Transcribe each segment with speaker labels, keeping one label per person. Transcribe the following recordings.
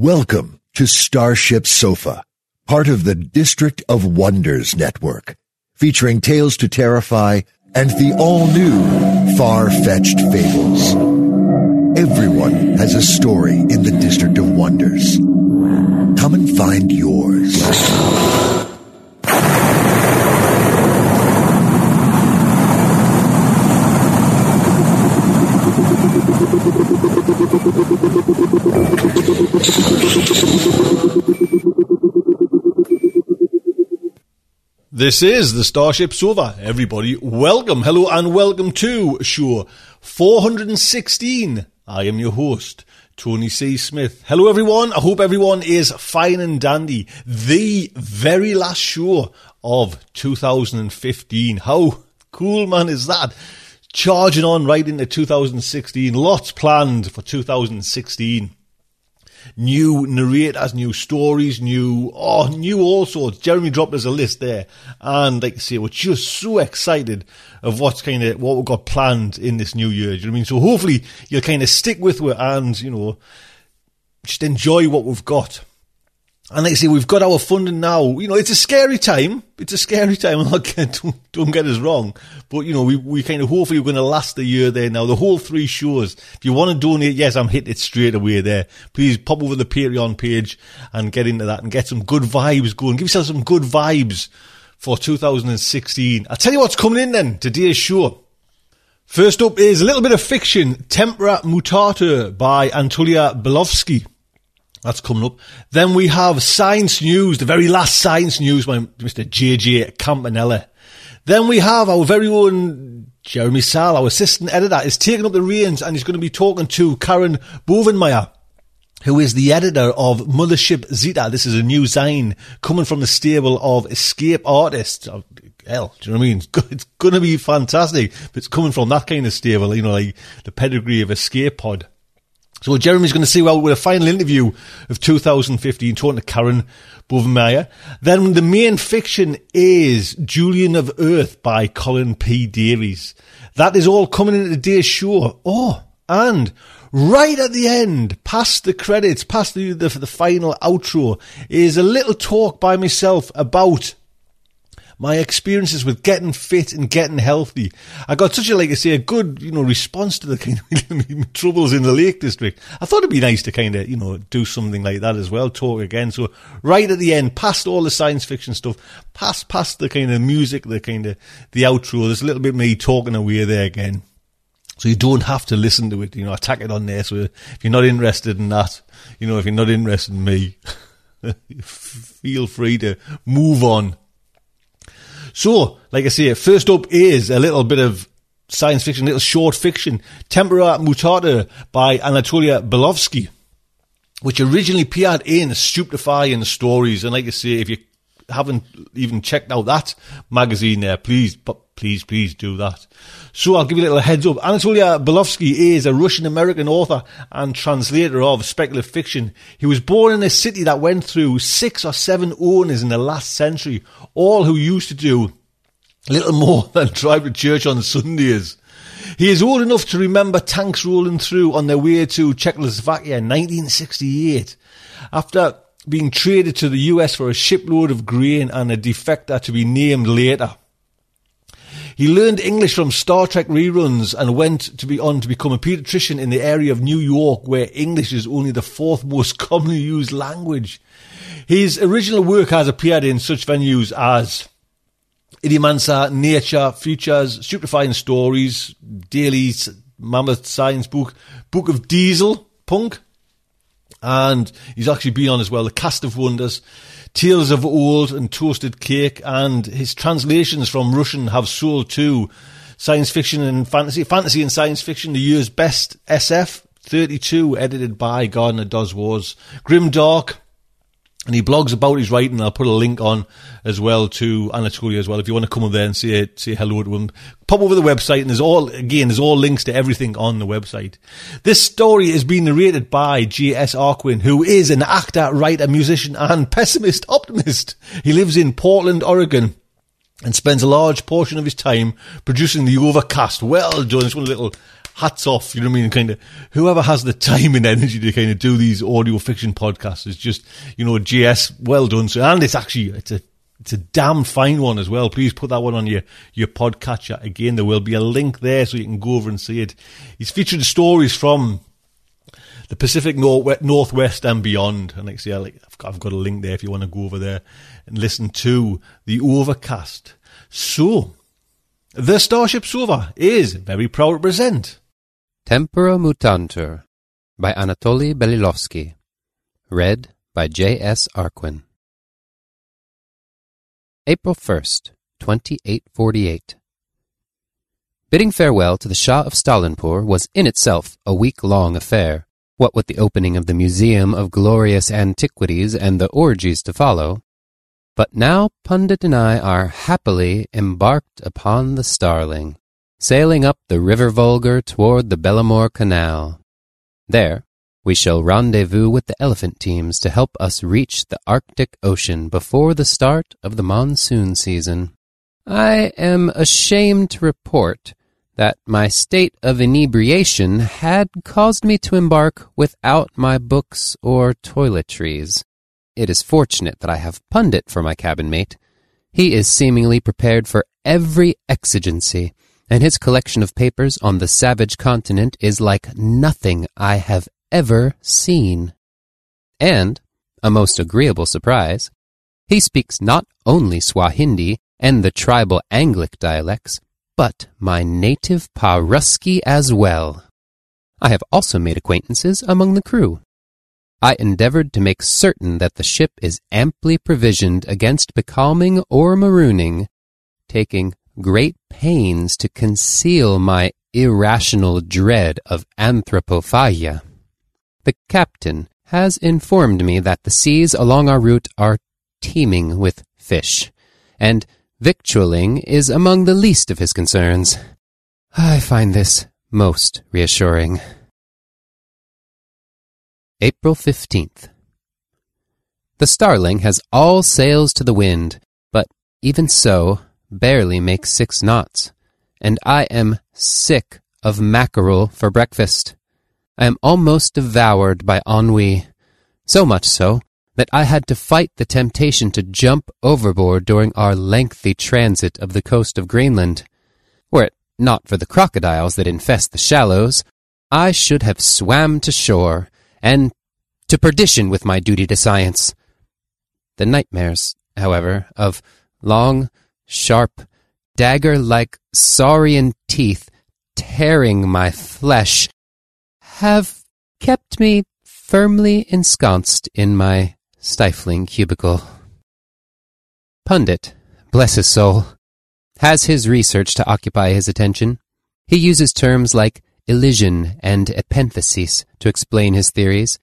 Speaker 1: Welcome to Starship Sofa, part of the District of Wonders network, featuring Tales to Terrify and the all-new Far-Fetched Fables. Everyone has a story in the District of Wonders. Come and find yours.
Speaker 2: This is the Starship Sofa. Everybody, welcome, hello, and welcome to show 416. I am your host, Tony C. Smith. Hello, everyone. I hope everyone is fine and dandy. The very last show of 2015. How cool, man, is that? Charging on right into 2016. Lots planned for 2016 new narrators, new stories, new oh, new all sorts. Jeremy dropped us a list there, and like I say, we're just so excited of what's kind of what we've got planned in this new year. Do you know what I mean? So hopefully you'll kind of stick with it and you know just enjoy what we've got. And like I say, we've got our funding now. You know, it's a scary time. It's a scary time. don't, don't get us wrong. But, you know, we, we kind of hopefully we're going to last the year there now. The whole three shows. If you want to donate, yes, I'm hitting it straight away there. Please pop over the Patreon page and get into that and get some good vibes going. Give yourself some good vibes for 2016. I'll tell you what's coming in then, today's show. First up is a little bit of fiction, Tempora Mutata by Anatolia Belovsky. That's coming up. Then we have science news, the very last science news by Mr. JJ Campanella. Then we have our very own Jeremy Szal, our assistant editor, is taking up the reins and he's going to be talking to Karen Bovenmyer, who is the editor of Mothership Zeta. This is a new zine coming from the stable of escape artists. Oh, hell, do you know what I mean? It's going to be fantastic. It's coming from that kind of stable, you know, like the pedigree of Escape Pod. So Jeremy's going to see well with a final interview of 2015 talking to Karen Bovenmyer. Then the main fiction is Julian of Earth by Colin P. Davies. That is all coming into today's show. Oh, and right at the end, past the credits, past the, the, the final outro, is a little talk by myself about my experiences with getting fit and getting healthy. I got such a, like I say, a good, you know, response to the kind of troubles in the Lake District. I thought it'd be nice to kind of, you know, do something like that as well, talk again. So right at the end, past all the science fiction stuff, past, past the kind of music, the kind of, the outro, there's a little bit me talking away there again. So you don't have to listen to it, you know, I tack it on there. So if you're not interested in that, you know, if you're not interested in me, feel free to move on. So, like I say, first up is a little bit of science fiction, little short fiction, Tempora Mutata by Anatolia Belovsky, which originally appeared in Stupefying Stories. And like I say, if you haven't even checked out that magazine there, please, but please, please do that. So I'll give you a little heads up. Anatolia Belovsky is a Russian American author and translator of speculative fiction. He was born in a city that went through six or seven owners in the last century, all who used to do little more than drive to church on Sundays. He is old enough to remember tanks rolling through on their way to Czechoslovakia in 1968. After being traded to the US for a shipload of grain and a defector to be named later. He learned English from Star Trek reruns and went to be on to become a pediatrician in the area of New York where English is only the fourth most commonly used language. His original work has appeared in such venues as Ideomancer, Nature, Futures, Stupefying Stories, Daily Mammoth Science Book, Book of Diesel, Punk, and he's actually been on as well the Cast of Wonders, Tales of Old and Toasted Cake, and his translations from Russian have sold too. Science fiction and fantasy, fantasy and science fiction, the year's best SF, 32, edited by Gardner Dozois. Grim Dark, and he blogs about his writing. I'll put a link on as well to Anatolia as well. If you want to come over there and say say hello to him, pop over the website and there's all again there's all links to everything on the website. This story is being narrated by G.S. Arquin, who is an actor, writer, musician, and pessimist optimist. He lives in Portland, Oregon. And spends a large portion of his time producing the overcast. Well done. It's one little hats off, you know what I mean? Kind of whoever has the time and energy to kind of do these audio fiction podcasts is just, you know, GS, well done. So, and it's actually, it's a, it's a damn fine one as well. Please put that one on your, your podcatcher. Again, there will be a link there so you can go over and see it. He's featured stories from the Pacific Northwest and beyond. And like I say, I've got, I've got a link there if you want to go over there and listen to the overcast. So, the Starship Sofa is very proud to present
Speaker 3: Tempora Mutantur by Anatoly Belilovsky. Read by J. S. Arquin. April 1st, 2848. Bidding farewell to the Shah of Stalinpur was in itself a week-long affair, what with the opening of the Museum of Glorious Antiquities and the orgies to follow. But now Pundit and I are happily embarked upon the Starling sailing up the river Volga toward the Belomor Canal. There, we shall rendezvous with the elephant teams to help us reach the Arctic Ocean before the start of the monsoon season. I am ashamed to report that my state of inebriation had caused me to embark without my books or toiletries. It is fortunate that I have Pundit for my cabin mate. He is seemingly prepared for every exigency, and his collection of papers on the savage continent is like nothing I have ever seen. And, a most agreeable surprise, he speaks not only Swahili and the tribal Anglic dialects, but my native Paruski as well. I have also made acquaintances among the crew. I endeavored to make certain that the ship is amply provisioned against becalming or marooning, taking great pains to conceal my irrational dread of anthropophagia. The captain has informed me that the seas along our route are teeming with fish, and victualling is among the least of his concerns. I find this most reassuring. April 15th. The Starling has all sails to the wind, but even so, barely make six knots, and I am sick of mackerel for breakfast. I am almost devoured by ennui, so much so that I had to fight the temptation to jump overboard during our lengthy transit of the coast of Greenland. Were it not for the crocodiles that infest the shallows, I should have swam to shore, and to perdition with my duty to science. The nightmares, however, of long, sharp, dagger like saurian teeth tearing my flesh, have kept me firmly ensconced in my stifling cubicle. Pundit, bless his soul, has his research to occupy his attention. He uses terms like elision and epenthesis to explain his theories.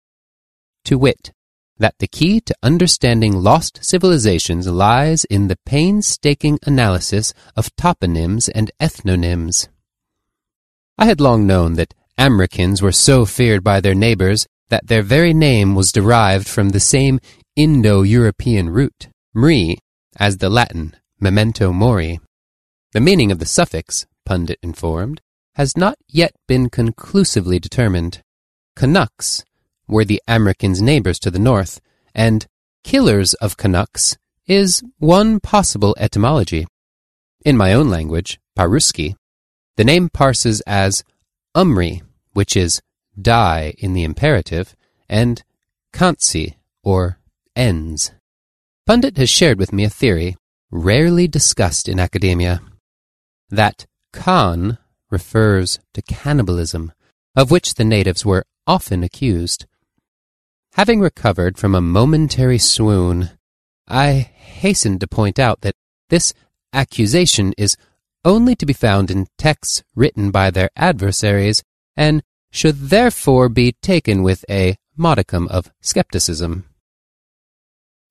Speaker 3: To wit, that the key to understanding lost civilizations lies in the painstaking analysis of toponyms and ethnonyms. I had long known that Amricans were so feared by their neighbors that their very name was derived from the same Indo-European root, mri, as the Latin memento mori. The meaning of the suffix, Pundit informed, has not yet been conclusively determined. Canucks were the Americans' neighbors to the north, and killers of Canucks is one possible etymology. In my own language, Paruski, the name parses as Umri, which is die in the imperative, and Kansi, or ends. Pundit has shared with me a theory, rarely discussed in academia, that Khan refers to cannibalism, of which the natives were often accused. Having recovered from a momentary swoon, I hastened to point out that this accusation is only to be found in texts written by their adversaries and should therefore be taken with a modicum of skepticism.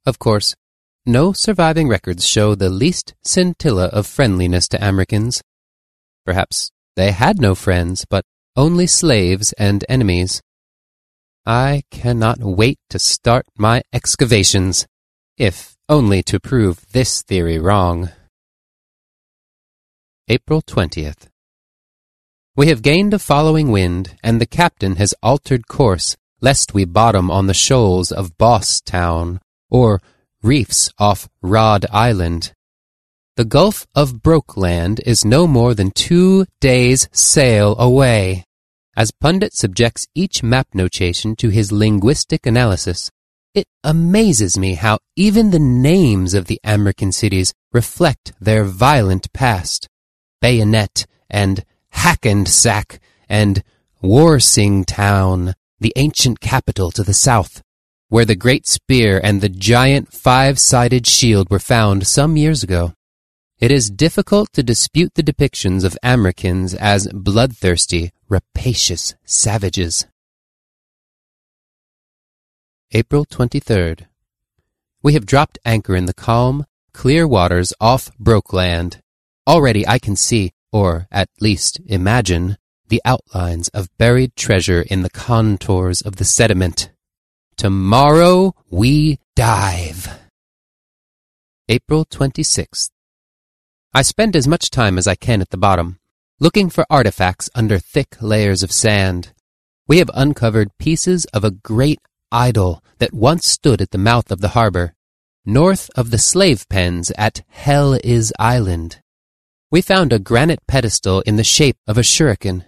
Speaker 3: Of course, no surviving records show the least scintilla of friendliness to Amricans. Perhaps they had no friends, but only slaves and enemies. I cannot wait to start my excavations, if only to prove this theory wrong. April 20th. We have gained a following wind, and the captain has altered course, lest we bottom on the shoals of Boss Town, or reefs off Rod Island. The Gulf of Brokeland is no more than two days' sail away. As Pundit subjects each map notation to his linguistic analysis, it amazes me how even the names of the American cities reflect their violent past. Bayonet and Hackensack and Warsing Town, the ancient capital to the south, where the great spear and the giant five-sided shield were found some years ago. It is difficult to dispute the depictions of Amricans as bloodthirsty, rapacious savages. April 23rd. We have dropped anchor in the calm, clear waters off Brokeland. Already I can see, or at least imagine, the outlines of buried treasure in the contours of the sediment. Tomorrow we dive. April 26th. I spend as much time as I can at the bottom, looking for artifacts under thick layers of sand. We have uncovered pieces of a great idol that once stood at the mouth of the harbor, north of the slave pens at Hell is Island. We found a granite pedestal in the shape of a shuriken.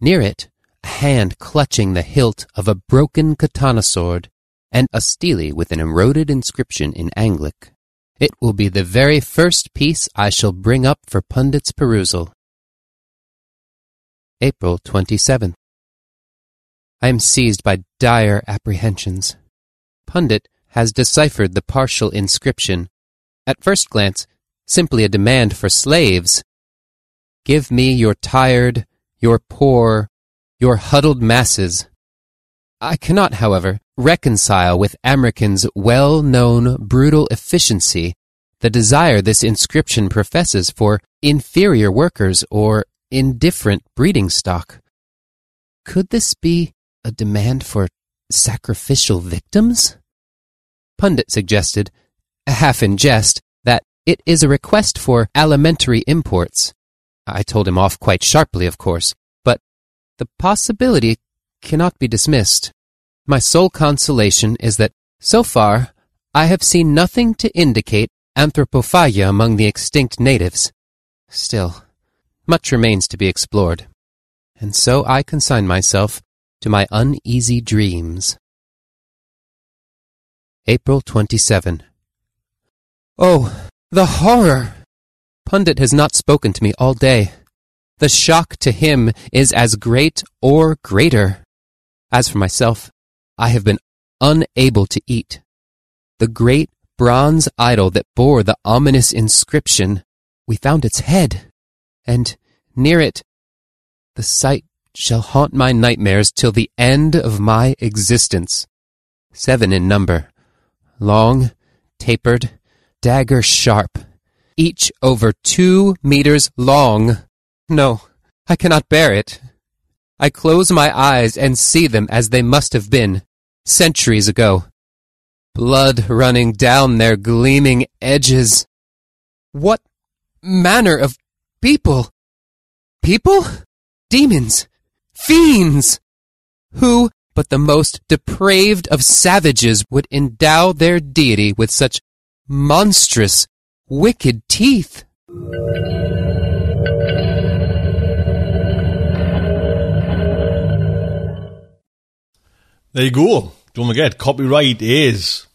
Speaker 3: Near it, a hand clutching the hilt of a broken katana sword, and a stele with an eroded inscription in Anglic. It will be the very first piece I shall bring up for pundits' perusal. April 27th. I am seized by dire apprehensions. Pundit has deciphered the partial inscription. At first glance, simply a demand for slaves. Give me your tired, your poor, your huddled masses. I cannot, however, reconcile with Amrican's well-known brutal efficiency the desire this inscription professes for inferior workers or indifferent breeding stock. Could this be a demand for sacrificial victims? Pundit suggested, half in jest, that it is a request for alimentary imports. I told him off quite sharply, of course, but the possibility cannot be dismissed. My sole consolation is that, so far, I have seen nothing to indicate anthropophagia among the extinct natives. Still, much remains to be explored, and so I consign myself to my uneasy dreams. April 27. Oh, the horror! Pundit has not spoken to me all day. The shock to him is as great or greater. As for myself, I have been unable to eat. The great bronze idol that bore the ominous inscription, we found its head, and near it, the sight shall haunt my nightmares till the end of my existence. Seven in number, long, tapered, dagger sharp, each over two meters long. No, I cannot bear it. I close my eyes and see them as they must have been, centuries ago. Blood running down their gleaming edges. What manner of people? People? demons, fiends. Who but the most depraved of savages would endow their deity with such monstrous, wicked teeth?
Speaker 2: There you go. Don't forget, copyright is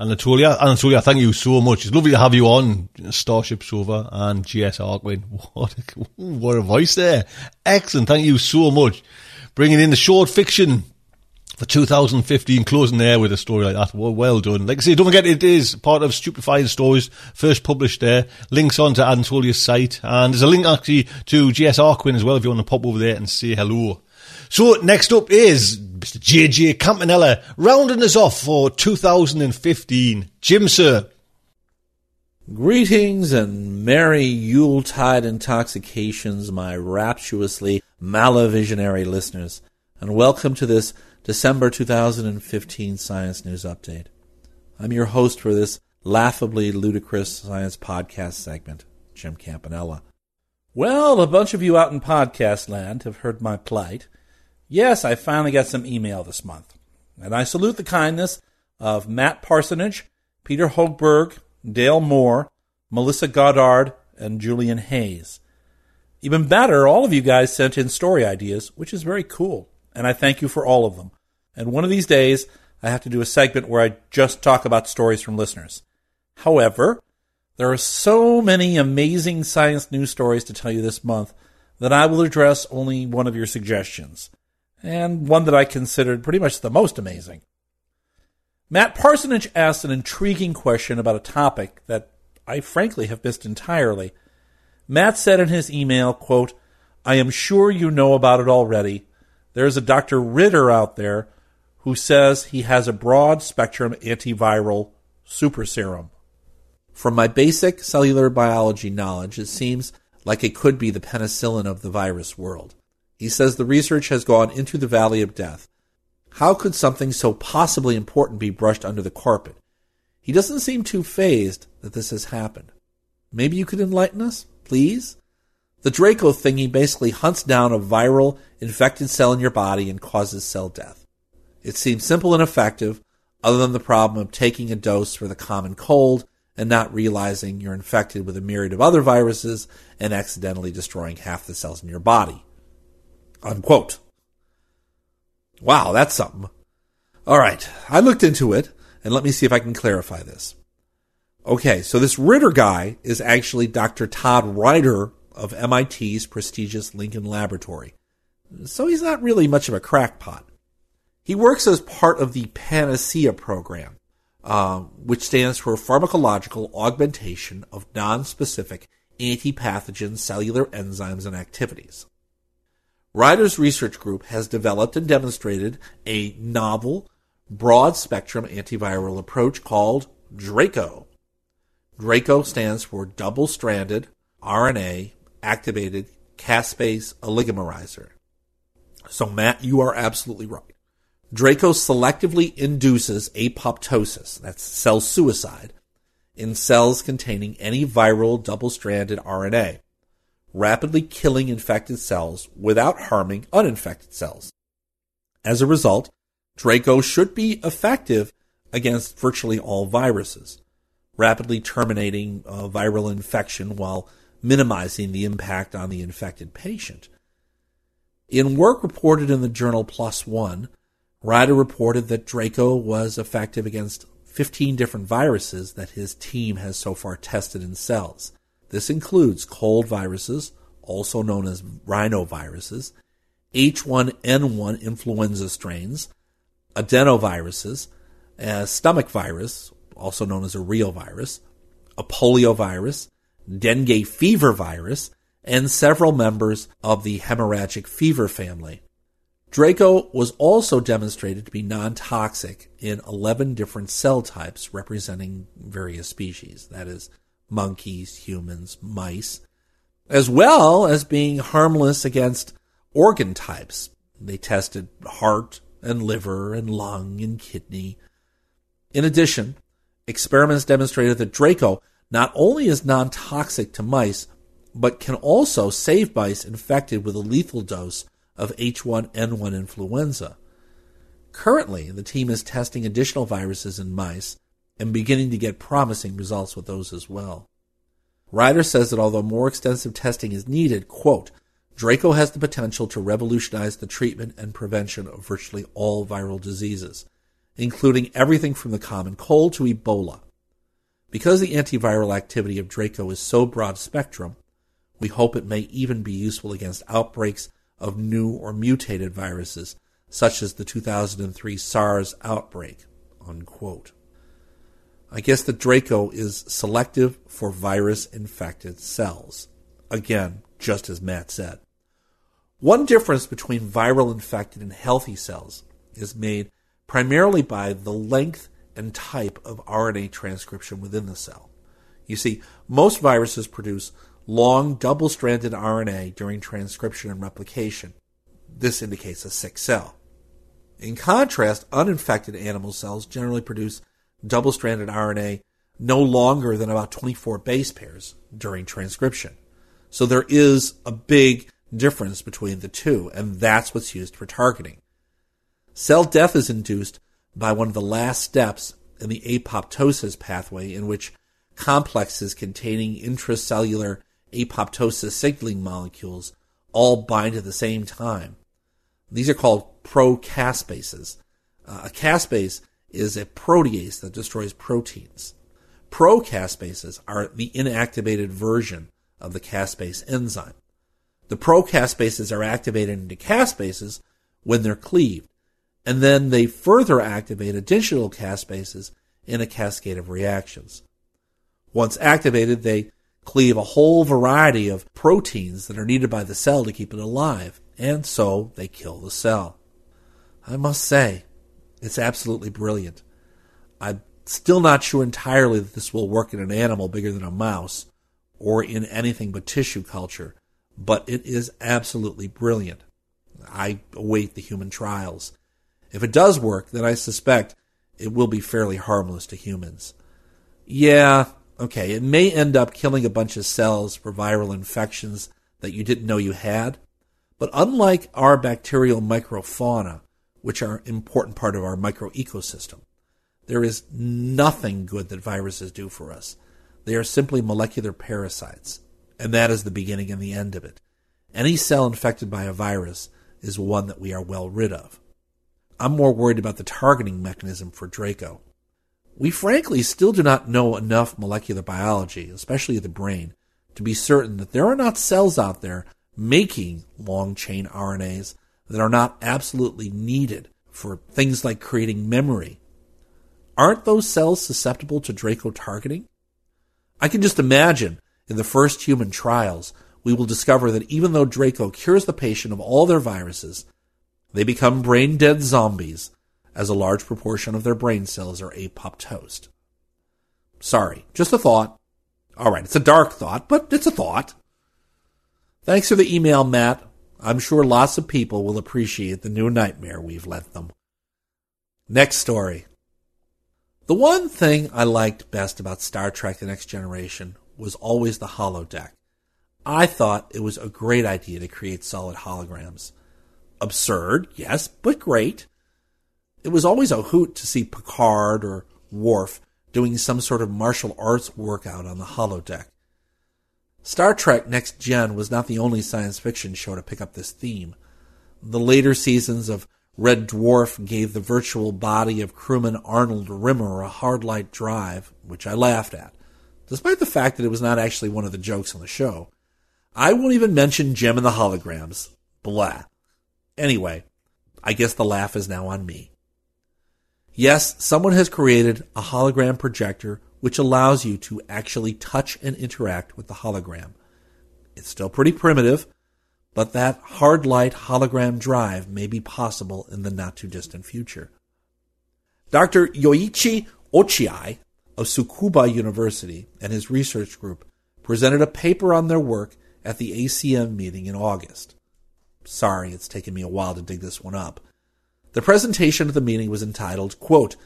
Speaker 2: Anatolia. Anatolia, thank you so much. It's lovely to have you on Starship Sofa and GS Arquin. What a, what a voice there. Excellent. Thank you so much. Bringing in the short fiction for 2015, closing there with a story like that. Well, well done. Like I say, don't forget it is part of Stupefying Stories, first published there. Links on to Anatolia's site. And there's a link actually to GS Arquin as well if you want to pop over there and say hello. So next up is Mr. JJ Campanella, rounding us off for 2015. Jim, sir.
Speaker 4: Greetings and merry Yuletide intoxications, my rapturously malavisionary listeners, and welcome to this December 2015 Science News Update. I'm your host for this laughably ludicrous science podcast segment, Jim Campanella. Well, a bunch of you out in podcast land have heard my plight Yes, I finally got some email this month. And I salute the kindness of Matt Parsonage, Peter Hogberg, Dale Moore, Melissa Goddard, and Julian Hayes. Even better, all of you guys sent in story ideas, which is very cool. And I thank you for all of them. And one of these days, I have to do a segment where I just talk about stories from listeners. However, there are so many amazing science news stories to tell you this month that I will address only one of your suggestions and one that I considered pretty much the most amazing. Matt Parsonage asked an intriguing question about a topic that I frankly have missed entirely. Matt said in his email, quote, I am sure you know about it already. There's a Dr. Ritter out there who says he has a broad spectrum antiviral super serum. From my basic cellular biology knowledge, it seems like it could be the penicillin of the virus world. He says the research has gone into the valley of death. How could something so possibly important be brushed under the carpet? He doesn't seem too phased that this has happened. Maybe you could enlighten us, please? The Draco thingy basically hunts down a viral infected cell in your body and causes cell death. It seems simple and effective, other than the problem of taking a dose for the common cold and not realizing you're infected with a myriad of other viruses and accidentally destroying half the cells in your body. Unquote. Wow, that's something. All right, I looked into it, and let me see if I can clarify this. Okay, so this Ritter guy is actually Dr. Todd Rider of MIT's prestigious Lincoln Laboratory. So he's not really much of a crackpot. He works as part of the Panacea program, uh, which stands for Pharmacological Augmentation of Non-Specific Antipathogen Cellular Enzymes and Activities. Rider's research group has developed and demonstrated a novel, broad spectrum antiviral approach called DRACO. DRACO stands for double stranded RNA activated caspase oligomerizer. So, Matt, you are absolutely right. Draco selectively induces apoptosis, that's cell suicide, in cells containing any viral double stranded RNA rapidly killing infected cells without harming uninfected cells. As a result, Draco should be effective against virtually all viruses, rapidly terminating viral infection while minimizing the impact on the infected patient. In work reported in the journal PLOS One, Rider reported that Draco was effective against 15 different viruses that his team has so far tested in cells. This includes cold viruses, also known as rhinoviruses, H1N1 influenza strains, adenoviruses, a stomach virus, also known as a reovirus, a poliovirus, dengue fever virus, and several members of the hemorrhagic fever family. Draco was also demonstrated to be non toxic in 11 different cell types representing various species that is, monkeys, humans, mice, as well as being harmless against organ types. They tested heart and liver and lung and kidney. In addition, experiments demonstrated that Draco not only is non toxic to mice, but can also save mice infected with a lethal dose of H1N1 influenza. Currently, the team is testing additional viruses in mice and beginning to get promising results with those as well. Rider says that although more extensive testing is needed, quote, Draco has the potential to revolutionize the treatment and prevention of virtually all viral diseases, including everything from the common cold to Ebola. Because the antiviral activity of Draco is so broad spectrum, we hope it may even be useful against outbreaks of new or mutated viruses, such as the 2003 SARS outbreak. Unquote. I guess the Draco is selective for virus infected cells. Again, just as Matt said. One difference between viral infected and healthy cells is made primarily by the length and type of RNA transcription within the cell. You see, most viruses produce long double stranded RNA during transcription and replication. This indicates a sick cell. In contrast, uninfected animal cells generally produce double stranded RNA no longer than about 24 base pairs during transcription. So there is a big difference between the two, and that's what's used for targeting. Cell death is induced by one of the last steps in the apoptosis pathway in which complexes containing intracellular apoptosis signaling molecules all bind at the same time. These are called procaspases. Uh, a caspase is a protease that destroys proteins. Procaspases are the inactivated version of the caspase enzyme. The procaspases are activated into caspases when they're cleaved, and then they further activate additional caspases in a cascade of reactions. Once activated, they cleave a whole variety of proteins that are needed by the cell to keep it alive, and so they kill the cell. I must say, it's absolutely brilliant. I'm still not sure entirely that this will work in an animal bigger than a mouse or in anything but tissue culture, but it is absolutely brilliant. I await the human trials. If it does work, then I suspect it will be fairly harmless to humans. Yeah, okay, it may end up killing a bunch of cells for viral infections that you didn't know you had, but unlike our bacterial microfauna, which are an important part of our micro ecosystem. there is nothing good that viruses do for us. They are simply molecular parasites, and that is the beginning and the end of it. Any cell infected by a virus is one that we are well rid of. I'm more worried about the targeting mechanism for Draco. We frankly still do not know enough molecular biology, especially the brain, to be certain that there are not cells out there making long chain RNAs that are not absolutely needed for things like creating memory. Aren't those cells susceptible to Draco targeting? I can just imagine in the first human trials, we will discover that even though Draco cures the patient of all their viruses, they become brain dead zombies, as a large proportion of their brain cells are apoptosed. Sorry, just a thought. All right, it's a dark thought, but it's a thought. Thanks for the email, Matt. I'm sure lots of people will appreciate the new nightmare we've lent them. Next story. The one thing I liked best about Star Trek The Next Generation was always the holodeck. I thought it was a great idea to create solid holograms. Absurd, yes, but great. It was always a hoot to see Picard or Worf doing some sort of martial arts workout on the holodeck. Star Trek Next Gen was not the only science fiction show to pick up this theme. The later seasons of Red Dwarf gave the virtual body of crewman Arnold Rimmer a hard light drive, which I laughed at, despite the fact that it was not actually one of the jokes on the show. I won't even mention Jem and the holograms. Blah. Anyway, I guess the laugh is now on me. Yes, someone has created a hologram projector which allows you to actually touch and interact with the hologram. It's still pretty primitive, but that hard light hologram drive may be possible in the not too distant future. Dr. Yoichi Ochiai of Tsukuba University and his research group presented a paper on their work at the ACM meeting in August. Sorry, it's taken me a while to dig this one up. The presentation at the meeting was entitled, quote,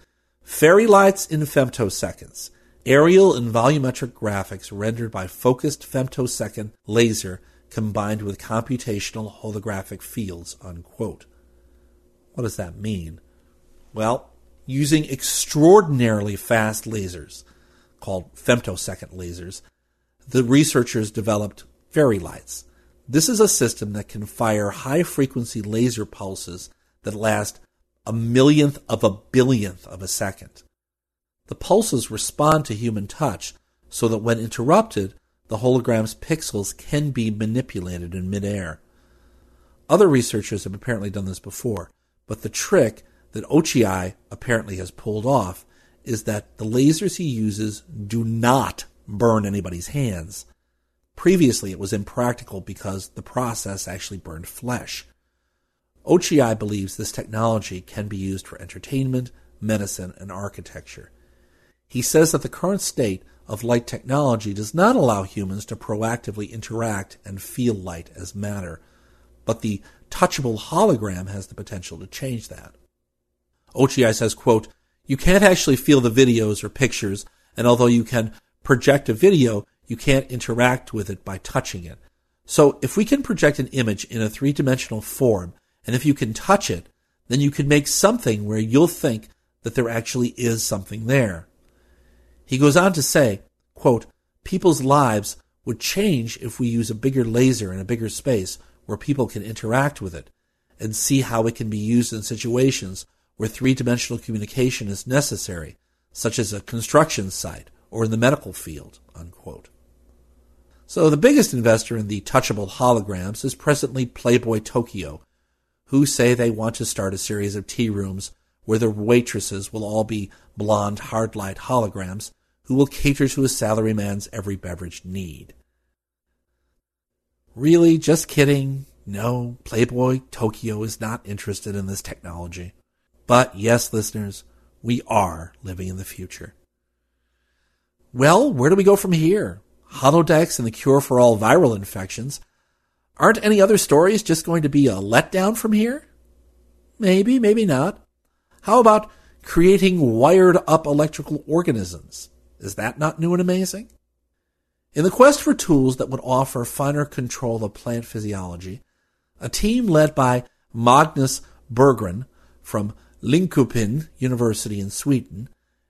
Speaker 4: Fairy Lights in Femtoseconds, aerial and volumetric graphics rendered by focused femtosecond laser combined with computational holographic fields, unquote. What does that mean? Well, using extraordinarily fast lasers, called femtosecond lasers, the researchers developed fairy lights. This is a system that can fire high frequency laser pulses that last a millionth of a billionth of a second. The pulses respond to human touch so that when interrupted, the hologram's pixels can be manipulated in midair. Other researchers have apparently done this before, but the trick that Ochiai apparently has pulled off is that the lasers he uses do not burn anybody's hands. Previously, it was impractical because the process actually burned flesh. Ochiai believes this technology can be used for entertainment, medicine, and architecture. He says that the current state of light technology does not allow humans to proactively interact and feel light as matter, but the touchable hologram has the potential to change that. Ochiai says, quote, You can't actually feel the videos or pictures, and although you can project a video, you can't interact with it by touching it. So if we can project an image in a three dimensional form, and if you can touch it, then you can make something where you'll think that there actually is something there. He goes on to say, quote, people's lives would change if we use a bigger laser in a bigger space where people can interact with it and see how it can be used in situations where three dimensional communication is necessary, such as a construction site or in the medical field. Unquote. So the biggest investor in the touchable holograms is presently Playboy Tokyo, who say they want to start a series of tea rooms where the waitresses will all be blonde hard light holograms who will cater to a salaryman's every beverage need. Really? Just kidding? No, Playboy Tokyo is not interested in this technology. But yes, listeners, we are living in the future. Well, where do we go from here? Holodecks and the cure for all viral infections. Aren't any other stories just going to be a letdown from here? Maybe, maybe not. How about creating wired up electrical organisms? Is that not new and amazing? In the quest for tools that would offer finer control of plant physiology, a team led by Magnus Berggren from Linköping University in Sweden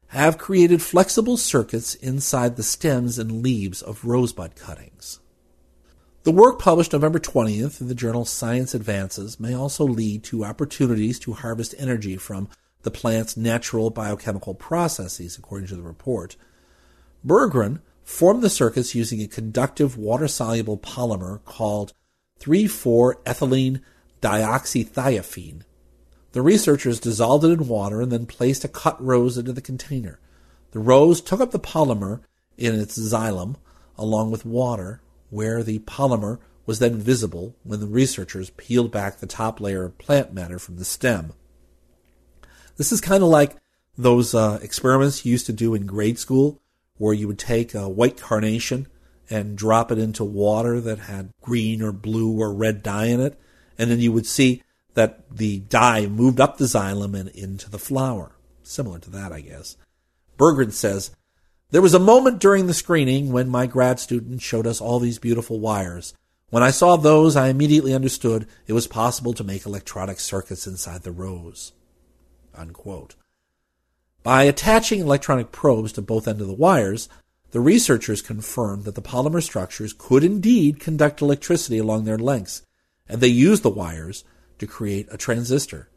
Speaker 4: have created flexible circuits inside the stems and leaves of rosebud cuttings. The work published November 20th in the journal Science Advances may also lead to opportunities to harvest energy from the plant's natural biochemical processes, according to the report. Berggren formed the circuits using a conductive water-soluble polymer called 3,4-ethylene dioxythiophene. The researchers dissolved it in water and then placed a cut rose into the container. The rose took up the polymer in its xylem along with water, where the polymer was then visible when the researchers peeled back the top layer of plant matter from the stem. This is kind of like those uh, experiments you used to do in grade school where you would take a white carnation and drop it into water that had green or blue or red dye in it, and then you would see that the dye moved up the xylem and into the flower. Similar to that, I guess. Berggren says, There was a moment during the screening when my grad student showed us all these beautiful wires. When I saw those, I immediately understood it was possible to make electronic circuits inside the rose. Unquote. By attaching electronic probes to both ends of the wires, the researchers confirmed that the polymer structures could indeed conduct electricity along their lengths, and they used the wires to create a transistor.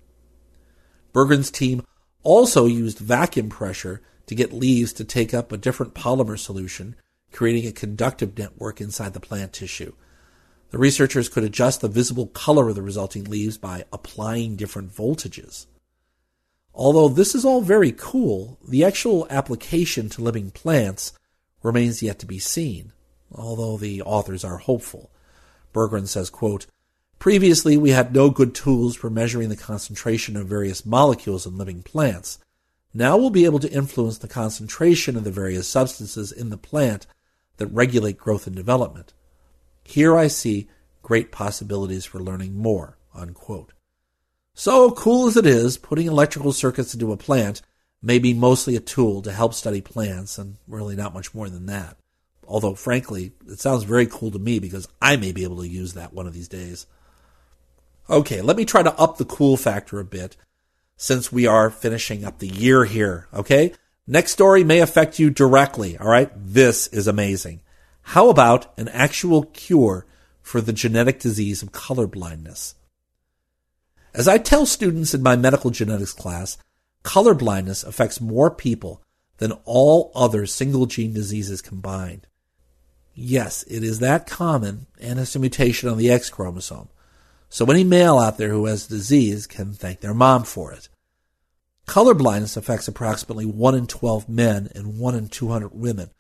Speaker 4: Berggren's team also used vacuum pressure to get leaves to take up a different polymer solution, creating a conductive network inside the plant tissue. The researchers could adjust the visible color of the resulting leaves by applying different voltages. Although this is all very cool, the actual application to living plants remains yet to be seen, although the authors are hopeful. Berggren says, quote, Previously, we had no good tools for measuring the concentration of various molecules in living plants. Now we'll be able to influence the concentration of the various substances in the plant that regulate growth and development. Here I see great possibilities for learning more. Unquote. So cool as it is, putting electrical circuits into a plant may be mostly a tool to help study plants and really not much more than that. Although, frankly, it sounds very cool to me because I may be able to use that one of these days. Okay, let me try to up the cool factor a bit since we are finishing up the year here. Okay? Next story may affect you directly. All right? This is amazing. How about an actual cure for the genetic disease of color blindness? As I tell students in my medical genetics class, color blindness affects more people than all other single gene diseases combined. Yes, it is that common and it's a mutation on the X chromosome. So any male out there who has the disease can thank their mom for it. Color blindness affects approximately 1 in 12 men and 1 in 200 women.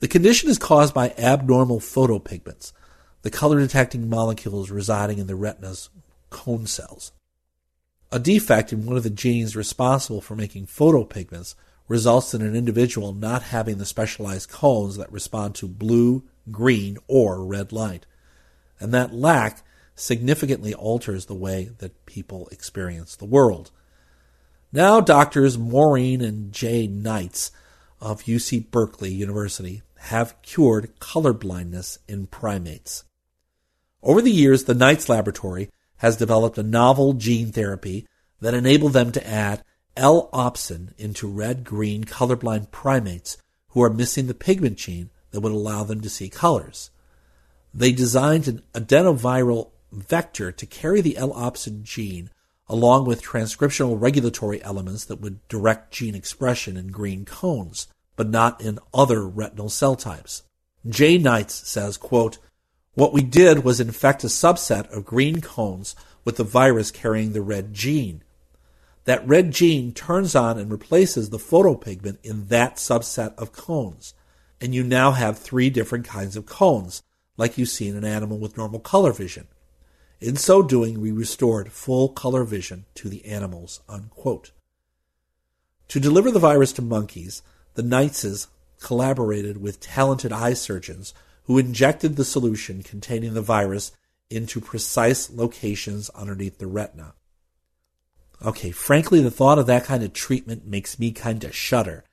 Speaker 4: The condition is caused by abnormal photopigments, the color detecting molecules residing in the retina's cone cells. A defect in one of the genes responsible for making photopigments results in an individual not having the specialized cones that respond to blue, green, or red light. And that lack significantly alters the way that people experience the world. Now, doctors Maureen and Jay Neitz of UC Berkeley University have cured color blindness in primates. Over the years, the Neitz Laboratory has developed a novel gene therapy that enabled them to add L-opsin into red-green colorblind primates who are missing the pigment gene that would allow them to see colors. They designed an adenoviral vector to carry the L-opsin gene along with transcriptional regulatory elements that would direct gene expression in green cones, but not in other retinal cell types. Jay Neitz says, quote, What we did was infect a subset of green cones with the virus carrying the red gene. That red gene turns on and replaces the photopigment in that subset of cones. And you now have three different kinds of cones, like you see in an animal with normal color vision. In so doing, we restored full color vision to the animals. Unquote. To deliver the virus to monkeys, the Neitzes collaborated with talented eye surgeons who injected the solution containing the virus into precise locations underneath the retina. Okay, frankly, the thought of that kind of treatment makes me kind of shudder.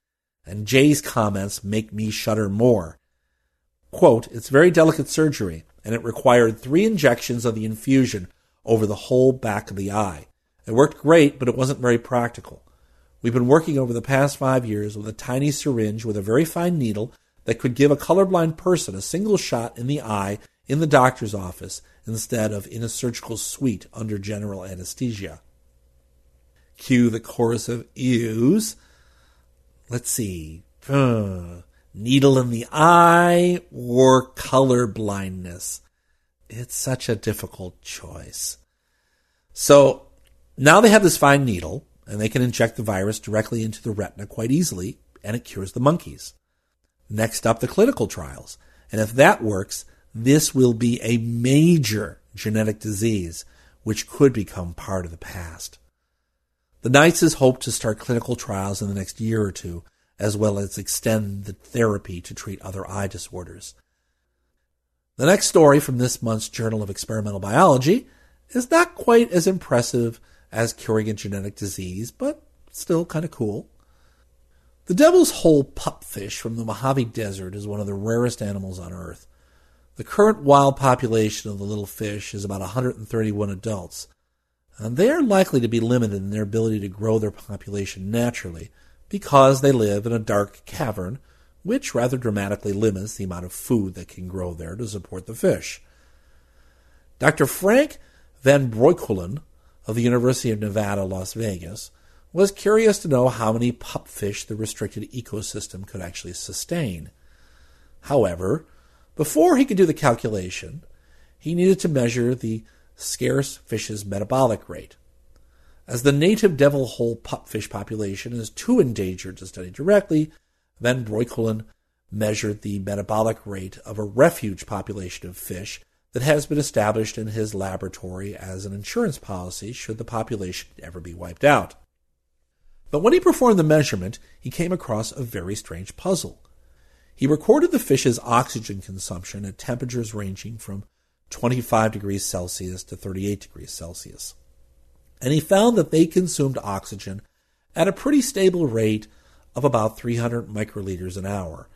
Speaker 4: And Jay's comments make me shudder more. Quote, it's very delicate surgery and it required three injections of the infusion over the whole back of the eye. It worked great, but it wasn't very practical. We've been working over the past five years with a tiny syringe with a very fine needle that could give a colorblind person a single shot in the eye in the doctor's office instead of in a surgical suite under general anesthesia. Cue the chorus of ews. Let's see. Uh, needle in the eye or color blindness. It's such a difficult choice. So now they have this fine needle and they can inject the virus directly into the retina quite easily and it cures the monkeys. Next up, the clinical trials. And if that works, this will be a major genetic disease which could become part of the past. The Neitzes hope to start clinical trials in the next year or two as well as extend the therapy to treat other eye disorders. The next story from this month's Journal of Experimental Biology is not quite as impressive as curing a genetic disease, but still kind of cool. The devil's hole pupfish from the Mojave Desert is one of the rarest animals on Earth. The current wild population of the little fish is about 131 adults, and they are likely to be limited in their ability to grow their population naturally because they live in a dark cavern, which rather dramatically limits the amount of food that can grow there to support the fish. Dr. Frank Van Breukelen of the University of Nevada, Las Vegas, was curious to know how many pupfish the restricted ecosystem could actually sustain. However, before he could do the calculation, he needed to measure the scarce fish's metabolic rate. As the native devil hole pupfish population is too endangered to study directly, Van Breukelen measured the metabolic rate of a refuge population of fish that has been established in his laboratory as an insurance policy should the population ever be wiped out. But when he performed the measurement, he came across a very strange puzzle. He recorded the fish's oxygen consumption at temperatures ranging from 25 degrees Celsius to 38 degrees Celsius and he found that they consumed oxygen at a pretty stable rate of about 300 microliters an hour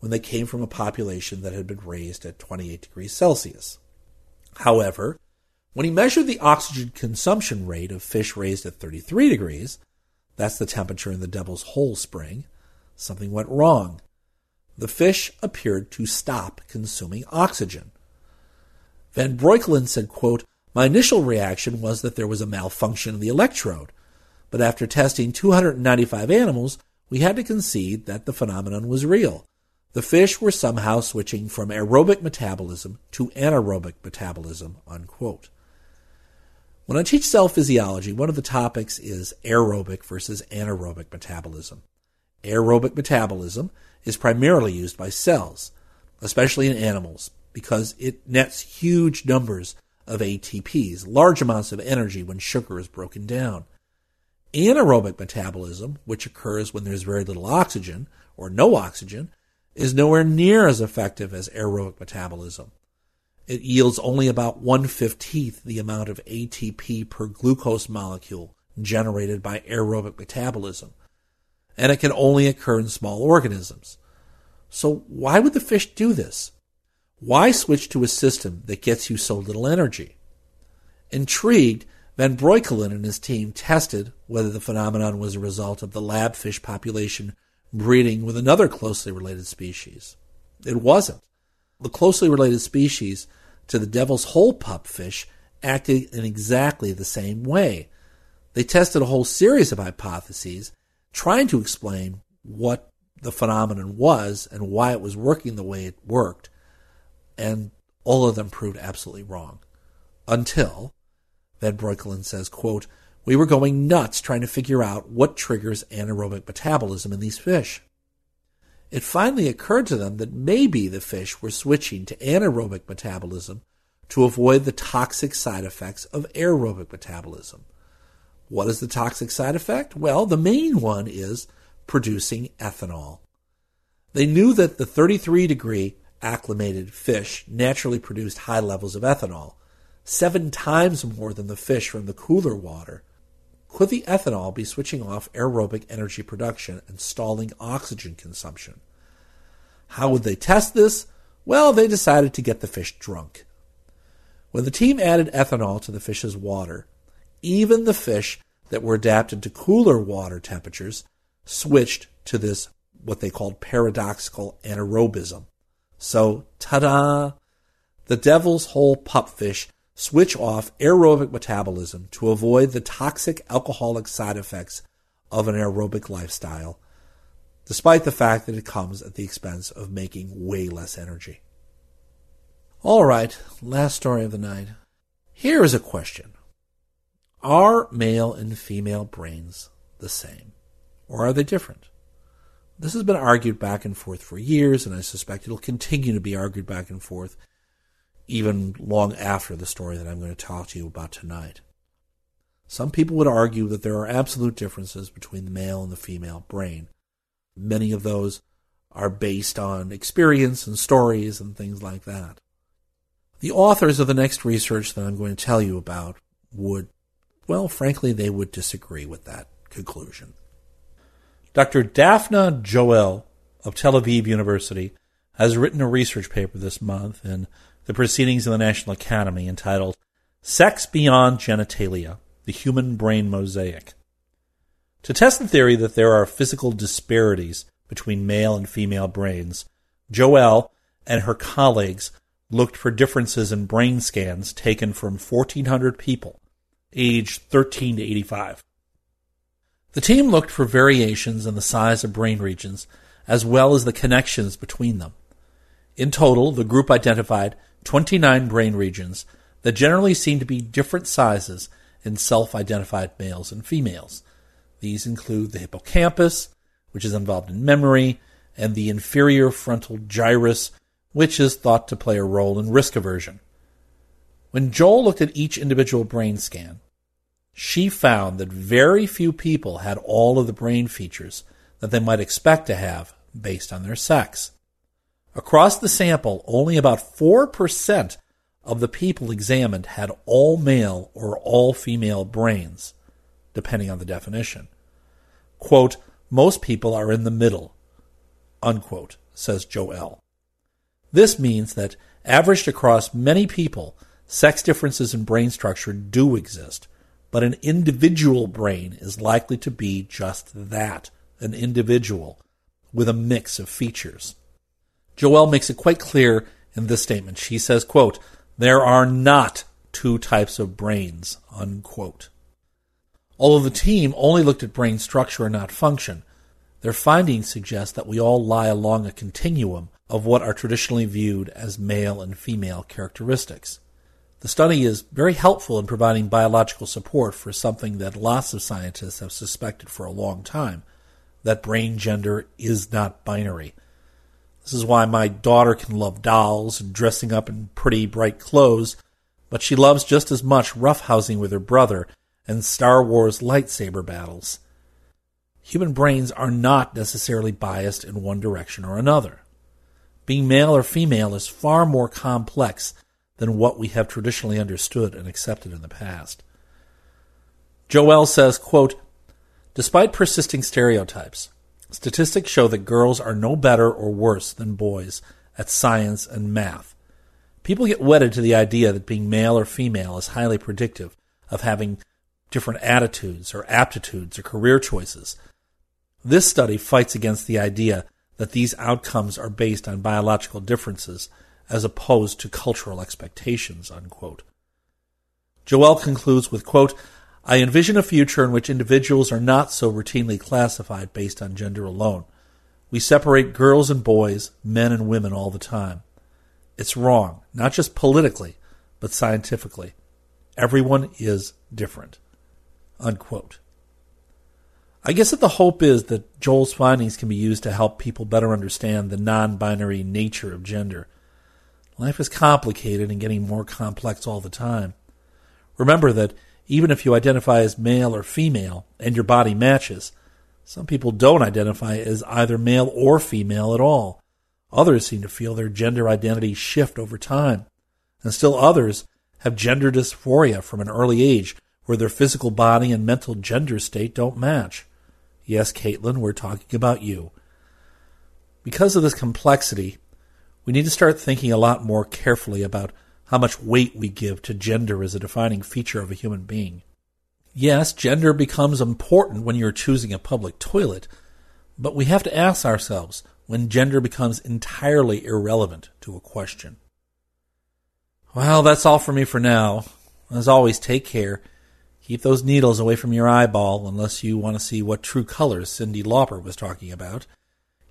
Speaker 4: when they came from a population that had been raised at 28 degrees Celsius. However, when he measured the oxygen consumption rate of fish raised at 33 degrees, that's the temperature in the Devil's Hole spring, something went wrong. The fish appeared to stop consuming oxygen. Van Breukelen said, quote, My initial reaction was that there was a malfunction in the electrode, but after testing 295 animals, we had to concede that the phenomenon was real. The fish were somehow switching from aerobic metabolism to anaerobic metabolism. Unquote. When I teach cell physiology, one of the topics is aerobic versus anaerobic metabolism. Aerobic metabolism is primarily used by cells, especially in animals, because it nets huge numbers of ATPs, large amounts of energy when sugar is broken down. Anaerobic metabolism, which occurs when there's very little oxygen or no oxygen, is nowhere near as effective as aerobic metabolism. It yields only about one fifteenth the amount of ATP per glucose molecule generated by aerobic metabolism, and it can only occur in small organisms. So, why would the fish do this? Why switch to a system that gets you so little energy? Intrigued, Van Breukelen and his team tested whether the phenomenon was a result of the lab fish population breeding with another closely related species. It wasn't. The closely related species to the devil's hole pupfish acted in exactly the same way. They tested a whole series of hypotheses trying to explain what the phenomenon was and why it was working the way it worked, and all of them proved absolutely wrong. Until Van Breukelen says, quote, we were going nuts trying to figure out what triggers anaerobic metabolism in these fish. It finally occurred to them that maybe the fish were switching to anaerobic metabolism to avoid the toxic side effects of aerobic metabolism. What is the toxic side effect? Well, the main one is producing ethanol. They knew that the 33 degree acclimated fish naturally produced high levels of ethanol, seven times more than the fish from the cooler water. Could the ethanol be switching off aerobic energy production and stalling oxygen consumption? How would they test this? Well, they decided to get the fish drunk. When the team added ethanol to the fish's water, even the fish that were adapted to cooler water temperatures switched to this, what they called paradoxical anaerobism. So, ta da! The devil's hole pupfish switch off aerobic metabolism to avoid the toxic alcoholic side effects of an aerobic lifestyle, despite the fact that it comes at the expense of making way less energy. All right, last story of the night. Here is a question Are male and female brains the same, or are they different? This has been argued back and forth for years, and I suspect it'll continue to be argued back and forth even long after the story that I'm going to talk to you about tonight. Some people would argue that there are absolute differences between the male and the female brain. Many of those are based on experience and stories and things like that. The authors of the next research that I'm going to tell you about would, well, frankly, they would disagree with that conclusion. Dr. Daphna Joel of Tel Aviv University has written a research paper this month in the Proceedings of the National Academy entitled Sex Beyond Genitalia The Human Brain Mosaic. To test the theory that there are physical disparities between male and female brains, Joel and her colleagues looked for differences in brain scans taken from 1,400 people, aged 13 to 85. The team looked for variations in the size of brain regions as well as the connections between them. In total, the group identified 29 brain regions that generally seem to be different sizes in self identified males and females. These include the hippocampus, which is involved in memory, and the inferior frontal gyrus, which is thought to play a role in risk aversion. When Joel looked at each individual brain scan, she found that very few people had all of the brain features that they might expect to have based on their sex. Across the sample, only about 4% of the people examined had all male or all female brains, depending on the definition. quote, most people are in the middle, unquote, says Joel. This means that averaged across many people, sex differences in brain structure do exist, but an individual brain is likely to be just that, an individual, with a mix of features. Joel makes it quite clear in this statement. She says, quote, there are not two types of brains, unquote. Although the team only looked at brain structure and not function, their findings suggest that we all lie along a continuum of what are traditionally viewed as male and female characteristics. The study is very helpful in providing biological support for something that lots of scientists have suspected for a long time that brain gender is not binary. This is why my daughter can love dolls and dressing up in pretty bright clothes, but she loves just as much roughhousing with her brother and Star Wars lightsaber battles. Human brains are not necessarily biased in one direction or another. Being male or female is far more complex than what we have traditionally understood and accepted in the past. Joel says, quote, Despite persisting stereotypes, statistics show that girls are no better or worse than boys at science and math. People get wedded to the idea that being male or female is highly predictive of having different attitudes or aptitudes or career choices. This study fights against the idea that these outcomes are based on biological differences as opposed to cultural expectations, unquote. Joel concludes with, quote, I envision a future in which individuals are not so routinely classified based on gender alone. We separate girls and boys, men and women all the time. It's wrong, not just politically, but scientifically. Everyone is different. Unquote. I guess that the hope is that Joel's findings can be used to help people better understand the non binary nature of gender. Life is complicated and getting more complex all the time. Remember that even if you identify as male or female and your body matches, some people don't identify as either male or female at all. Others seem to feel their gender identity shift over time. And still others have gender dysphoria from an early age where their physical body and mental gender state don't match. Yes, Caitlin, we're talking about you. Because of this complexity, we need to start thinking a lot more carefully about how much weight we give to gender as a defining feature of a human being. Yes, gender becomes important when you're choosing a public toilet, but we have to ask ourselves when gender becomes entirely irrelevant to a question. Well, that's all for me for now. As always, take care Keep those needles away from your eyeball unless you want to see what true colors Cyndi Lauper was talking about.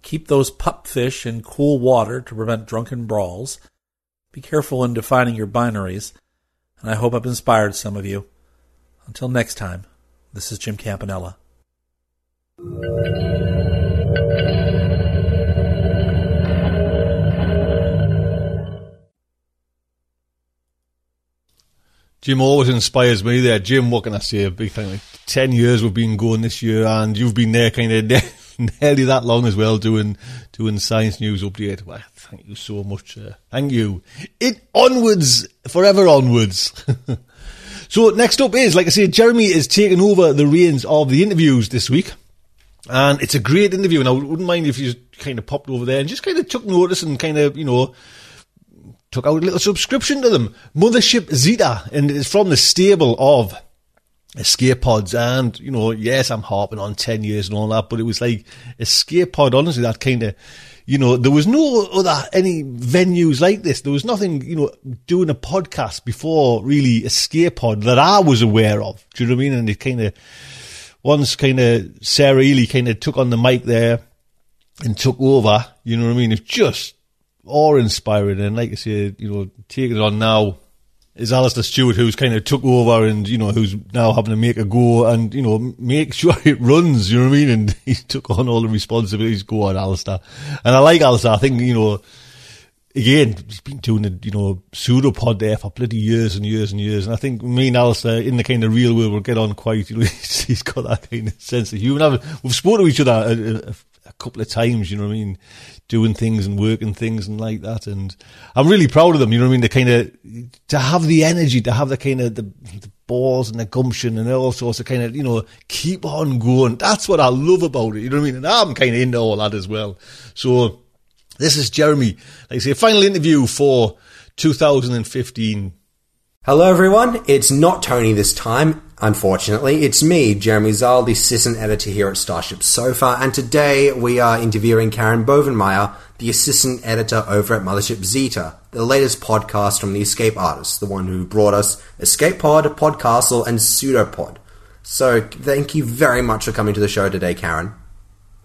Speaker 4: Keep those pup fish in cool water to prevent drunken brawls. Be careful in defining your binaries, and I hope I've inspired some of you. Until next time, this is Jim Campanella.
Speaker 2: Jim always inspires me there. Jim, what can I say? A big thing. Like 10 years we've been going this year and you've been there kind of nearly that long as well doing, doing science news update. Well, thank you so much. Uh, thank you. It onwards, forever onwards. so next up is, like I said, Jeremy is taking over the reins of the interviews this week. And it's a great interview and I wouldn't mind if you kind of popped over there and just kind of took notice and kind of, you know, took out a little subscription to them. Mothership Zeta, and it's from the stable of escape pods. And, you know, yes, I'm harping on 10 years and all that, but it was like escape pod, honestly, that kind of, you know, there was no other, any venues like this. There was nothing, you know, doing a podcast before really escape pod that I was aware of. Do you know what I mean? And it kind of, once kind of Sarah Ely kind of took on the mic there and took over, you know what I mean? It's just awe inspiring. And like I said you know, taking it on now is Alasdair Stuart, who's kind of took over and, you know, who's now having to make a go and, you know, make sure it runs, you know what I mean? And he took on all the responsibilities. Go on, Alasdair. And I like Alasdair. I think, you know, again, he's been doing the, you know, pseudopod there for bloody years and years and years. And I think me and Alasdair in the kind of real world will get on quite, you know, he's got that kind of sense of humour. We've spoken to each other a, a, a couple of times, you know what I mean? Doing things and working things and like that. And I'm really proud of them. You know what I mean? The kind of to have the energy, to have the kind of the, the balls and the gumption and all sorts of kind of, you know, keep on going. That's what I love about it. You know what I mean? And I'm kind of into all that as well. So this is Jeremy. Like I say, final interview for 2015.
Speaker 5: Hello, everyone. It's not Tony this time, unfortunately. It's me, Jeremy Szal, the assistant editor here at Starship Sofa, and today we are interviewing Karen Bovenmyer, the assistant editor over at Mothership Zeta, the latest podcast from the Escape Artists, the one who brought us Escape Pod, Podcastle, and Pseudopod. So, thank you very much for coming to the show today, Karen.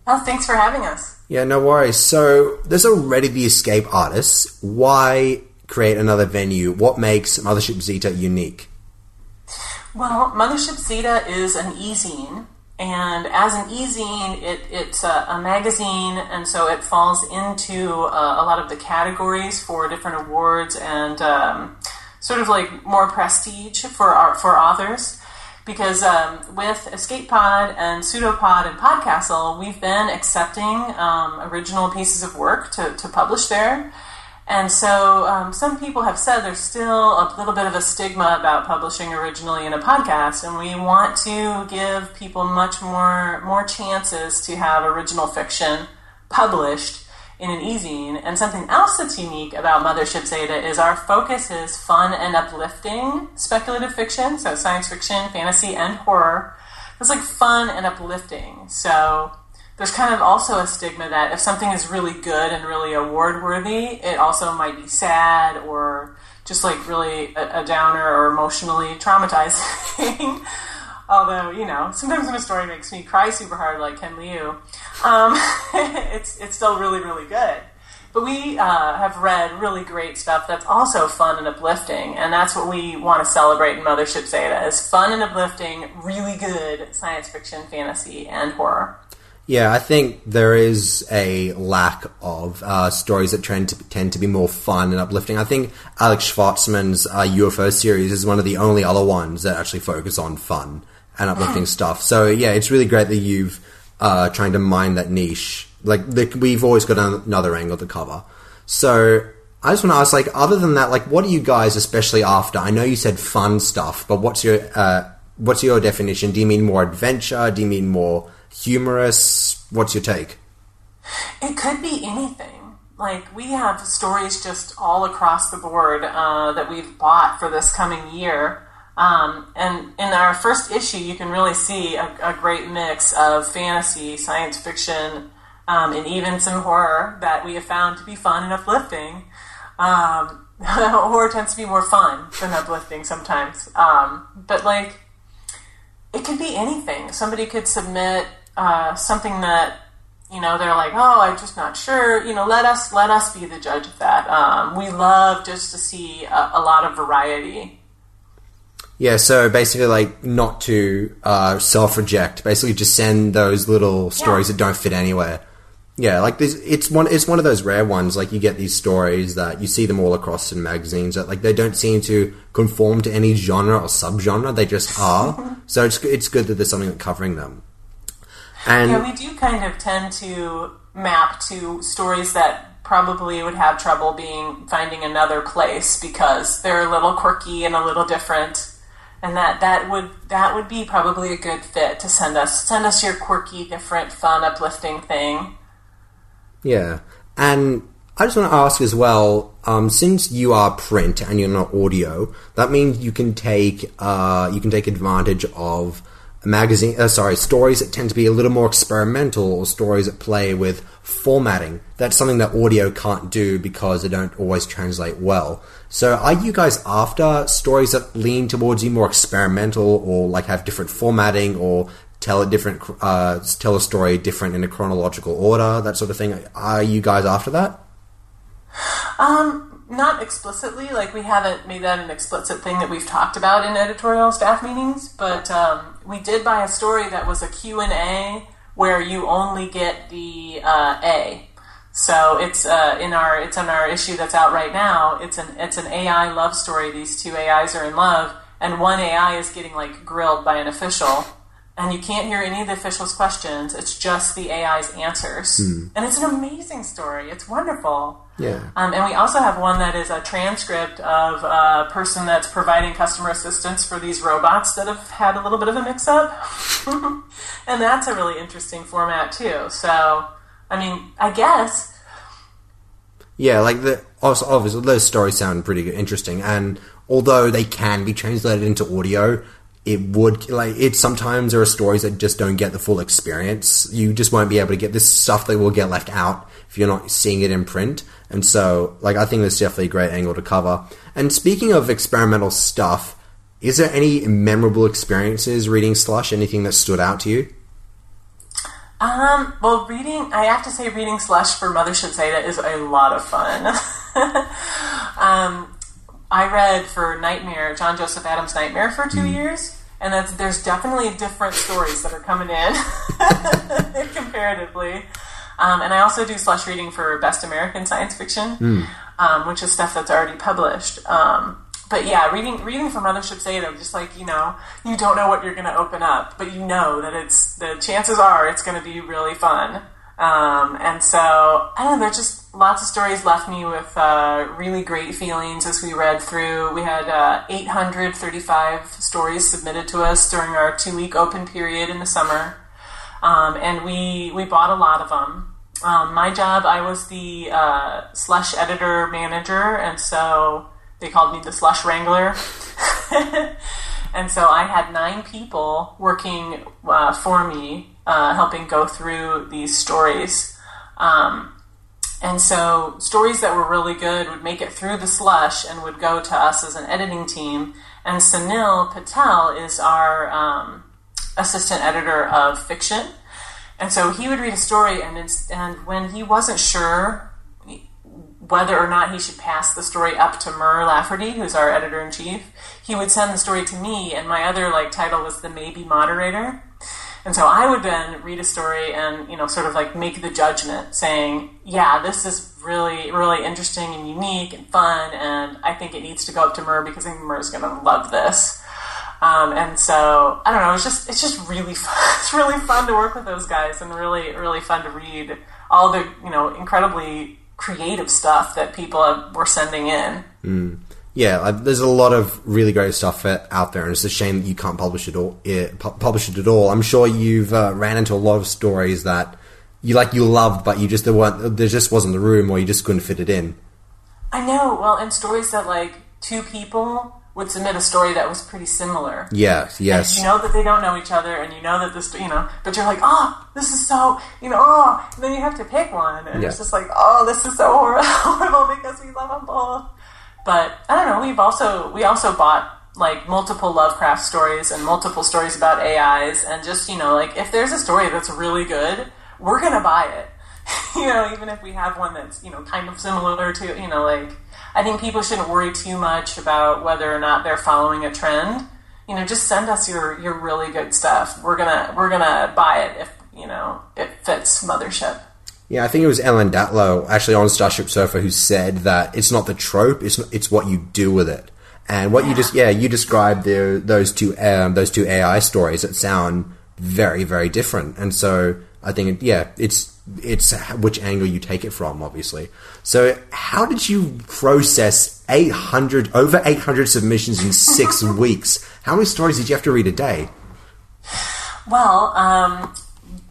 Speaker 6: Oh, thanks for having us.
Speaker 5: Yeah, no worries. So, there's already the Escape Artists. Why create another venue? What makes Mothership Zeta unique?
Speaker 6: Well, Mothership Zeta is an e-zine, and as an e-zine, it, it's a, a, magazine, and so it falls into uh, a lot of the categories for different awards and um, sort of like more prestige for our, for authors. Because um, with Escape Pod and Pseudopod and Podcastle, we've been accepting um, original pieces of work to, to publish there. And so um, some people have said there's still a little bit of a stigma about publishing originally in a podcast, and we want to give people much more more chances to have original fiction published in an e-zine. And something else that's unique about Mothership Zeta is our focus is fun and uplifting speculative fiction, so science fiction, fantasy, and horror. It's like fun and uplifting. So there's kind of also a stigma that if something is really good and really award worthy, it also might be sad or just like really a, a downer or emotionally traumatizing. Although, you know, sometimes when a story makes me cry super hard, like Ken Liu, um, it's, it's still really, really good. But we uh, have read really great stuff that's also fun and uplifting, and that's what we want to celebrate in Mothership Zeta is fun and uplifting, really good science fiction, fantasy, and horror.
Speaker 5: Yeah, I think there is a lack of uh, stories that tend to, tend to be more fun and uplifting. I think Alex Shvartsman's uh, UFO series is one of the only other ones that actually focus on fun and uplifting stuff. So yeah, it's really great that you've uh, trying to mine that niche. Like the, we've always got another angle to cover. So I just want to ask, like, other than that, like, what are you guys especially after? I know you said fun stuff, but what's your uh, what's your definition? Do you mean more adventure? Do you mean more humorous? What's your take?
Speaker 6: It could be anything. Like we have stories just all across the board uh, that we've bought for this coming year. Um, and in our first issue, you can really see a, a great mix of fantasy, science fiction, um, and even some horror that we have found to be fun and uplifting. Um, horror tends to be more fun than uplifting sometimes. Um, but like, it could be anything. Somebody could submit uh, something that you know they're like, oh, I'm just not sure. You know, let us let us be the judge of that. Um, we love just to see a, a, lot of variety.
Speaker 5: Yeah, so basically, like, not to uh, self reject. Basically, just send those little stories yeah. that don't fit anywhere. Yeah, like this, it's one. It's one of those rare ones. Like you get these stories that you see them all across in magazines that like they don't seem to conform to any genre or subgenre. They just are. so it's it's good that there's something covering them.
Speaker 6: And yeah, we do kind of tend to map to stories that probably would have trouble being finding another place because they're a little quirky and a little different. And that that would that would be probably a good fit to send us send us your quirky different fun uplifting thing.
Speaker 5: Yeah. And i just want to ask as well um, since you are print and you're not audio that means you can take uh, you can take advantage of magazine, uh, sorry, stories that tend to be a little more experimental or stories that play with formatting. That's something that audio can't do because they don't always translate well. So are you guys after stories that lean towards you more experimental or like have different formatting or tell a different, uh, tell a story different in a chronological order, that sort of thing? Are you guys after that?
Speaker 6: Um, not explicitly, like we haven't made that an explicit thing that we've talked about in editorial staff meetings, but um, we did buy a story that was a Q&A where you only get the uh, A. So it's uh, in our it's in our issue that's out right now. It's an it's an AI love story. These two AIs are in love, and one AI is getting like grilled by an official and you can't hear any of the officials' questions. It's just the AI's answers,
Speaker 5: Hmm.
Speaker 6: and it's an amazing story. It's wonderful.
Speaker 5: Yeah.
Speaker 6: Um, and we also have one that is a transcript of a person that's providing customer assistance for these robots that have had a little bit of a mix up. and that's a really interesting format, too. So, I mean, I guess.
Speaker 5: Yeah, like the obviously those stories sound pretty interesting, and although they can be translated into audio, it would like it. Sometimes there are stories that just don't get the full experience. You just won't be able to get this stuff that will get left out if you're not seeing it in print. And so, like, I think that's definitely a great angle to cover. And speaking of experimental stuff, is there any memorable experiences reading Slush? Anything that stood out to you?
Speaker 6: Um, well, reading, I have to say, reading Slush for Mothership Zeta is a lot of fun. um, I read for Nightmare, John Joseph Adams' Nightmare for two years, and that's, there's definitely different stories that are coming in comparatively. Um, and I also do slush reading for Best American Science Fiction, um, which is stuff that's already published. Um, but yeah, reading reading for Mothership Zeta, just like you know, you don't know what you're going to open up, but you know that it's the chances are it's going to be really fun. Um, and so I don't know, there's just lots of stories left me with uh, really great feelings as we read through. We had uh, 835 stories submitted to us during our two week open period in the summer, um, and we we bought a lot of them. Um, my job, I was the uh, slush editor manager, and so they called me the slush wrangler. and so I had nine people working uh, for me, uh, helping go through these stories. Um, and so stories that were really good would make it through the slush and would go to us as an editing team. And Sunil Patel is our um, assistant editor of fiction. And so he would read a story, and and when he wasn't sure whether or not he should pass the story up to Mur Lafferty, who's our editor in chief, he would send the story to me, and my other like title was the maybe moderator. And so I would then read a story and you know sort of like make the judgment, saying, "Yeah, this is really really interesting and unique and fun, and I think it needs to go up to Mur because I think Mur's going to love this." Um, and so I don't know. It's just it's just really fun. It's really fun to work with those guys, and really really fun to read all the you know incredibly creative stuff that people have, were sending in.
Speaker 5: Mm. Yeah, there's a lot of really great stuff out there, and it's a shame that you can't publish it all. It, pu- publish it at all. I'm sure you've uh, ran into a lot of stories that you like you loved, but you just there weren't there just wasn't the room, or you just couldn't fit it in.
Speaker 6: I know. Well, and stories that like two people would submit a story that was pretty similar.
Speaker 5: Yes, yes.
Speaker 6: And you know that they don't know each other, and you know that this, you know, but you're like, oh, this is so, you know, oh, and then you have to pick one, and
Speaker 5: Yeah.
Speaker 6: it's just like, oh, this is so hor- horrible because we love them both. But I don't know. We've also we also bought like multiple Lovecraft stories and multiple stories about AIs, and just you know, like if there's a story that's really good, we're gonna buy it. you know, even if we have one that's you know kind of similar to you know, like I think people shouldn't worry too much about whether or not they're following a trend. You know, just send us your your really good stuff. We're gonna we're gonna buy it if you know it fits Mothership.
Speaker 5: Yeah, I think it was Ellen Datlow actually on Starship Sofa who said that it's not the trope; it's it's what you do with it. And what you just yeah you described the, those two um, those two AI stories that sound very very different. And so I think it, yeah it's it's which angle you take it from obviously. So how did you process eight hundred over eight hundred submissions in six weeks? How many stories did you have to read a day?
Speaker 6: Well, um,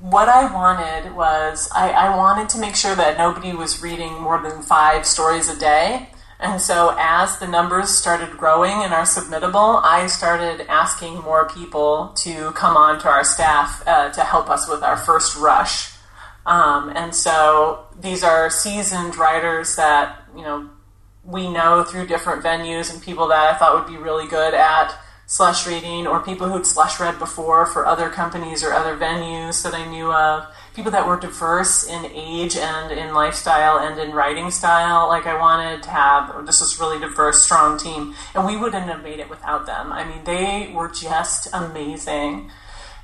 Speaker 6: what I wanted was I, I wanted to make sure that nobody was reading more than five stories a day. And so, as the numbers started growing in our submittable, I started asking more people to come on to our staff uh, to help us with our first rush. Um, and so, these are seasoned writers that, you know, we know through different venues and people that I thought would be really good at slush reading or people who'd slush read before for other companies or other venues that I knew of. People that were diverse in age and in lifestyle and in writing style. Like I wanted to have just this really diverse, strong team. And we wouldn't have made it without them. I mean, they were just amazing.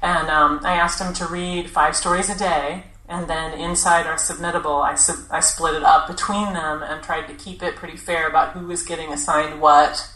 Speaker 6: And um, I asked them to read five stories a day. And then inside our submittable, I, sub- I split it up between them and tried to keep it pretty fair about who was getting assigned what.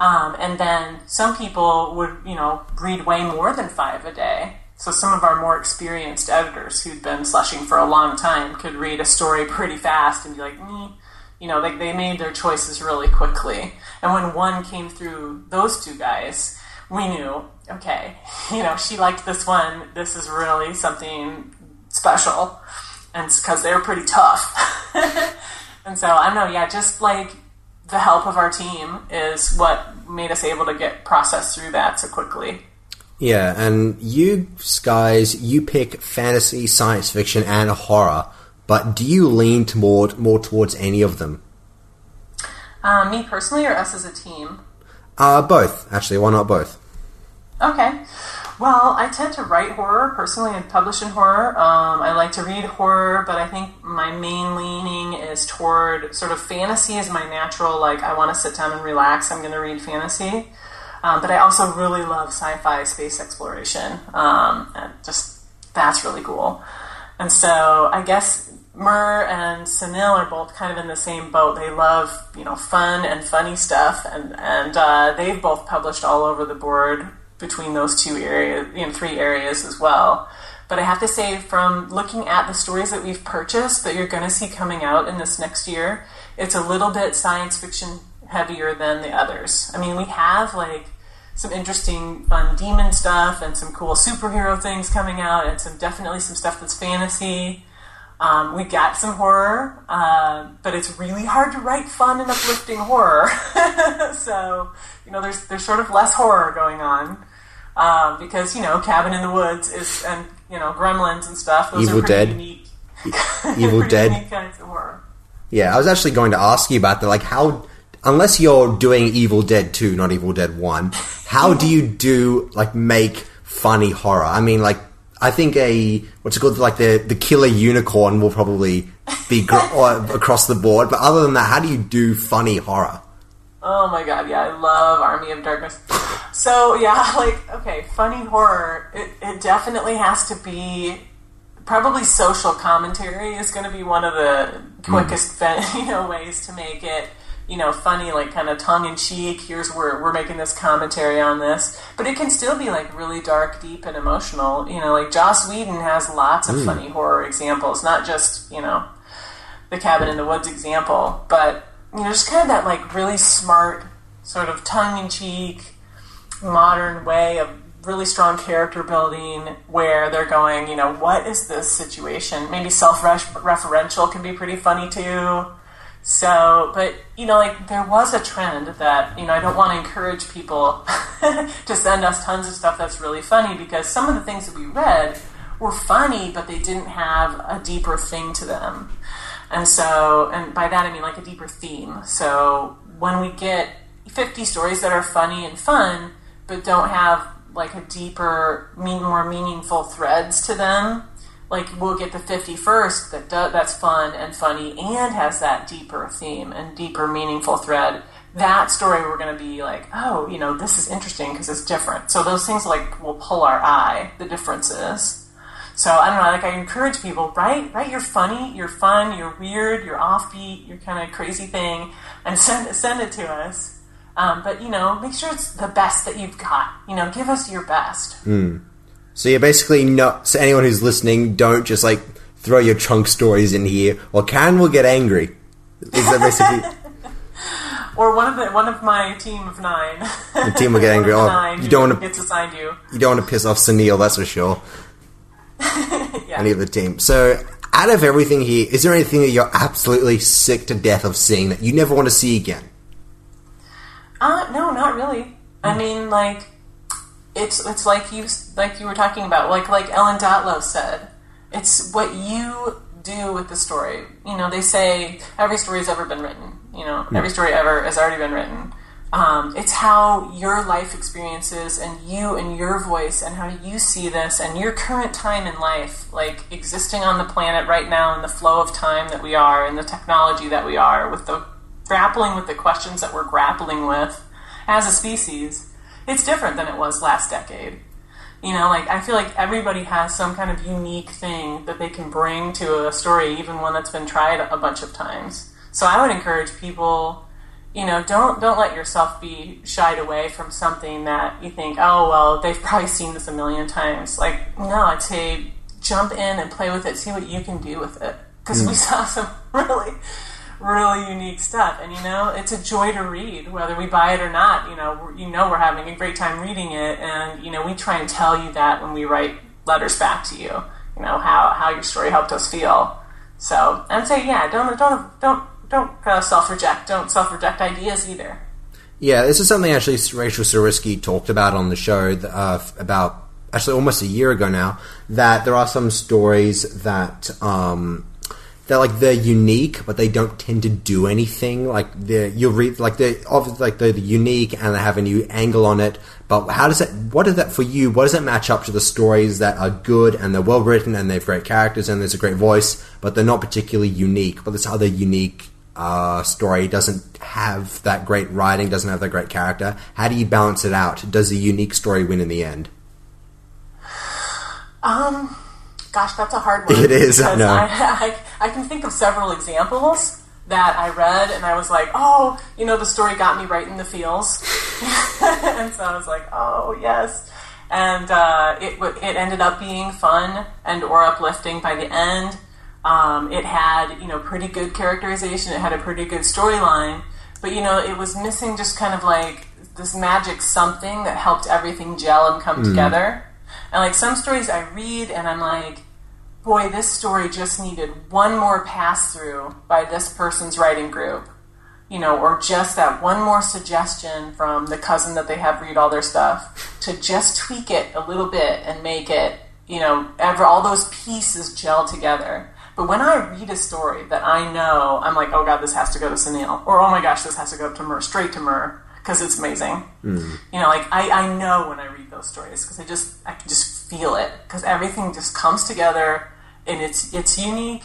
Speaker 6: Um, and then some people would, you know, read way more than five a day. So some of our more experienced editors who'd been slushing for a long time could read a story pretty fast and be like, mm. you know, they, they made their choices really quickly. And when one came through those two guys, we knew, okay, you know, she liked this one. This is really something special. And because they're pretty tough. and so I know, yeah, just like the help of our team is what made us able to get processed through that so quickly.
Speaker 5: Yeah, and you guys, you pick fantasy, science fiction, and horror, but do you lean more more towards any of them?
Speaker 6: Uh, me personally, or us as a team?
Speaker 5: Uh, both, actually. Why not both?
Speaker 6: Okay. Well, I tend to write horror personally and publish in horror. Um, I like to read horror, but I think my main leaning is toward sort of fantasy is my natural, like, I want to sit down and relax, I'm going to read fantasy. Um, but I also really love sci fi space exploration. Um, and just, that's really cool. And so I guess Mur and Sunil are both kind of in the same boat. They love, you know, fun and funny stuff, and and uh, they've both published all over the board between those two areas, you know, three areas as well. But I have to say, from looking at the stories that we've purchased that you're going to see coming out in this next year, it's a little bit science fiction heavier than the others. I mean, we have like some interesting, fun demon stuff and some cool superhero things coming out, and some definitely some stuff that's fantasy. Um, we got some horror, uh, but it's really hard to write fun and uplifting horror. so, you know, there's there's sort of less horror going on um, because you know, Cabin in the Woods is and you know, Gremlins and stuff. Those
Speaker 5: Evil
Speaker 6: are pretty
Speaker 5: Dead.
Speaker 6: unique.
Speaker 5: Evil
Speaker 6: pretty
Speaker 5: Dead.
Speaker 6: unique kinds of horror.
Speaker 5: Yeah, I was actually going to ask you about that. Like, how, unless you're doing Evil Dead 2, not Evil Dead 1, how do you do, like, make funny horror? I mean, like, I think a, what's it called, like, the, the killer unicorn will probably be gr- across the board. But other than that, how do you do funny horror?
Speaker 6: Oh my god, yeah, I love Army of Darkness. So yeah, like okay, funny horror. It, it definitely has to be probably social commentary is going to be one of the mm. quickest you know ways to make it you know funny, like kind of tongue in cheek. Here's where we're making this commentary on this, but it can still be like really dark, deep, and emotional. You know, like Joss Whedon has lots of
Speaker 7: Mm.
Speaker 6: funny horror examples, not just you know the cabin in the woods example, but you know, just kind of that like really smart, sort of tongue in cheek, modern way of really strong character building where they're going, you know, what is this situation? Maybe self referential can be pretty funny too. So, but you know, like there was a trend that you know I don't want to encourage people to send us tons of stuff that's really funny because some of the things that we read were funny, but they didn't have a deeper thing to them. And so, and by that I mean like a deeper theme. So when we get 50 stories that are funny and fun, but don't have like a deeper, mean, more meaningful threads to them, like we'll get the 51st that do, that's fun and funny and has that deeper theme and deeper meaningful thread. That story we're going to be like, oh, you know, this is interesting because it's different. So those things like will pull our eye, the differences. So I don't know, like I encourage people, write write your funny, your fun, your weird, your offbeat, your kind of crazy thing, and send send it to us. Um, but you know, make sure it's the best that you've got. You know, give us your best.
Speaker 5: Hmm. So you're basically not. So anyone who's listening, don't just like throw your chunk stories in here, or Karen will get angry. Is that basically?
Speaker 6: Or one of the one of my team of nine.
Speaker 5: The team will get angry. Oh, you don't wanna-
Speaker 6: gets assigned you.
Speaker 5: you don't want to piss off Sunil, that's for sure. Any of the team. So, out of everything here, is there anything that you're absolutely sick to death of seeing that you never want to see again?
Speaker 6: Uh, no, not really. I mean, like it's it's like you like you were talking about, like like Ellen Datlow said, it's what you do with the story. You know, they say every story's ever been written. You know, every story ever has already been written. Um, it's how your life experiences and you and your voice and how you see this and your current time in life, like existing on the planet right now in the flow of time that we are and the technology that we are, with the grappling with the questions that we're grappling with as a species. It's different than it was last decade. You know, like I feel like everybody has some kind of unique thing that they can bring to a story, even one that's been tried a bunch of times. So I would encourage people you know, don't don't let yourself be shied away from something that you think, oh well, they've probably seen this a million times. Like, no, I'd say jump in and play with it, see what you can do with it, because mm. we saw some really, really unique stuff, and you know, it's a joy to read, whether we buy it or not. You know, you know, we're having a great time reading it, and you know, we try and tell you that when we write letters back to you. You know how how your story helped us feel. So I'd say, yeah, don't don't don't don't uh, self reject. Don't self reject ideas either.
Speaker 5: Yeah, this is something actually Rachel Swirsky talked about on the show uh, about actually almost a year ago now. That there are some stories that um, they're like they're unique, but they don't tend to do anything. Like they're you read like they're obviously like they're unique and they have a new angle on it. But how does that? What is that for you? What does that match up to the stories that are good and they're well written and they have great characters and there's a great voice, but they're not particularly unique. But this other unique uh, story doesn't have that great writing, doesn't have that great character. How do you balance it out? Does the unique story win in the end?
Speaker 6: Um, gosh, that's a hard one.
Speaker 5: It is. I know. I,
Speaker 6: I, I can think of several examples that I read, and I was like, oh, you know, the story got me right in the feels, and so I was like, oh yes, and uh, it it ended up being fun and or uplifting by the end. Um, it had, you know, pretty good characterization. It had a pretty good storyline, but you know, it was missing just kind of like this magic something that helped everything gel and come mm. together. And like some stories I read, and I'm like, boy, this story just needed one more pass through by this person's writing group, you know, or just that one more suggestion from the cousin that they have read all their stuff to just tweak it a little bit and make it, you know, ever all those pieces gel together. But when I read a story that I know, I'm like, oh god, this has to go to Sunil, or oh my gosh, this has to go up to Mur, straight to Mur, because it's amazing. Mm. You know, like I, I know when I read those stories because I just I can just feel it because everything just comes together and it's it's unique,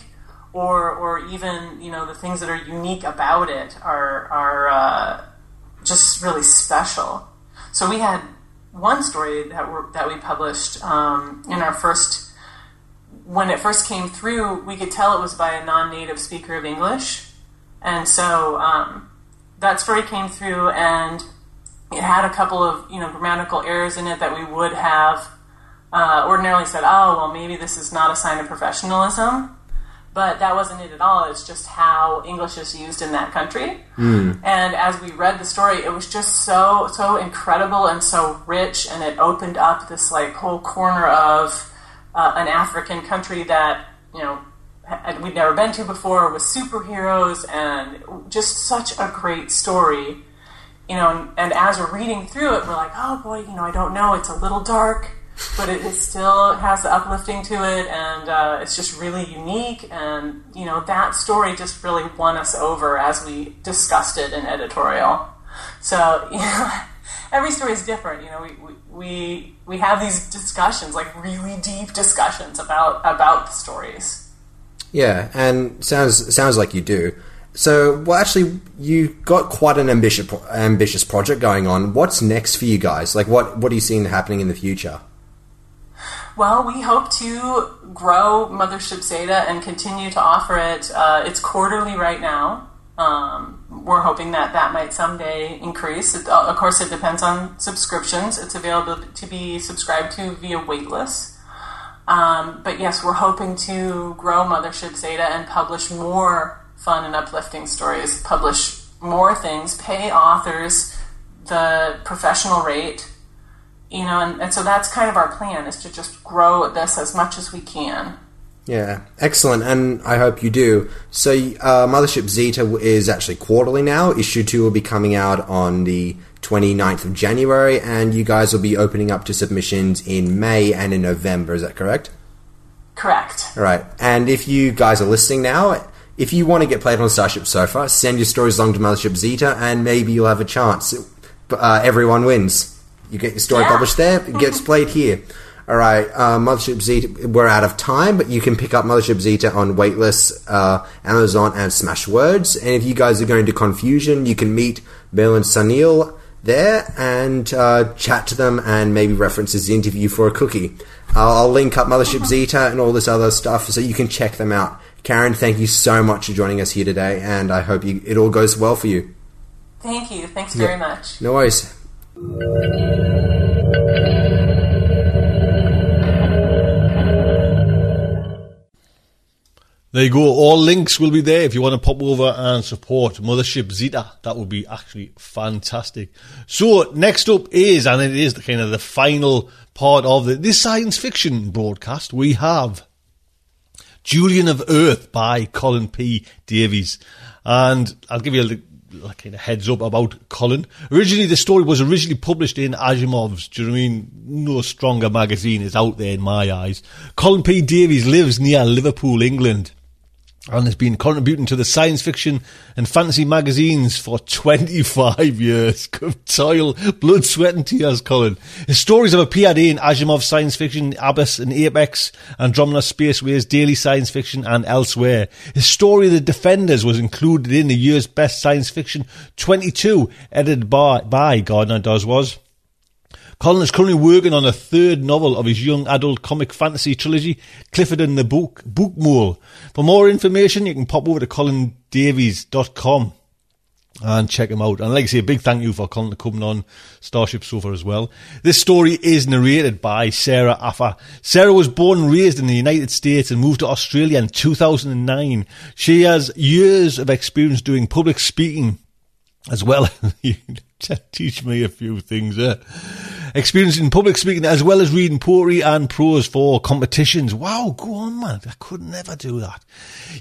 Speaker 6: or or even you know the things that are unique about it are are uh, just really special. So we had one story that were, that we published um, in our first when it first came through, we could tell it was by a non-native speaker of English, and so um, that story came through, and it had a couple of you know grammatical errors in it that we would have uh, ordinarily said, "Oh, well, maybe this is not a sign of professionalism." But that wasn't it at all. It's just how English is used in that country. Mm. And as we read the story, it was just so so incredible and so rich, and it opened up this like whole corner of uh, an African country that you know we'd never been to before with superheroes and just such a great story. You know, and, and, as we're reading through it, we're like, oh boy, you know, I don't know, it's a little dark, but it, still has the uplifting to it, and uh, it's just really unique. And you know, that story just really won us over as we discussed it in editorial. So, you know, every story is different. You know, we, we we we have these discussions, like really deep discussions about about the stories.
Speaker 5: Yeah, and sounds sounds like you do. So, well, actually, you got quite an ambitious ambitious project going on. What's next for you guys? Like, what what are you seeing happening in the future?
Speaker 6: Well, we hope to grow Mothership Zeta and continue to offer it. Uh, it's quarterly right now. Um, we're hoping that that might someday increase. It, uh, of course, it depends on subscriptions. It's available to be subscribed to via Weightless. Um, but yes, we're hoping to grow Mothership Zeta and publish more fun and uplifting stories, publish more things, pay authors the professional rate, you know, and, and so that's kind of our plan is to just grow this as much as we can.
Speaker 5: Yeah, excellent, and I hope you do. So, uh, Mothership Zeta is actually quarterly now. Issue 2 will be coming out on the 29th of January, and you guys will be opening up to submissions in May and in November, is that correct?
Speaker 6: Correct.
Speaker 5: All right, and if you guys are listening now, if you want to get played on Starship Sofa, send your stories along to Mothership Zeta, and maybe you'll have a chance. Uh, everyone wins. You get your story yeah. published there, it gets played here. All right, uh, Mothership Zeta, we're out of time, but you can pick up Mothership Zeta on Weightless, uh, Amazon, and Smashwords. And if you guys are going to Confusion, you can meet Bill and Sunil there and uh, chat to them and maybe reference this interview for a cookie. I'll link up Mothership Zeta and all this other stuff so you can check them out. Karen, thank you so much for joining us here today, and I hope you, it all goes well for you.
Speaker 6: Thank you. Thanks very much.
Speaker 5: No worries.
Speaker 2: There you go. All links will be there if you want to pop over and support Mothership Zeta. That would be actually fantastic. So next up is, and it is the kind of the final part of the, this science fiction broadcast. We have Julian of Earth by Colin P. Davies, and I'll give you a like kind of heads up about Colin. Originally, the story was originally published in Asimov's. Do you know I mean? No stronger magazine is out there in my eyes. Colin P. Davies lives near Liverpool, England and has been contributing to the science fiction and fantasy magazines for 25 years. Toil, blood, sweat and tears, Colin. His stories have appeared in Asimov Science Fiction, Abyss and Apex, Andromeda Spaceways, Daily Science Fiction and elsewhere. His story, The Defenders, was included in the year's Best Science Fiction 22, edited by, by Gardner Dozois. Colin is currently working on a third novel of his young adult comic fantasy trilogy, Clifford and the Book, Bookmole. For more information, you can pop over to colindavies.com and check him out. And like I say, a big thank you for Colin coming on Starship Sofa as well. This story is narrated by Sarah Affa. Sarah was born and raised in the United States and moved to Australia in 2009. She has years of experience doing public speaking as well. teach me a few things there. Experience in public speaking as well as reading poetry and prose for competitions. Wow, go on, man. I could never do that.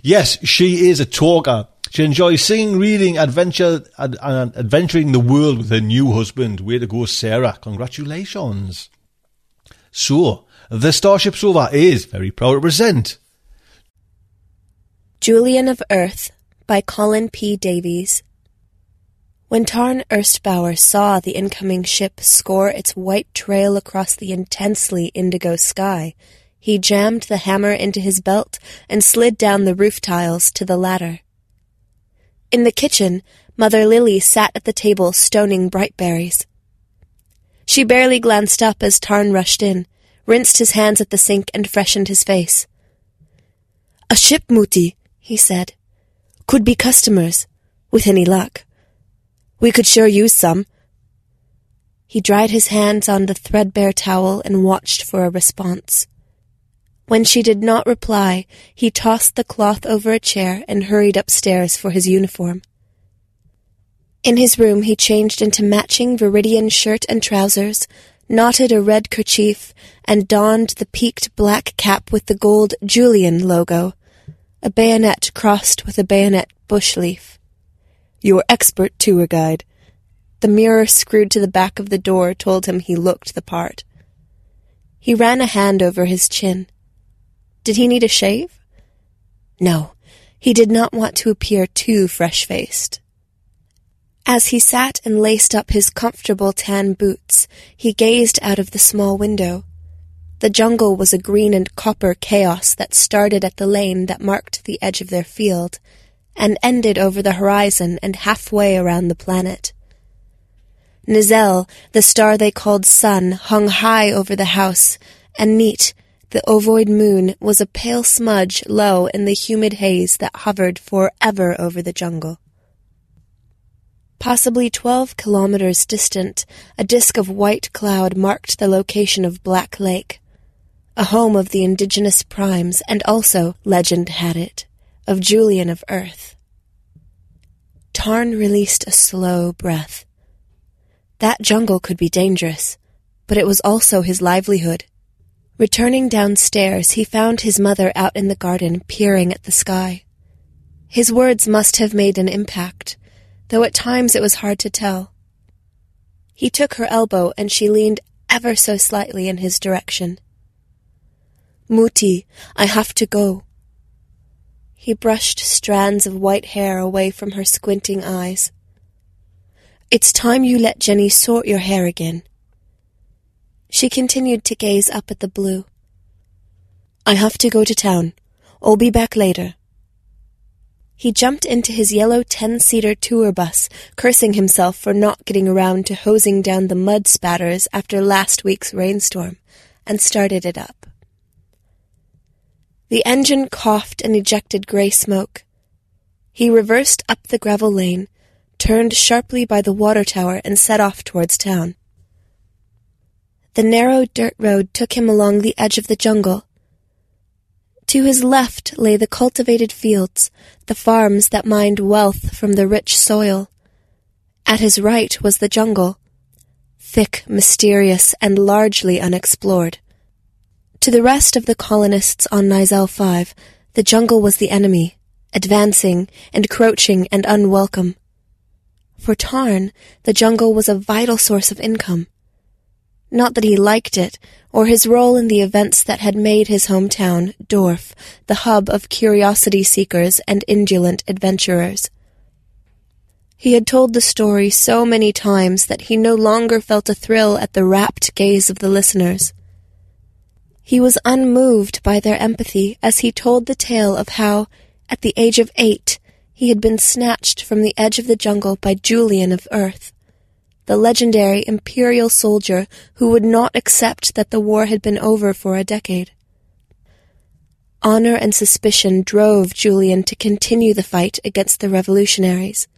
Speaker 2: Yes, she is a talker. She enjoys singing, reading, adventure, and adventuring the world with her new husband. Way to go, Sarah. Congratulations. So, the Starship Sofa is very proud to present
Speaker 7: Julian of Earth by Colin P. Davies. When Tarn Erstbauer saw the incoming ship score its white trail across the intensely indigo sky, he jammed the hammer into his belt and slid down the roof tiles to the ladder. In the kitchen, Mother Lily sat at the table stoning brightberries. She barely glanced up as Tarn rushed in, rinsed his hands at the sink, and freshened his face. A ship, Muti, he said. Could be customers, with any luck. We could sure use some. He dried his hands on the threadbare towel and watched for a response. When she did not reply, he tossed the cloth over a chair and hurried upstairs for his uniform. In his room, he changed into matching Viridian shirt and trousers, knotted a red kerchief, and donned the peaked black cap with the gold Julian logo, a bayonet crossed with a bayonet bush leaf. Your expert tour guide. The mirror screwed to the back of the door told him he looked the part. He ran a hand over his chin. Did he need a shave? No, he did not want to appear too fresh faced. As he sat and laced up his comfortable tan boots, he gazed out of the small window. The jungle was a green and copper chaos that started at the lane that marked the edge of their field and ended over the horizon and halfway around the planet. Nizel, the star they called Sun, hung high over the house, and Neat, the ovoid moon, was a pale smudge low in the humid haze that hovered forever over the jungle. Possibly twelve kilometers distant, a disk of white cloud marked the location of Black Lake, a home of the indigenous primes, and also, legend had it, of Julian of Earth. Tarn released a slow breath. That jungle could be dangerous, but it was also his livelihood. Returning downstairs, he found his mother out in the garden peering at the sky. His words must have made an impact, though at times it was hard to tell. He took her elbow and she leaned ever so slightly in his direction. Muti, I have to go. He brushed strands of white hair away from her squinting eyes. It's time you let Jenny sort your hair again. She continued to gaze up at the blue. I have to go to town. I'll be back later. He jumped into his yellow ten-seater tour bus, cursing himself for not getting around to hosing down the mud spatters after last week's rainstorm, and started it up. The engine coughed and ejected grey smoke. He reversed up the gravel lane, turned sharply by the water tower and set off towards town. The narrow dirt road took him along the edge of the jungle. To his left lay the cultivated fields, the farms that mined wealth from the rich soil. At his right was the jungle, thick, mysterious, and largely unexplored. To the rest of the colonists on Nizel 5, the jungle was the enemy, advancing, encroaching, and unwelcome. For Tarn, the jungle was a vital source of income. Not that he liked it, or his role in the events that had made his hometown, Dorf, the hub of curiosity seekers and indolent adventurers. He had told the story so many times that he no longer felt a thrill at the rapt gaze of the listeners. He was unmoved by their empathy as he told the tale of how, at the age of eight, he had been snatched from the edge of the jungle by Julian of Earth the legendary imperial soldier who would not accept that the war had been over for a decade. Honor and suspicion drove Julian to continue the fight against the revolutionaries.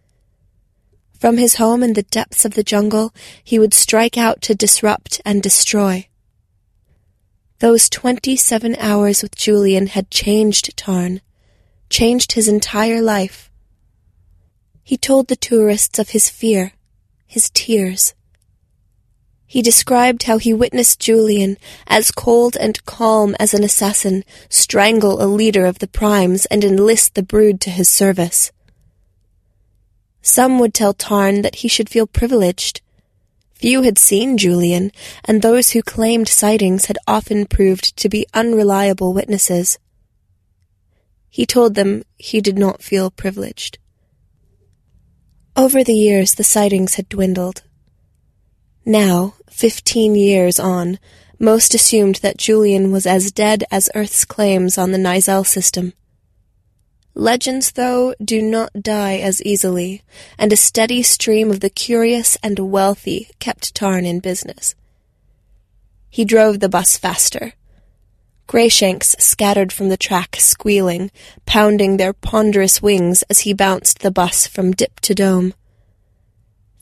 Speaker 7: From his home in the depths of the jungle, he would strike out to disrupt and destroy. Those twenty-seven hours with Julian had changed Tarn, changed his entire life. He told the tourists of his fear, his tears. He described how he witnessed Julian, as cold and calm as an assassin, strangle a leader of the primes and enlist the brood to his service. Some would tell Tarn that he should feel privileged. Few had seen Julian, and those who claimed sightings had often proved to be unreliable witnesses. He told them he did not feel privileged. Over the years, the sightings had dwindled. Now, fifteen years on, most assumed that Julian was as dead as Earth's claims on the Nizel system. Legends, though, do not die as easily, and a steady stream of the curious and wealthy kept Tarn in business. He drove the bus faster, Grayshanks scattered from the track, squealing, pounding their ponderous wings as he bounced the bus from dip to dome.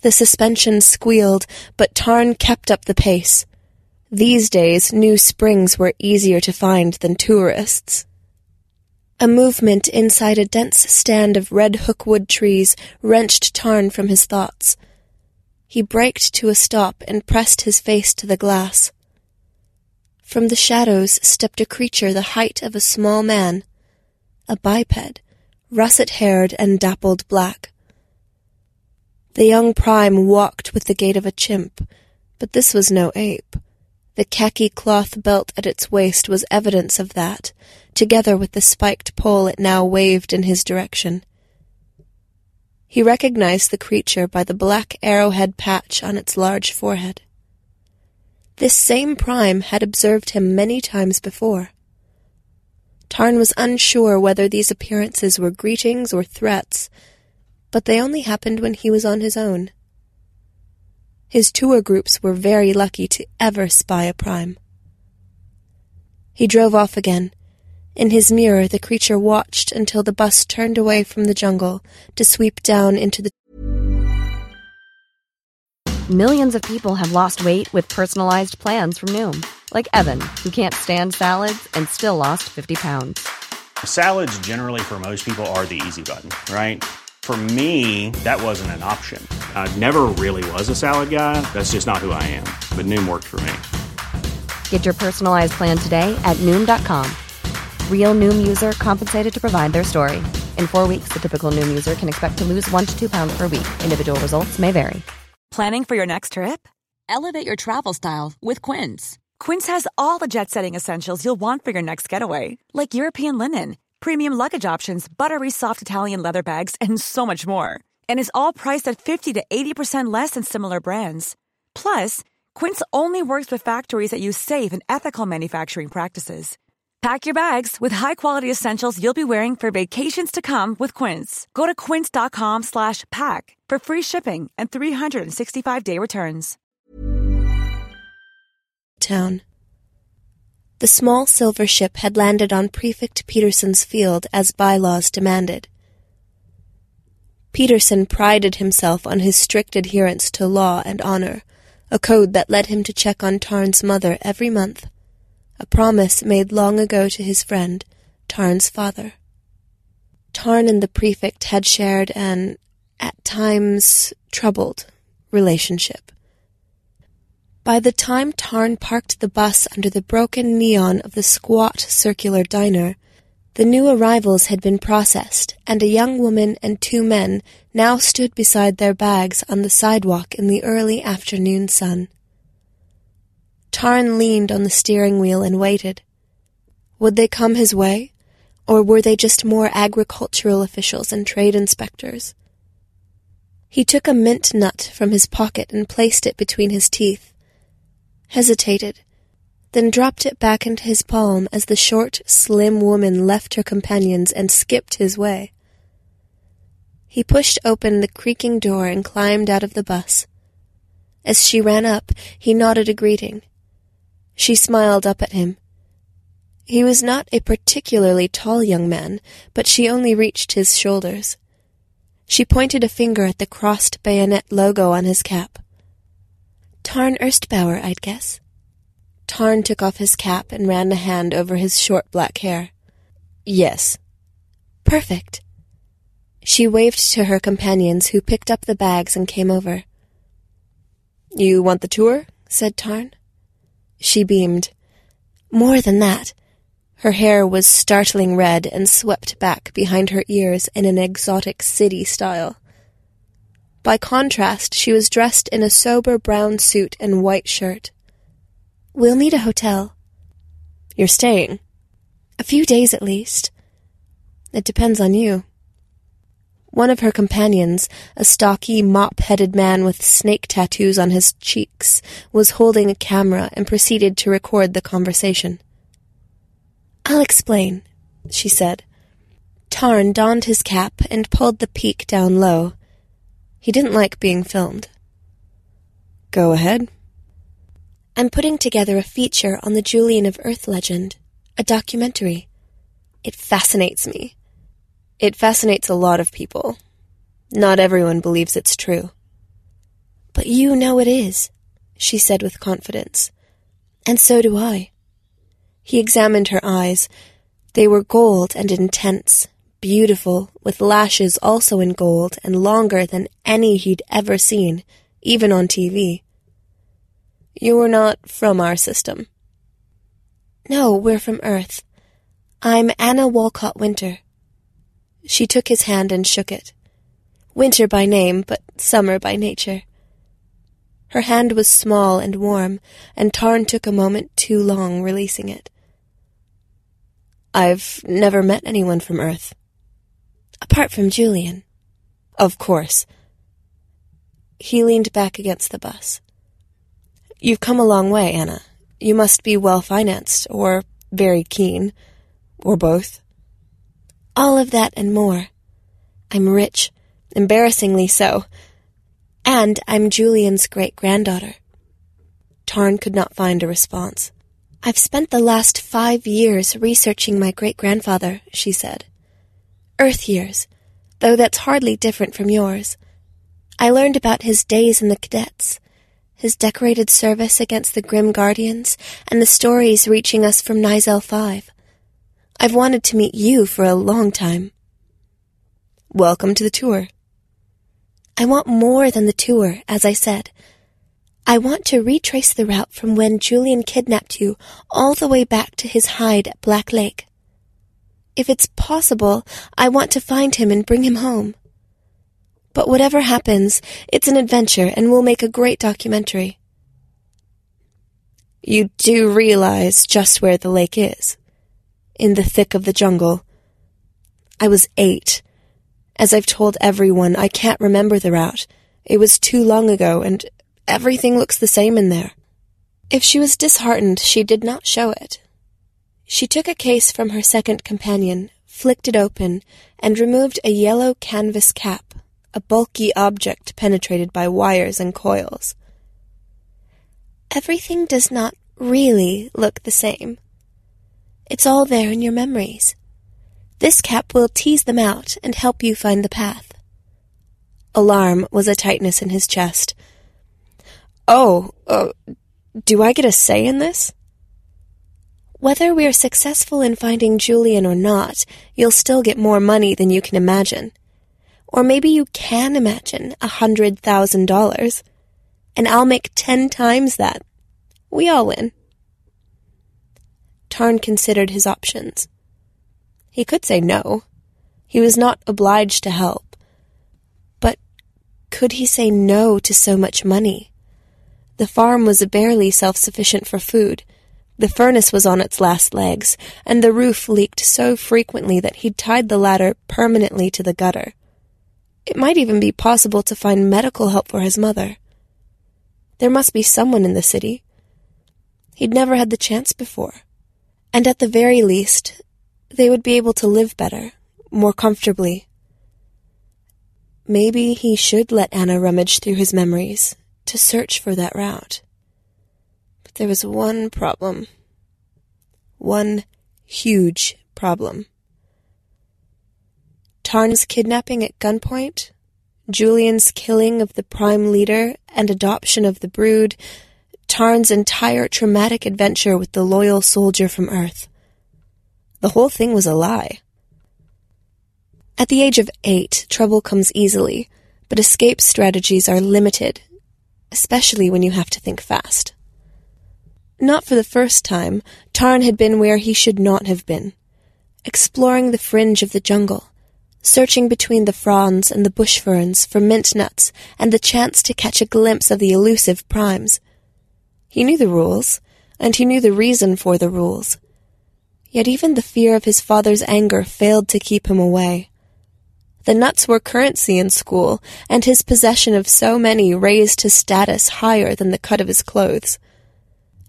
Speaker 7: The suspension squealed, but Tarn kept up the pace. These days, new springs were easier to find than tourists. A movement inside a dense stand of red hookwood trees wrenched Tarn from his thoughts. He braked to a stop and pressed his face to the glass. From the shadows stepped a creature the height of a small man, a biped, russet-haired and dappled black. The young prime walked with the gait of a chimp, but this was no ape. The khaki cloth belt at its waist was evidence of that, together with the spiked pole it now waved in his direction. He recognized the creature by the black arrowhead patch on its large forehead. This same Prime had observed him many times before. Tarn was unsure whether these appearances were greetings or threats, but they only happened when he was on his own. His tour groups were very lucky to ever spy a Prime. He drove off again. In his mirror, the creature watched until the bus turned away from the jungle to sweep down into the
Speaker 8: Millions of people have lost weight with personalized plans from Noom, like Evan, who can't stand salads and still lost 50 pounds.
Speaker 9: Salads, generally, for most people, are the easy button, right? For me, that wasn't an option. I never really was a salad guy. That's just not who I am. But Noom worked for me.
Speaker 8: Get your personalized plan today at Noom.com. Real Noom user compensated to provide their story. In four weeks, the typical Noom user can expect to lose one to two pounds per week. Individual results may vary.
Speaker 10: Planning for your next trip? Elevate your travel style with Quince. Quince has all the jet setting essentials you'll want for your next getaway, like European linen, premium luggage options, buttery soft Italian leather bags, and so much more. And is all priced at 50 to 80% less than similar brands. Plus, Quince only works with factories that use safe and ethical manufacturing practices. Pack your bags with high-quality essentials you'll be wearing for vacations to come with Quince. Go to quince.com slash pack for free shipping and 365-day returns.
Speaker 7: Town. The small silver ship had landed on Prefect Peterson's field as bylaws demanded. Peterson prided himself on his strict adherence to law and honor, a code that led him to check on Tarn's mother every month, a promise made long ago to his friend, Tarn's father. Tarn and the prefect had shared an, at times, troubled relationship. By the time Tarn parked the bus under the broken neon of the squat circular diner, the new arrivals had been processed, and a young woman and two men now stood beside their bags on the sidewalk in the early afternoon sun. Tarn leaned on the steering wheel and waited. Would they come his way, or were they just more agricultural officials and trade inspectors? He took a mint nut from his pocket and placed it between his teeth, hesitated, then dropped it back into his palm as the short, slim woman left her companions and skipped his way. He pushed open the creaking door and climbed out of the bus. As she ran up, he nodded a greeting. She smiled up at him. He was not a particularly tall young man, but she only reached his shoulders. She pointed a finger at the crossed bayonet logo on his cap. Tarn Erstbauer, I'd guess. Tarn took off his cap and ran a hand over his short black hair. Yes. Perfect. She waved to her companions, who picked up the bags and came over. You want the tour? said Tarn. She beamed. More than that. Her hair was startling red and swept back behind her ears in an exotic city style. By contrast, she was dressed in a sober brown suit and white shirt. We'll need a hotel. You're staying? A few days at least. It depends on you. One of her companions, a stocky, mop headed man with snake tattoos on his cheeks, was holding a camera and proceeded to record the conversation. I'll explain, she said. Tarn donned his cap and pulled the peak down low. He didn't like being filmed. Go ahead. I'm putting together a feature on the Julian of Earth legend, a documentary. It fascinates me. It fascinates a lot of people. Not everyone believes it's true. But you know it is, she said with confidence. And so do I. He examined her eyes. They were gold and intense, beautiful, with lashes also in gold and longer than any he'd ever seen, even on TV. You're not from our system. No, we're from Earth. I'm Anna Walcott Winter. She took his hand and shook it. Winter by name, but summer by nature. Her hand was small and warm, and Tarn took a moment too long releasing it. I've never met anyone from Earth. Apart from Julian. Of course. He leaned back against the bus. You've come a long way, Anna. You must be well financed, or very keen, or both. All of that and more. I'm rich, embarrassingly so, and I'm Julian's great granddaughter. Tarn could not find a response. I've spent the last five years researching my great grandfather, she said. Earth years, though that's hardly different from yours. I learned about his days in the cadets his decorated service against the Grim Guardians, and the stories reaching us from Nizel 5. I've wanted to meet you for a long time. Welcome to the tour. I want more than the tour, as I said. I want to retrace the route from when Julian kidnapped you all the way back to his hide at Black Lake. If it's possible, I want to find him and bring him home. But whatever happens, it's an adventure and we'll make a great documentary. You do realize just where the lake is. In the thick of the jungle. I was eight. As I've told everyone, I can't remember the route. It was too long ago, and everything looks the same in there. If she was disheartened, she did not show it. She took a case from her second companion, flicked it open, and removed a yellow canvas cap a bulky object penetrated by wires and coils. Everything does not really look the same. It's all there in your memories. This cap will tease them out and help you find the path. alarm was a tightness in his chest. Oh, uh, do I get a say in this? Whether we're successful in finding Julian or not, you'll still get more money than you can imagine. Or maybe you can imagine a hundred thousand dollars. And I'll make ten times that. We all win. Tarn considered his options. He could say no. He was not obliged to help. But could he say no to so much money? The farm was barely self-sufficient for food. The furnace was on its last legs, and the roof leaked so frequently that he'd tied the ladder permanently to the gutter. It might even be possible to find medical help for his mother. There must be someone in the city. He'd never had the chance before. And at the very least, they would be able to live better, more comfortably. Maybe he should let Anna rummage through his memories to search for that route. But there was one problem. One huge problem. Tarn's kidnapping at gunpoint, Julian's killing of the prime leader and adoption of the brood, Tarn's entire traumatic adventure with the loyal soldier from Earth. The whole thing was a lie. At the age of eight, trouble comes easily, but escape strategies are limited, especially when you have to think fast. Not for the first time, Tarn had been where he should not have been, exploring the fringe of the jungle, searching between the fronds and the bush ferns for mint nuts and the chance to catch a glimpse of the elusive primes. He knew the rules, and he knew the reason for the rules. Yet even the fear of his father's anger failed to keep him away. The nuts were currency in school, and his possession of so many raised his status higher than the cut of his clothes.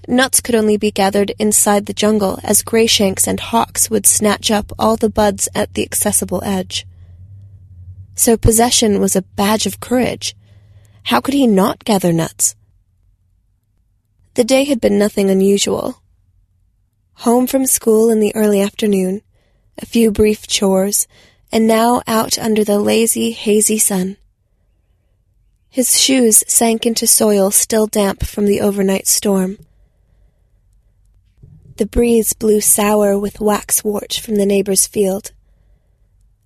Speaker 7: Nuts could only be gathered inside the jungle, as grayshanks and hawks would snatch up all the buds at the accessible edge. So possession was a badge of courage. How could he not gather nuts? The day had been nothing unusual. Home from school in the early afternoon, a few brief chores, and now out under the lazy, hazy sun. His shoes sank into soil still damp from the overnight storm. The breeze blew sour with waxwort from the neighbor's field.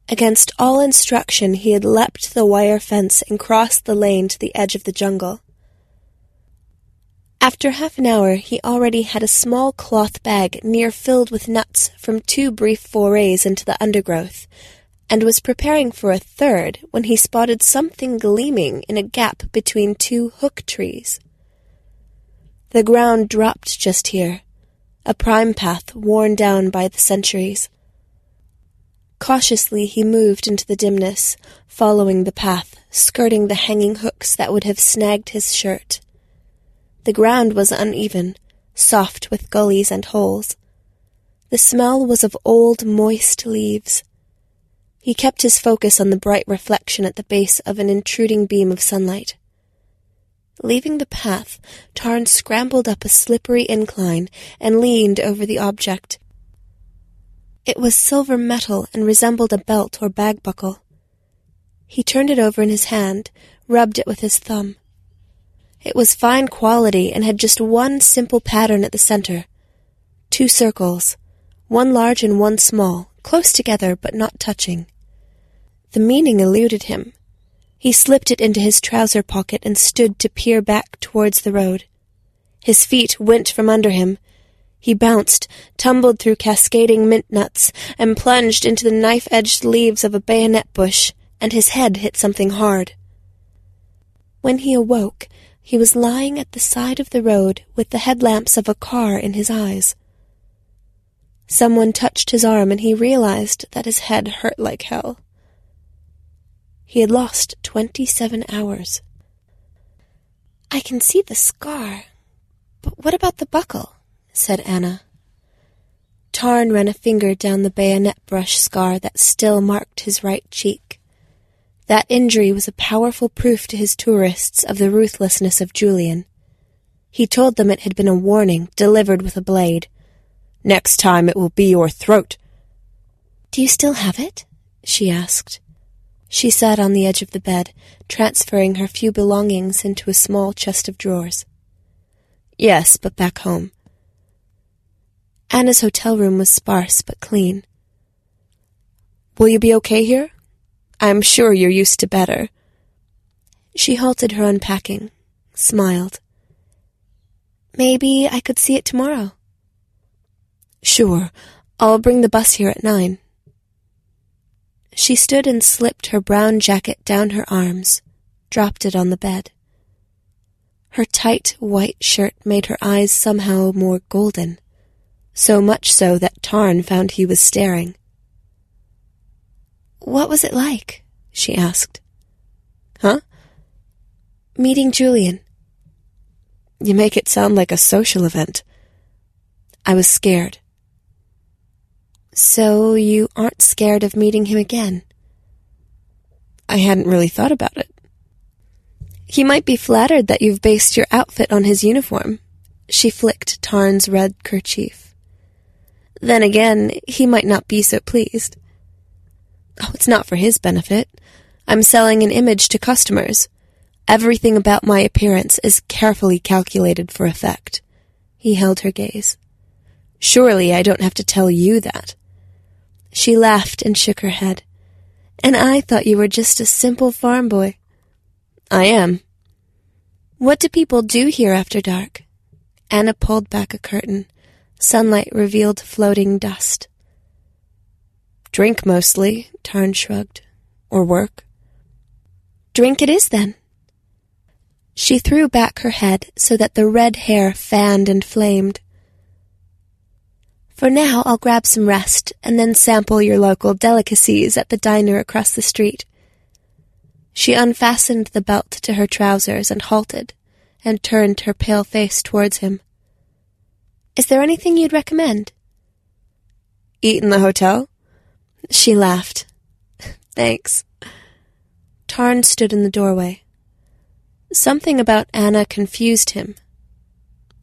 Speaker 7: Against all instruction, he had leapt the wire fence and crossed the lane to the edge of the jungle. After half an hour, he already had a small cloth bag near filled with nuts from two brief forays into the undergrowth, and was preparing for a third when he spotted something gleaming in a gap between two hook trees. The ground dropped just here, a prime path worn down by the centuries. Cautiously he moved into the dimness, following the path, skirting the hanging hooks that would have snagged his shirt. The ground was uneven, soft with gullies and holes. The smell was of old, moist leaves. He kept his focus on the bright reflection at the base of an intruding beam of sunlight. Leaving the path, Tarn scrambled up a slippery incline and leaned over the object. It was silver metal and resembled a belt or bag buckle. He turned it over in his hand, rubbed it with his thumb. It was fine quality and had just one simple pattern at the center. Two circles, one large and one small, close together but not touching. The meaning eluded him. He slipped it into his trouser pocket and stood to peer back towards the road. His feet went from under him. He bounced, tumbled through cascading mint nuts, and plunged into the knife-edged leaves of a bayonet bush, and his head hit something hard. When he awoke, he was lying at the side of the road with the headlamps of a car in his eyes. Someone touched his arm and he realized that his head hurt like hell. He had lost twenty-seven hours. I can see the scar, but what about the buckle? said Anna. Tarn ran a finger down the bayonet brush scar that still marked his right cheek. That injury was a powerful proof to his tourists of the ruthlessness of Julian. He told them it had been a warning delivered with a blade.
Speaker 11: Next time it will be your throat.
Speaker 7: Do you still have it? she asked. She sat on the edge of the bed, transferring her few belongings into a small chest of drawers. Yes, but back home. Anna's hotel room was sparse but clean. Will you be okay here? I'm sure you're used to better. She halted her unpacking, smiled. Maybe I could see it tomorrow. Sure, I'll bring the bus here at nine. She stood and slipped her brown jacket down her arms, dropped it on the bed. Her tight white shirt made her eyes somehow more golden, so much so that Tarn found he was staring. What was it like? she asked. Huh? Meeting Julian. You make it sound like a social event. I was scared. So you aren't scared of meeting him again? I hadn't really thought about it. He might be flattered that you've based your outfit on his uniform. She flicked Tarn's red kerchief. Then again, he might not be so pleased. Oh, it's not for his benefit. I'm selling an image to customers. Everything about my appearance is carefully calculated for effect. He held her gaze. Surely I don't have to tell you that. She laughed and shook her head. And I thought you were just a simple farm boy. I am. What do people do here after dark? Anna pulled back a curtain. Sunlight revealed floating dust. Drink mostly, Tarn shrugged. Or work. Drink it is, then. She threw back her head so that the red hair fanned and flamed. For now, I'll grab some rest and then sample your local delicacies at the diner across the street. She unfastened the belt to her trousers and halted, and turned her pale face towards him. Is there anything you'd recommend? Eat in the hotel? She laughed. Thanks. Tarn stood in the doorway. Something about Anna confused him.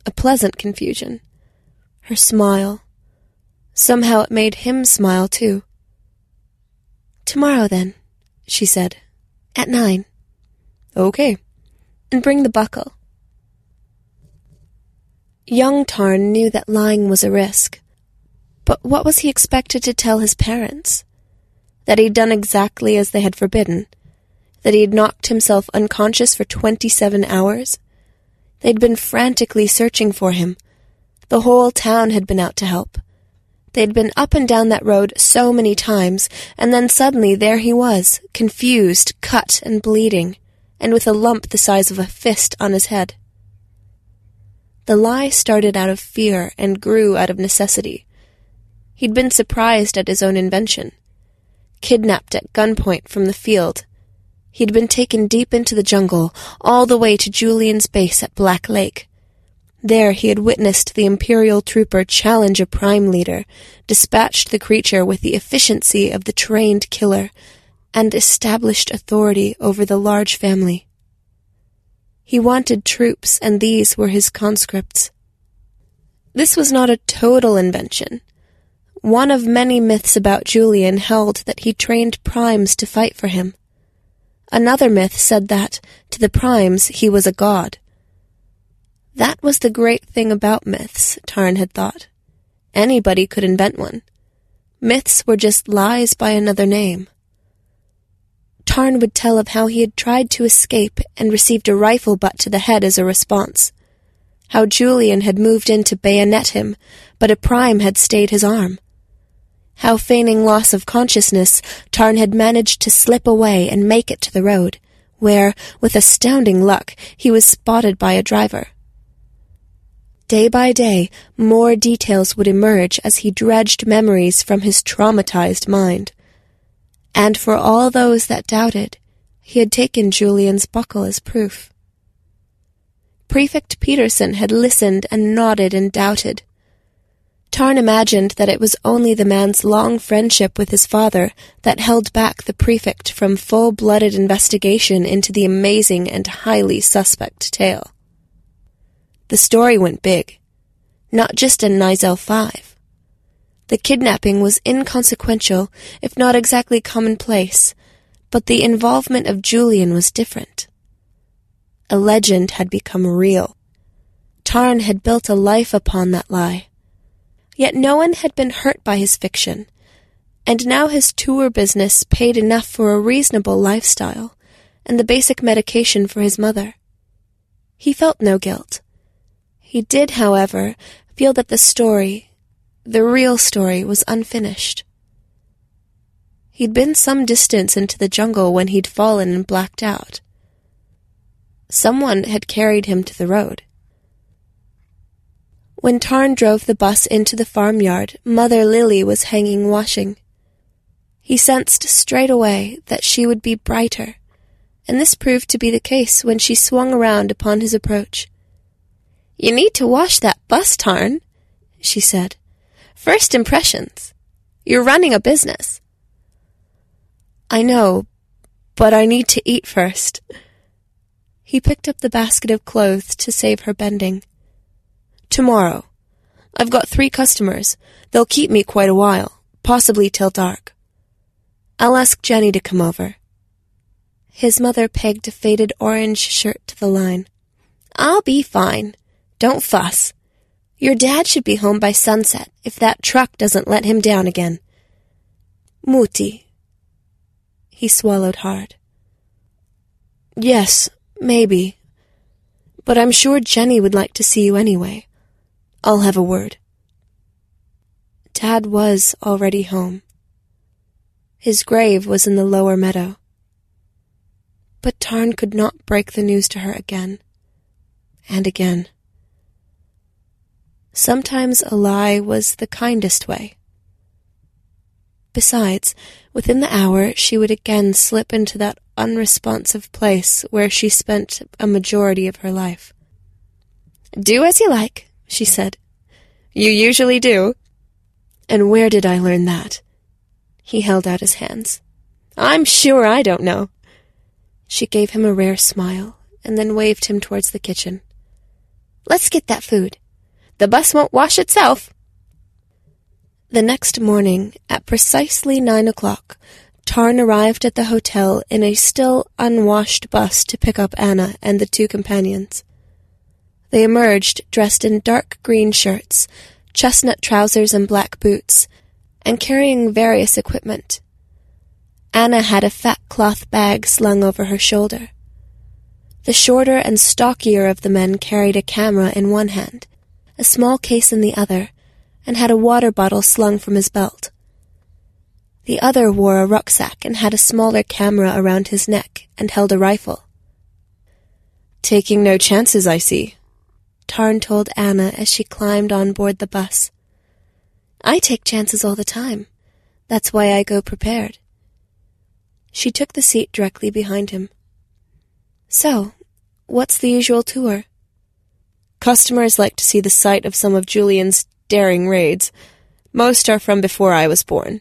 Speaker 7: A pleasant confusion. Her smile, Somehow it made him smile, too. Tomorrow, then, she said. At nine. Okay. And bring the buckle. Young Tarn knew that lying was a risk. But what was he expected to tell his parents? That he'd done exactly as they had forbidden? That he had knocked himself unconscious for twenty-seven hours? They'd been frantically searching for him. The whole town had been out to help. They'd been up and down that road so many times, and then suddenly there he was, confused, cut, and bleeding, and with a lump the size of a fist on his head. The lie started out of fear and grew out of necessity. He'd been surprised at his own invention. Kidnapped at gunpoint from the field, he'd been taken deep into the jungle, all the way to Julian's base at Black Lake. There he had witnessed the Imperial trooper challenge a prime leader, dispatched the creature with the efficiency of the trained killer, and established authority over the large family. He wanted troops, and these were his conscripts. This was not a total invention. One of many myths about Julian held that he trained primes to fight for him. Another myth said that, to the primes, he was a god. That was the great thing about myths, Tarn had thought. Anybody could invent one. Myths were just lies by another name. Tarn would tell of how he had tried to escape and received a rifle butt to the head as a response. How Julian had moved in to bayonet him, but a prime had stayed his arm. How, feigning loss of consciousness, Tarn had managed to slip away and make it to the road, where, with astounding luck, he was spotted by a driver. Day by day, more details would emerge as he dredged memories from his traumatized mind. And for all those that doubted, he had taken Julian's buckle as proof. Prefect Peterson had listened and nodded and doubted. Tarn imagined that it was only the man's long friendship with his father that held back the prefect from full-blooded investigation into the amazing and highly suspect tale. The story went big, not just in Nizel 5. The kidnapping was inconsequential, if not exactly commonplace, But the involvement of Julian was different. A legend had become real. Tarn had built a life upon that lie. Yet no one had been hurt by his fiction, and now his tour business paid enough for a reasonable lifestyle and the basic medication for his mother. He felt no guilt. He did, however, feel that the story, the real story, was unfinished. He'd been some distance into the jungle when he'd fallen and blacked out. Someone had carried him to the road. When Tarn drove the bus into the farmyard, Mother Lily was hanging washing. He sensed straight away that she would be brighter, and this proved to be the case when she swung around upon his approach. You need to wash that bus, Tarn, she said. First impressions. You're running a business. I know, but I need to eat first. He picked up the basket of clothes to save her bending. Tomorrow. I've got three customers. They'll keep me quite a while, possibly till dark. I'll ask Jenny to come over. His mother pegged a faded orange shirt to the line. I'll be fine. Don't fuss. Your dad should be home by sunset if that truck doesn't let him down again. Muti. He swallowed hard. Yes, maybe. But I'm sure Jenny would like to see you anyway. I'll have a word. Dad was already home. His grave was in the lower meadow. But Tarn could not break the news to her again and again. Sometimes a lie was the kindest way. Besides, within the hour she would again slip into that unresponsive place where she spent a majority of her life. Do as you like, she said. You usually do. And where did I learn that? He held out his hands. I'm sure I don't know. She gave him a rare smile and then waved him towards the kitchen. Let's get that food. The bus won't wash itself. The next morning, at precisely nine o'clock, Tarn arrived at the hotel in a still unwashed bus to pick up Anna and the two companions. They emerged dressed in dark green shirts, chestnut trousers, and black boots, and carrying various equipment. Anna had a fat cloth bag slung over her shoulder. The shorter and stockier of the men carried a camera in one hand, a small case in the other, and had a water bottle slung from his belt. The other wore a rucksack and had a smaller camera around his neck and held a rifle. Taking no chances, I see, Tarn told Anna as she climbed on board the bus. I take chances all the time. That's why I go prepared. She took the seat directly behind him. So, what's the usual tour? Customers like to see the site of some of Julian's daring raids. Most are from before I was born.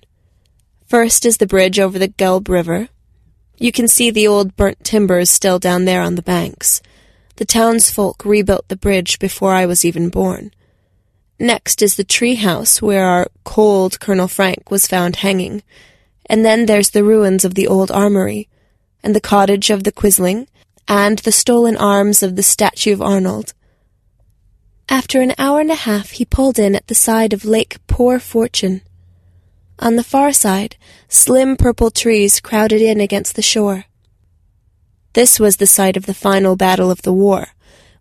Speaker 7: First is the bridge over the Gelb River. You can see the old burnt timbers still down there on the banks. The townsfolk rebuilt the bridge before I was even born. Next is the tree house where our cold Colonel Frank was found hanging. And then there's the ruins of the old armory, and the cottage of the Quisling, and the stolen arms of the statue of Arnold. After an hour and a half, he pulled in at the side of Lake Poor Fortune. On the far side, slim purple trees crowded in against the shore. This was the site of the final battle of the war,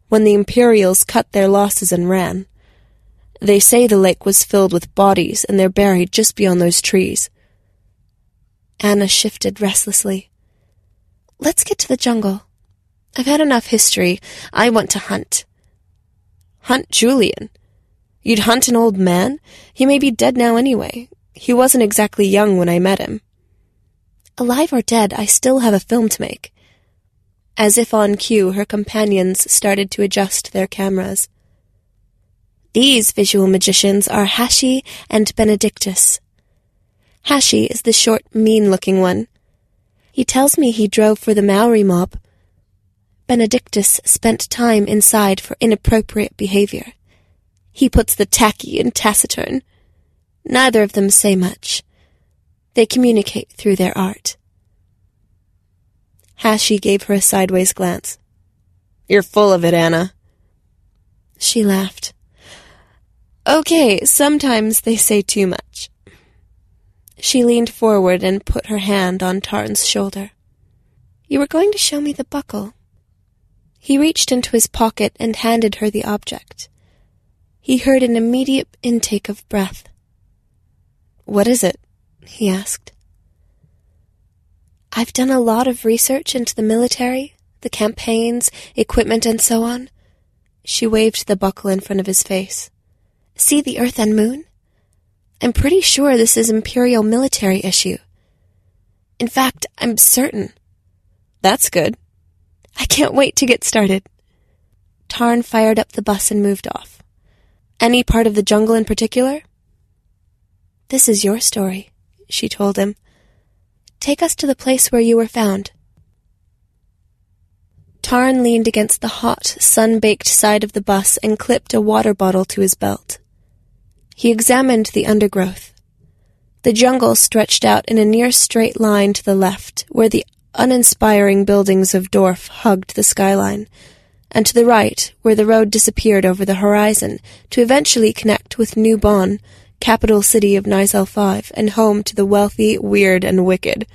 Speaker 7: when the Imperials cut their losses and ran. They say the lake was filled with bodies, and they're buried just beyond those trees. Anna shifted restlessly. Let's get to the jungle. I've had enough history. I want to hunt. Hunt Julian? You'd hunt an old man? He may be dead now anyway. He wasn't exactly young when I met him. Alive or dead, I still have a film to make. As if on cue, her companions started to adjust their cameras. These visual magicians are Hashi and Benedictus. Hashi is the short, mean-looking one. He tells me he drove for the Maori mob. Benedictus spent time inside for inappropriate behavior. He puts the tacky and taciturn. Neither of them say much. They communicate through their art. Hashi gave her a sideways glance. You're full of it, Anna. She laughed. Okay, sometimes they say too much. She leaned forward and put her hand on Tarn's shoulder. You were going to show me the buckle. He reached into his pocket and handed her the object. He heard an immediate intake of breath. What is it? he asked. I've done a lot of research into the military, the campaigns, equipment, and so on. She waved the buckle in front of his face. See the Earth and Moon? I'm pretty sure this is Imperial military issue. In fact, I'm certain. That's good. I can't wait to get started. Tarn fired up the bus and moved off. Any part of the jungle in particular? This is your story, she told him. Take us to the place where you were found. Tarn leaned against the hot, sun-baked side of the bus and clipped a water bottle to his belt. He examined the undergrowth. The jungle stretched out in a near straight line to the left, where the uninspiring buildings of Dorf hugged the skyline, and to the right, where the road disappeared over the horizon to eventually connect with New Bonn, capital city of Nizal 5 and home to the wealthy, weird, and wicked.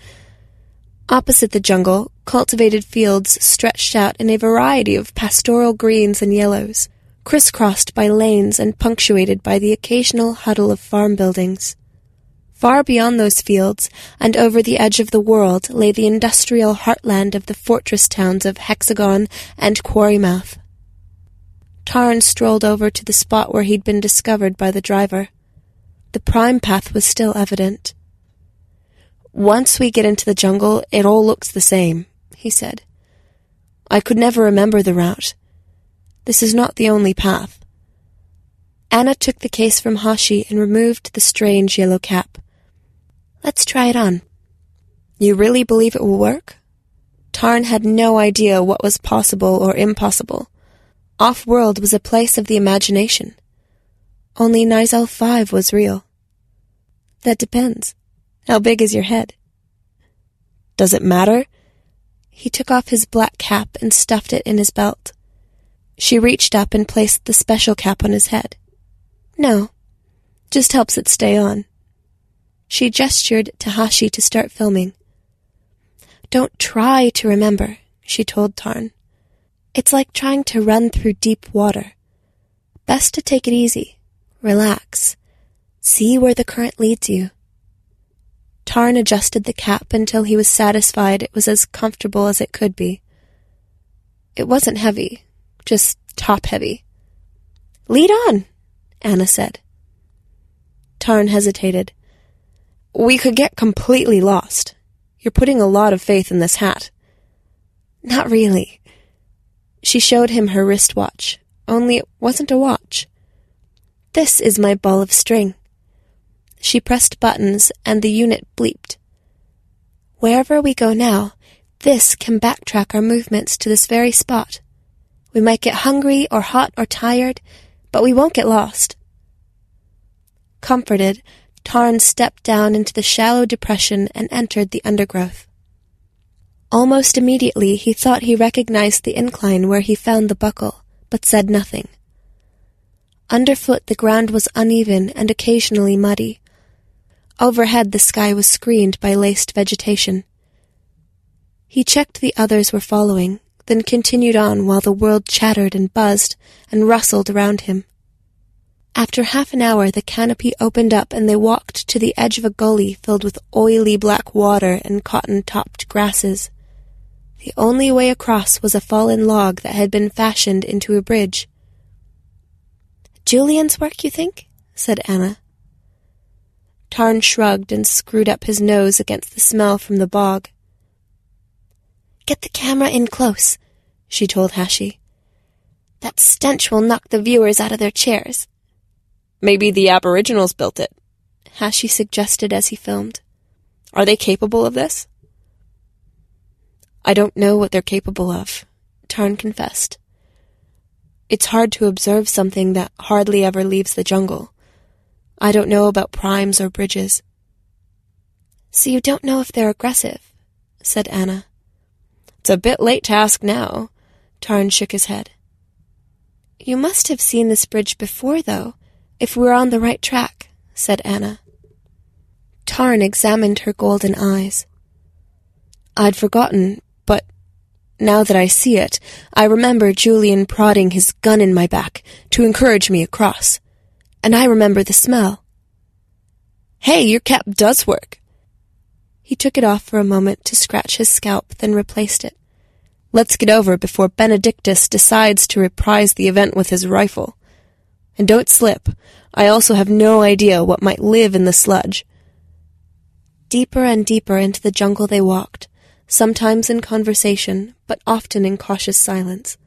Speaker 7: Opposite the jungle, cultivated fields stretched out in a variety of pastoral greens and yellows crisscrossed by lanes and punctuated by the occasional huddle of farm buildings. Far beyond those fields, and over the edge of the world, lay the industrial heartland of the fortress towns of Hexagon and Quarrymouth. Tarn strolled over to the spot where he'd been discovered by the driver. The prime path was still evident. Once we get into the jungle, it all looks the same, he said. I could never remember the route. This is not the only path. Anna took the case from Hashi and removed the strange yellow cap. Let's try it on. You really believe it will work? Tarn had no idea what was possible or impossible. Off-world was a place of the imagination. Only Nizal 5 was real. That depends. How big is your head? Does it matter? He took off his black cap and stuffed it in his belt. She reached up and placed the special cap on his head. No, just helps it stay on. She gestured to Hashi to start filming. Don't try to remember, she told Tarn. It's like trying to run through deep water. Best to take it easy. Relax. See where the current leads you. Tarn adjusted the cap until he was satisfied it was as comfortable as it could be. It wasn't heavy, just top heavy. Lead on, Anna said. Tarn hesitated. We could get completely lost. You're putting a lot of faith in this hat. Not really. She showed him her wristwatch, only it wasn't a watch. This is my ball of string. She pressed buttons and the unit bleeped. Wherever we go now, this can backtrack our movements to this very spot. We might get hungry or hot or tired, but we won't get lost. Comforted, Tarn stepped down into the shallow depression and entered the undergrowth. Almost immediately he thought he recognized the incline where he found the buckle, but said nothing. Underfoot the ground was uneven and occasionally muddy. Overhead the sky was screened by laced vegetation. He checked the others were following, then continued on while the world chattered and buzzed and rustled around him. After half an hour, the canopy opened up and they walked to the edge of a gully filled with oily black water and cotton-topped grasses. The only way across was a fallen log that had been fashioned into a bridge. Julian's work, you think? said Anna. Tarn shrugged and screwed up his nose against the smell from the bog. Get the camera in close, she told Hashi. That stench will knock the viewers out of their chairs. Maybe the aboriginals built it, Hashi suggested as he filmed. Are they capable of this? I don't know what they're capable of, Tarn confessed. It's hard to observe something that hardly ever leaves the jungle. I don't know about primes or bridges. So you don't know if they're aggressive, said Anna. It's a bit late to ask now. Tarn shook his head. You must have seen this bridge before, though, if we're on the right track, said Anna. Tarn examined her golden eyes. I'd forgotten, now that I see it, I remember Julian prodding his gun in my back to encourage me across. And I remember the smell. Hey, your cap does work. He took it off for a moment to scratch his scalp, then replaced it. Let's get over before Benedictus decides to reprise the event with his rifle. And don't slip. I also have no idea what might live in the sludge. Deeper and deeper into the jungle they walked, sometimes in conversation, but often in cautious silence.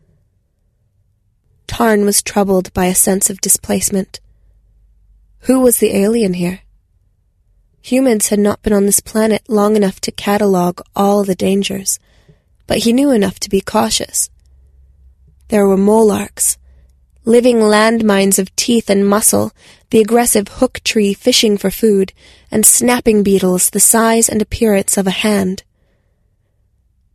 Speaker 7: Tarn was troubled by a sense of displacement. Who was the alien here? Humans had not been on this planet long enough to catalogue all the dangers, but he knew enough to be cautious. There were molarks, living landmines of teeth and muscle, the aggressive hook tree fishing for food, and snapping beetles the size and appearance of a hand.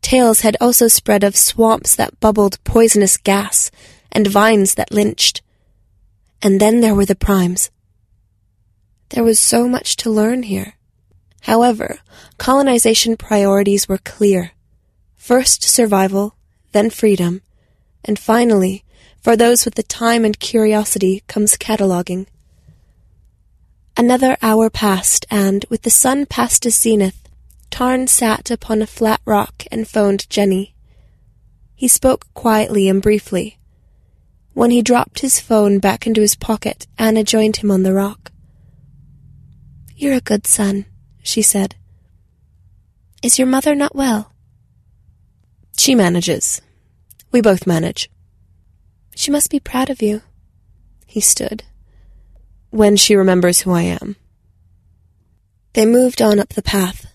Speaker 7: Tales had also spread of swamps that bubbled poisonous gas and vines that lynched. And then there were the primes. There was so much to learn here. However, colonization priorities were clear. First survival, then freedom, and finally, for those with the time and curiosity comes cataloging. Another hour passed, and, with the sun past its zenith, Tarn sat upon a flat rock and phoned Jenny. He spoke quietly and briefly. When he dropped his phone back into his pocket, Anna joined him on the rock. You're a good son, she said. Is your mother not well? She manages. We both manage. She must be proud of you. He stood. When she remembers who I am. They moved on up the path.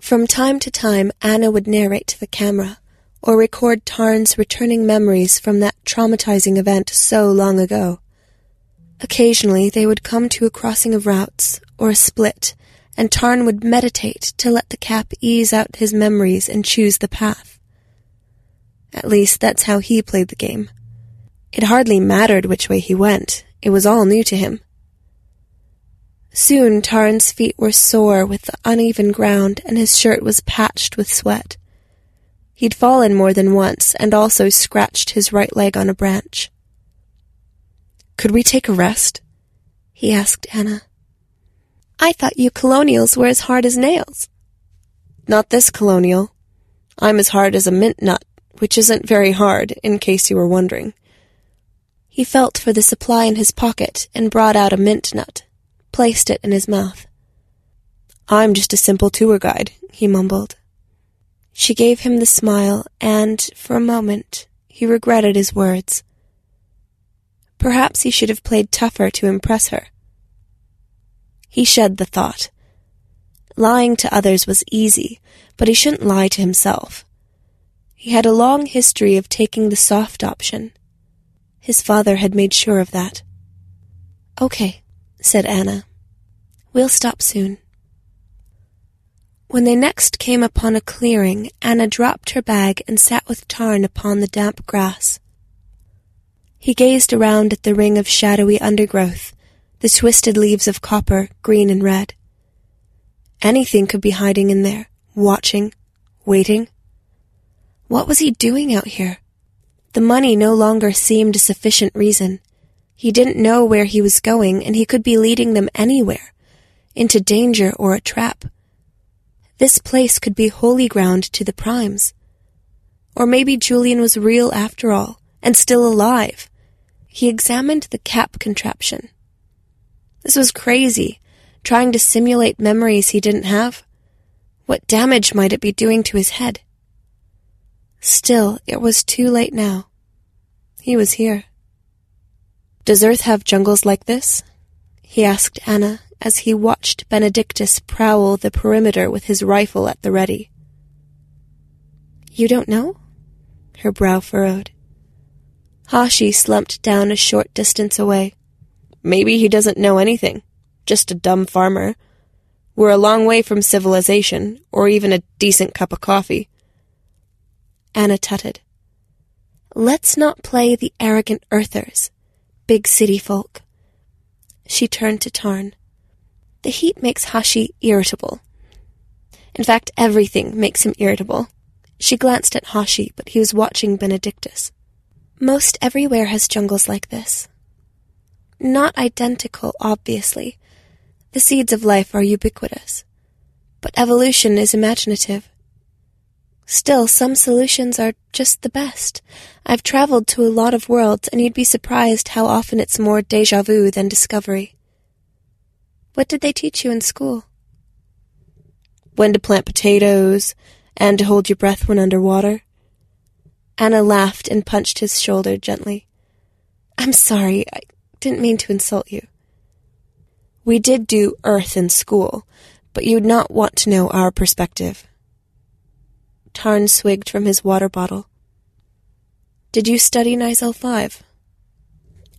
Speaker 7: From time to time, Anna would narrate to the camera or record Tarn's returning memories from that traumatizing event so long ago. Occasionally, they would come to a crossing of routes or a split, and Tarn would meditate to let the cap ease out his memories and choose the path. At least that's how he played the game. It hardly mattered which way he went, it was all new to him. Soon Tarn's feet were sore with the uneven ground, and his shirt was patched with sweat. He'd fallen more than once, and also scratched his right leg on a branch. Could we take a rest? he asked Anna. I thought you colonials were as hard as nails. Not this colonial. I'm as hard as a mint nut, which isn't very hard, in case you were wondering. He felt for the supply in his pocket and brought out a mint nut, placed it in his mouth. I'm just a simple tour guide, he mumbled. She gave him the smile, and, for a moment, he regretted his words. Perhaps he should have played tougher to impress her. He shed the thought. Lying to others was easy, but he shouldn't lie to himself. He had a long history of taking the soft option. His father had made sure of that. Okay, said Anna. We'll stop soon. When they next came upon a clearing, Anna dropped her bag and sat with Tarn upon the damp grass. He gazed around at the ring of shadowy undergrowth, the twisted leaves of copper, green and red. Anything could be hiding in there, watching, waiting. What was he doing out here? The money no longer seemed a sufficient reason. He didn't know where he was going, and he could be leading them anywhere, into danger or a trap. This place could be holy ground to the primes. Or maybe Julian was real after all, and still alive. He examined the cap contraption. This was crazy, trying to simulate memories he didn't have. What damage might it be doing to his head? Still, it was too late now. He was here. Does Earth have jungles like this? He asked Anna as he watched Benedictus prowl the perimeter with his rifle at the ready. You don't know? Her brow furrowed. Hashi slumped down a short distance away. Maybe he doesn't know anything. Just a dumb farmer. We're a long way from civilization, or even a decent cup of coffee. Anna tutted. Let's not play the arrogant earthers, big city folk. She turned to Tarn. The heat makes Hashi irritable. In fact, everything makes him irritable. She glanced at Hashi, but he was watching Benedictus. Most everywhere has jungles like this. Not identical, obviously. The seeds of life are ubiquitous. But evolution is imaginative. Still, some solutions are just the best. I've traveled to a lot of worlds, and you'd be surprised how often it's more deja vu than discovery. What did they teach you in school? When to plant potatoes, and to hold your breath when underwater. Anna laughed and punched his shoulder gently. I'm sorry, I didn't mean to insult you. We did do Earth in school, but you'd not want to know our perspective. Tarn swigged from his water bottle. Did you study Nizal 5?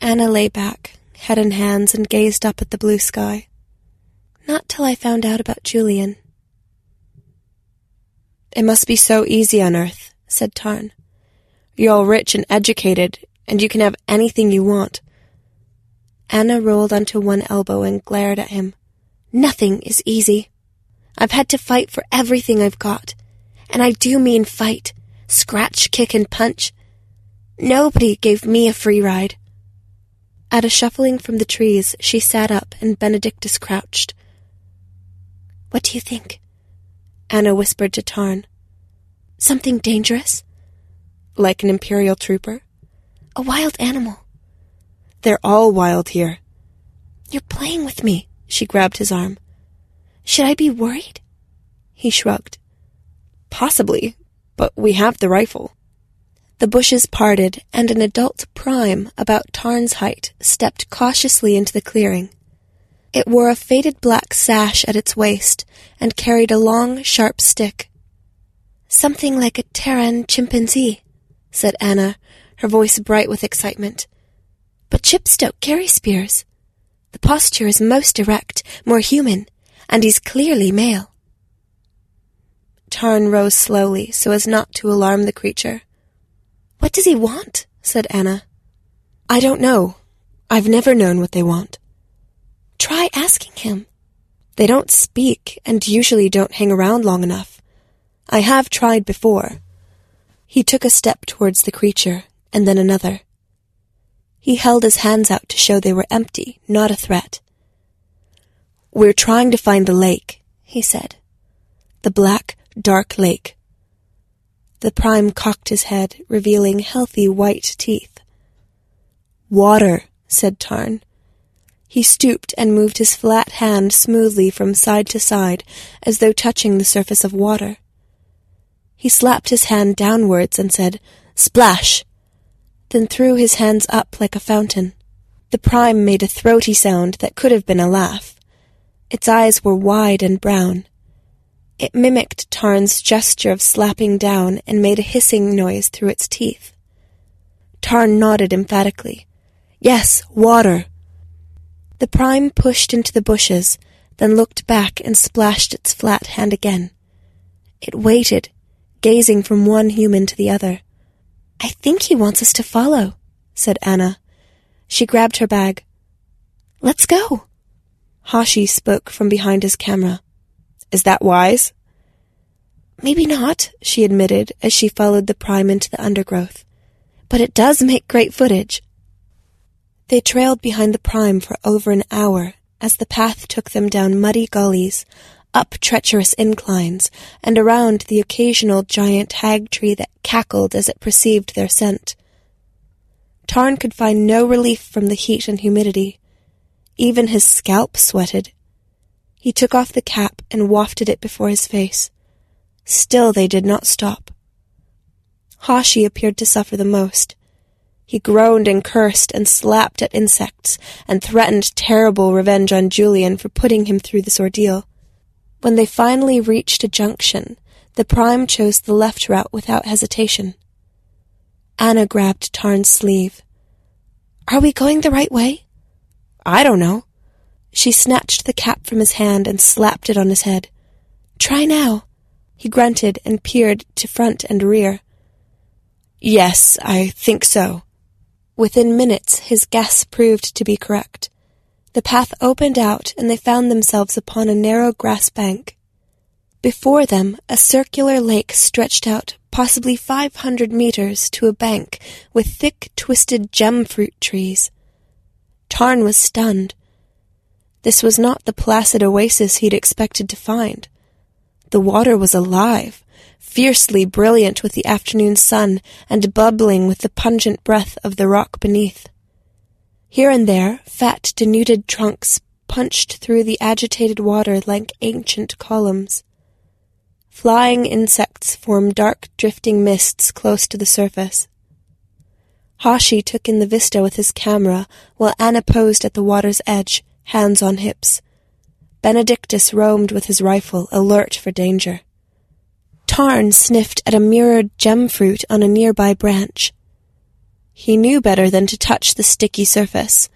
Speaker 7: Anna lay back, head in hands, and gazed up at the blue sky. Not till I found out about Julian. It must be so easy on Earth, said Tarn. You're all rich and educated, and you can have anything you want. Anna rolled onto one elbow and glared at him. Nothing is easy. I've had to fight for everything I've got. And I do mean fight. Scratch, kick, and punch. Nobody gave me a free ride. At a shuffling from the trees, she sat up and Benedictus crouched. What do you think? Anna whispered to Tarn. Something dangerous? Like an Imperial trooper? A wild animal. They're all wild here. You're playing with me. She grabbed his arm. Should I be worried? He shrugged. Possibly, but we have the rifle. The bushes parted, and an adult prime about Tarn's height stepped cautiously into the clearing. It wore a faded black sash at its waist and carried a long, sharp stick. Something like a Terran chimpanzee, said Anna, her voice bright with excitement. But chips don't carry spears. The posture is most erect, more human, and he's clearly male. Tarn rose slowly so as not to alarm the creature. What does he want? said Anna. I don't know. I've never known what they want. Try asking him. They don't speak and usually don't hang around long enough. I have tried before. He took a step towards the creature, and then another. He held his hands out to show they were empty, not a threat. We're trying to find the lake, he said. The black, dark lake. The prime cocked his head, revealing healthy white teeth. Water, said Tarn. He stooped and moved his flat hand smoothly from side to side, as though touching the surface of water. He slapped his hand downwards and said, Splash! then threw his hands up like a fountain. The prime made a throaty sound that could have been a laugh. Its eyes were wide and brown. It mimicked Tarn's gesture of slapping down and made a hissing noise through its teeth. Tarn nodded emphatically. Yes, water. The prime pushed into the bushes, then looked back and splashed its flat hand again. It waited, gazing from one human to the other. I think he wants us to follow, said Anna. She grabbed her bag. Let's go. Hashi spoke from behind his camera. Is that wise? Maybe not, she admitted as she followed the prime into the undergrowth. But it does make great footage. They trailed behind the prime for over an hour as the path took them down muddy gullies, up treacherous inclines, and around the occasional giant hag tree that cackled as it perceived their scent. Tarn could find no relief from the heat and humidity. Even his scalp sweated. He took off the cap and wafted it before his face. Still they did not stop. Hashi appeared to suffer the most. He groaned and cursed and slapped at insects and threatened terrible revenge on Julian for putting him through this ordeal. When they finally reached a junction, the Prime chose the left route without hesitation. Anna grabbed Tarn's sleeve. Are we going the right way? I don't know. She snatched the cap from his hand and slapped it on his head. Try now. He grunted and peered to front and rear. Yes, I think so. Within minutes, his guess proved to be correct. The path opened out, and they found themselves upon a narrow grass bank. Before them, a circular lake stretched out possibly five hundred meters to a bank with thick, twisted gem fruit trees. Tarn was stunned. This was not the placid oasis he'd expected to find. The water was alive, fiercely brilliant with the afternoon sun and bubbling with the pungent breath of the rock beneath. Here and there, fat, denuded trunks punched through the agitated water like ancient columns. Flying insects formed dark, drifting mists close to the surface. Hashi took in the vista with his camera, while Anna posed at the water's edge, hands on hips. Benedictus roamed with his rifle, alert for danger. Tarn sniffed at a mirrored gem fruit on a nearby branch. He knew better than to touch the sticky surface.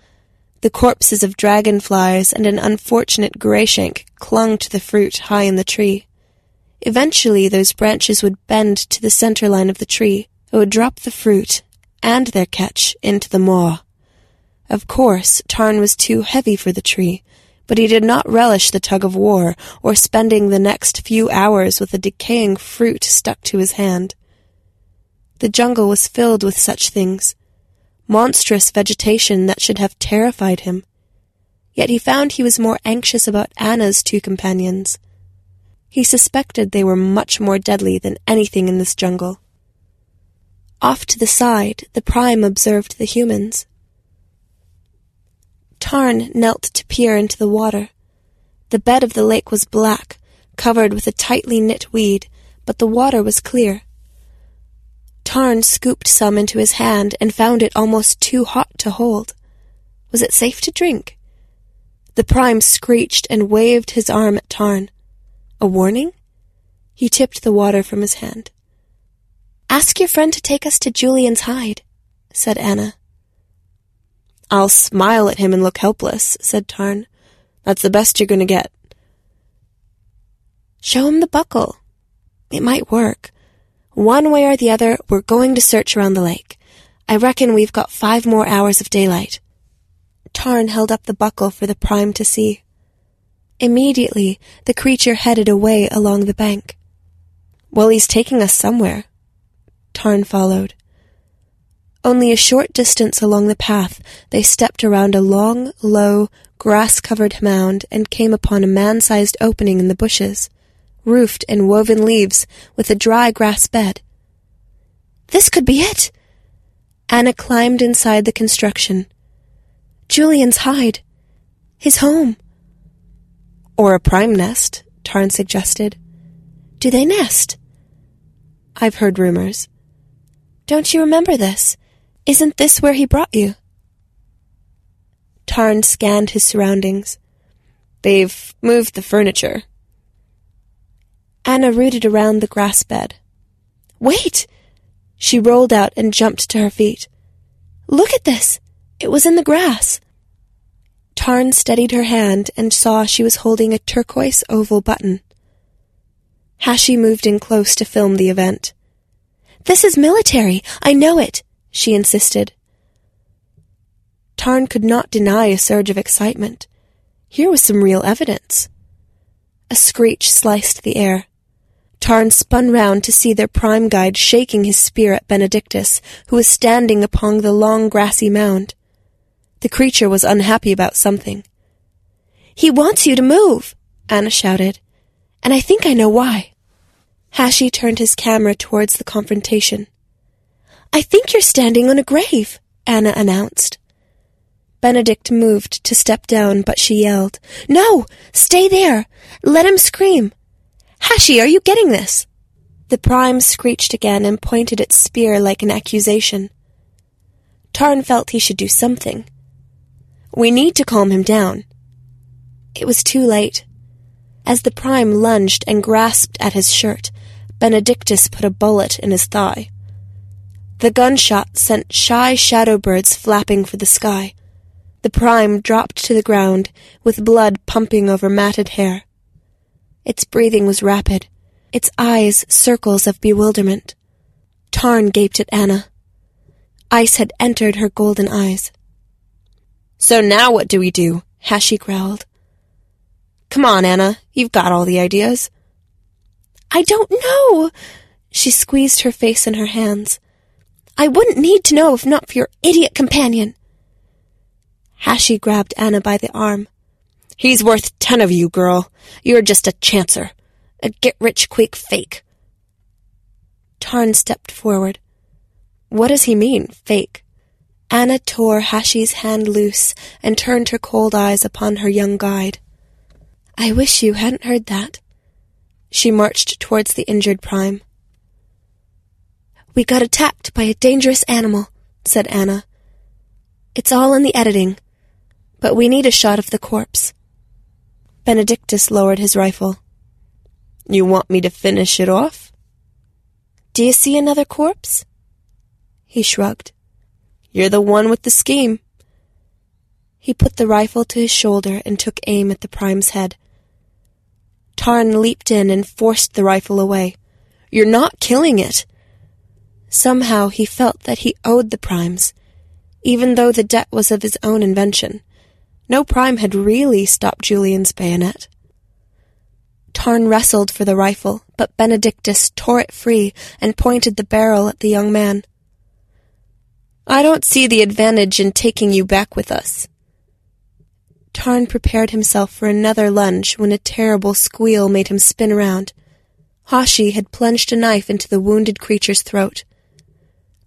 Speaker 7: The corpses of dragonflies and an unfortunate greyshank clung to the fruit high in the tree. Eventually, those branches would bend to the center line of the tree. It would drop the fruit and their catch into the maw. Of course, Tarn was too heavy for the tree, but he did not relish the tug of war or spending the next few hours with a decaying fruit stuck to his hand. The jungle was filled with such things, monstrous vegetation that should have terrified him. Yet he found he was more anxious about Anna's two companions. He suspected they were much more deadly than anything in this jungle. Off to the side, the Prime observed the humans. Tarn knelt to peer into the water. The bed of the lake was black, covered with a tightly knit weed, but the water was clear. Tarn scooped some into his hand and found it almost too hot to hold. Was it safe to drink? The Prime screeched and waved his arm at Tarn. A warning? He tipped the water from his hand. Ask your friend to take us to Julian's hide, said Anna.
Speaker 11: I'll smile at him and look helpless, said Tarn. That's the best you're going to get.
Speaker 7: Show him the buckle. It might work. One way or the other, we're going to search around the lake. I reckon we've got five more hours of daylight. Tarn held up the buckle for the prime to see. Immediately, the creature headed away along the bank.
Speaker 11: Well, he's taking us somewhere.
Speaker 7: Tarn followed. Only a short distance along the path, they stepped around a long, low, grass-covered mound and came upon a man-sized opening in the bushes roofed in woven leaves with a dry grass bed. This could be it! Anna climbed inside the construction. Julian's hide. His home.
Speaker 11: Or a prime nest, Tarn suggested.
Speaker 7: Do they nest?
Speaker 11: I've heard rumors.
Speaker 7: Don't you remember this? Isn't this where he brought you?
Speaker 11: Tarn scanned his surroundings. They've moved the furniture,
Speaker 7: Anna rooted around the grass bed. Wait! She rolled out and jumped to her feet. Look at this! It was in the grass. Tarn steadied her hand and saw she was holding a turquoise oval button. Hashi moved in close to film the event. This is military. I know it, she insisted. Tarn could not deny a surge of excitement. Here was some real evidence. A screech sliced the air. Tarn spun round to see their prime guide shaking his spear at Benedictus, who was standing upon the long grassy mound. The creature was unhappy about something. He wants you to move, Anna shouted, and I think I know why. Hashi turned his camera towards the confrontation. I think you're standing on a grave, Anna announced. Benedict moved to step down, but she yelled, No! Stay there! Let him scream! Hashi, are you getting this? The prime screeched again and pointed its spear like an accusation. Tarn felt he should do something. We need to calm him down. It was too late. As the prime lunged and grasped at his shirt, Benedictus put a bullet in his thigh. The gunshot sent shy shadow birds flapping for the sky. The prime dropped to the ground, with blood pumping over matted hair. Its breathing was rapid, its eyes circles of bewilderment. Tarn gaped at Anna. Ice had entered her golden eyes.
Speaker 12: So now what do we do? Hashi growled. Come on, Anna. You've got all the ideas.
Speaker 7: I don't know. She squeezed her face in her hands. I wouldn't need to know if not for your idiot companion.
Speaker 12: Hashi grabbed Anna by the arm. He's worth ten of you, girl. You're just a chancer. A get-rich-quick fake.
Speaker 7: Tarn stepped forward. What does he mean, fake? Anna tore Hashi's hand loose and turned her cold eyes upon her young guide. I wish you hadn't heard that. She marched towards the injured Prime. We got attacked by a dangerous animal, said Anna. It's all in the editing, but we need a shot of the corpse. Benedictus lowered his rifle.
Speaker 12: You want me to finish it off?
Speaker 7: Do you see another corpse? He shrugged.
Speaker 12: You're the one with the scheme.
Speaker 7: He put the rifle to his shoulder and took aim at the Prime's head. Tarn leaped in and forced the rifle away.
Speaker 12: You're not killing it.
Speaker 7: Somehow he felt that he owed the Primes, even though the debt was of his own invention. No Prime had really stopped Julian's bayonet. Tarn wrestled for the rifle, but Benedictus tore it free and pointed the barrel at the young man.
Speaker 12: I don't see the advantage in taking you back with us.
Speaker 7: Tarn prepared himself for another lunge when a terrible squeal made him spin around. Hashi had plunged a knife into the wounded creature's throat.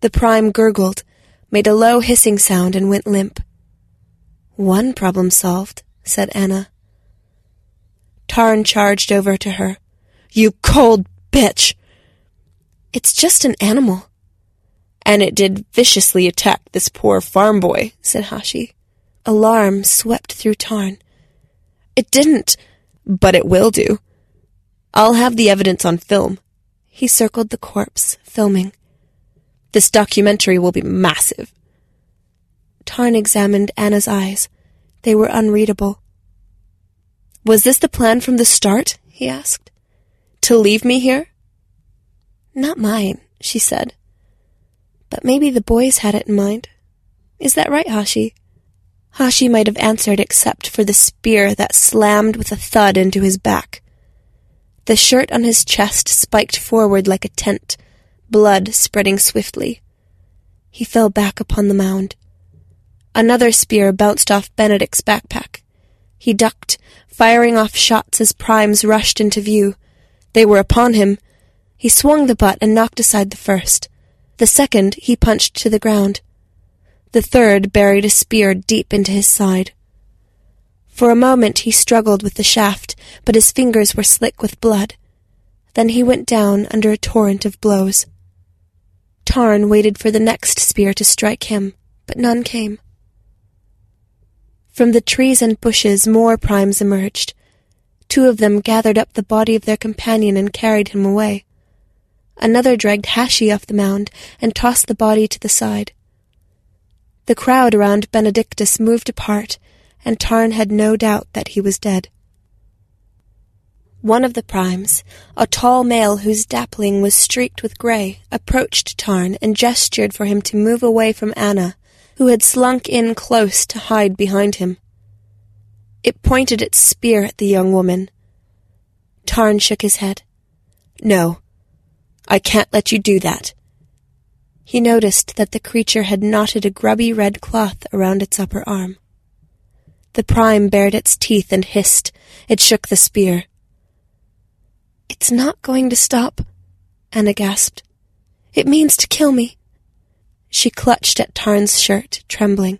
Speaker 7: The prime gurgled, made a low hissing sound, and went limp. One problem solved, said Anna. Tarn charged over to her.
Speaker 12: You cold bitch!
Speaker 7: It's just an animal.
Speaker 12: And it did viciously attack this poor farm boy, said Hashi.
Speaker 7: Alarm swept through Tarn.
Speaker 12: It didn't, but it will do. I'll have the evidence on film.
Speaker 7: He circled the corpse, filming.
Speaker 12: This documentary will be massive.
Speaker 7: Tarn examined Anna's eyes. They were unreadable.
Speaker 12: Was this the plan from the start? he asked. To leave me here?
Speaker 7: Not mine, she said. But maybe the boys had it in mind. Is that right, Hashi? Hashi might have answered except for the spear that slammed with a thud into his back. The shirt on his chest spiked forward like a tent, blood spreading swiftly. He fell back upon the mound. Another spear bounced off Benedict's backpack. He ducked, firing off shots as primes rushed into view. They were upon him. He swung the butt and knocked aside the first. The second he punched to the ground. The third buried a spear deep into his side. For a moment he struggled with the shaft, but his fingers were slick with blood. Then he went down under a torrent of blows. Tarn waited for the next spear to strike him, but none came. From the trees and bushes more primes emerged. Two of them gathered up the body of their companion and carried him away. Another dragged Hashi off the mound and tossed the body to the side. The crowd around Benedictus moved apart, and Tarn had no doubt that he was dead. One of the primes, a tall male whose dappling was streaked with grey, approached Tarn and gestured for him to move away from Anna, who had slunk in close to hide behind him. It pointed its spear at the young woman. Tarn shook his head.
Speaker 12: No, I can't let you do that.
Speaker 7: He noticed that the creature had knotted a grubby red cloth around its upper arm. The prime bared its teeth and hissed. It shook the spear. It's not going to stop, Anna gasped. It means to kill me. She clutched at Tarn's shirt, trembling.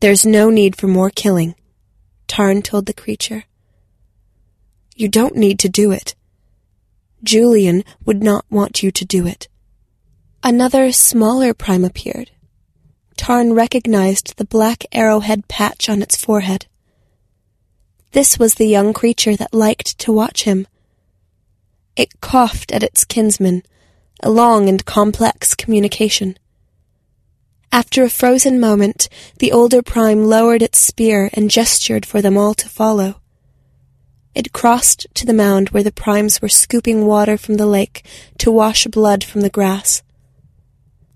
Speaker 12: There's no need for more killing, Tarn told the creature. You don't need to do it. Julian would not want you to do it.
Speaker 7: Another smaller prime appeared. Tarn recognized the black arrowhead patch on its forehead. This was the young creature that liked to watch him. It coughed at its kinsman, a long and complex communication. After a frozen moment, the older prime lowered its spear and gestured for them all to follow. It crossed to the mound where the primes were scooping water from the lake to wash blood from the grass.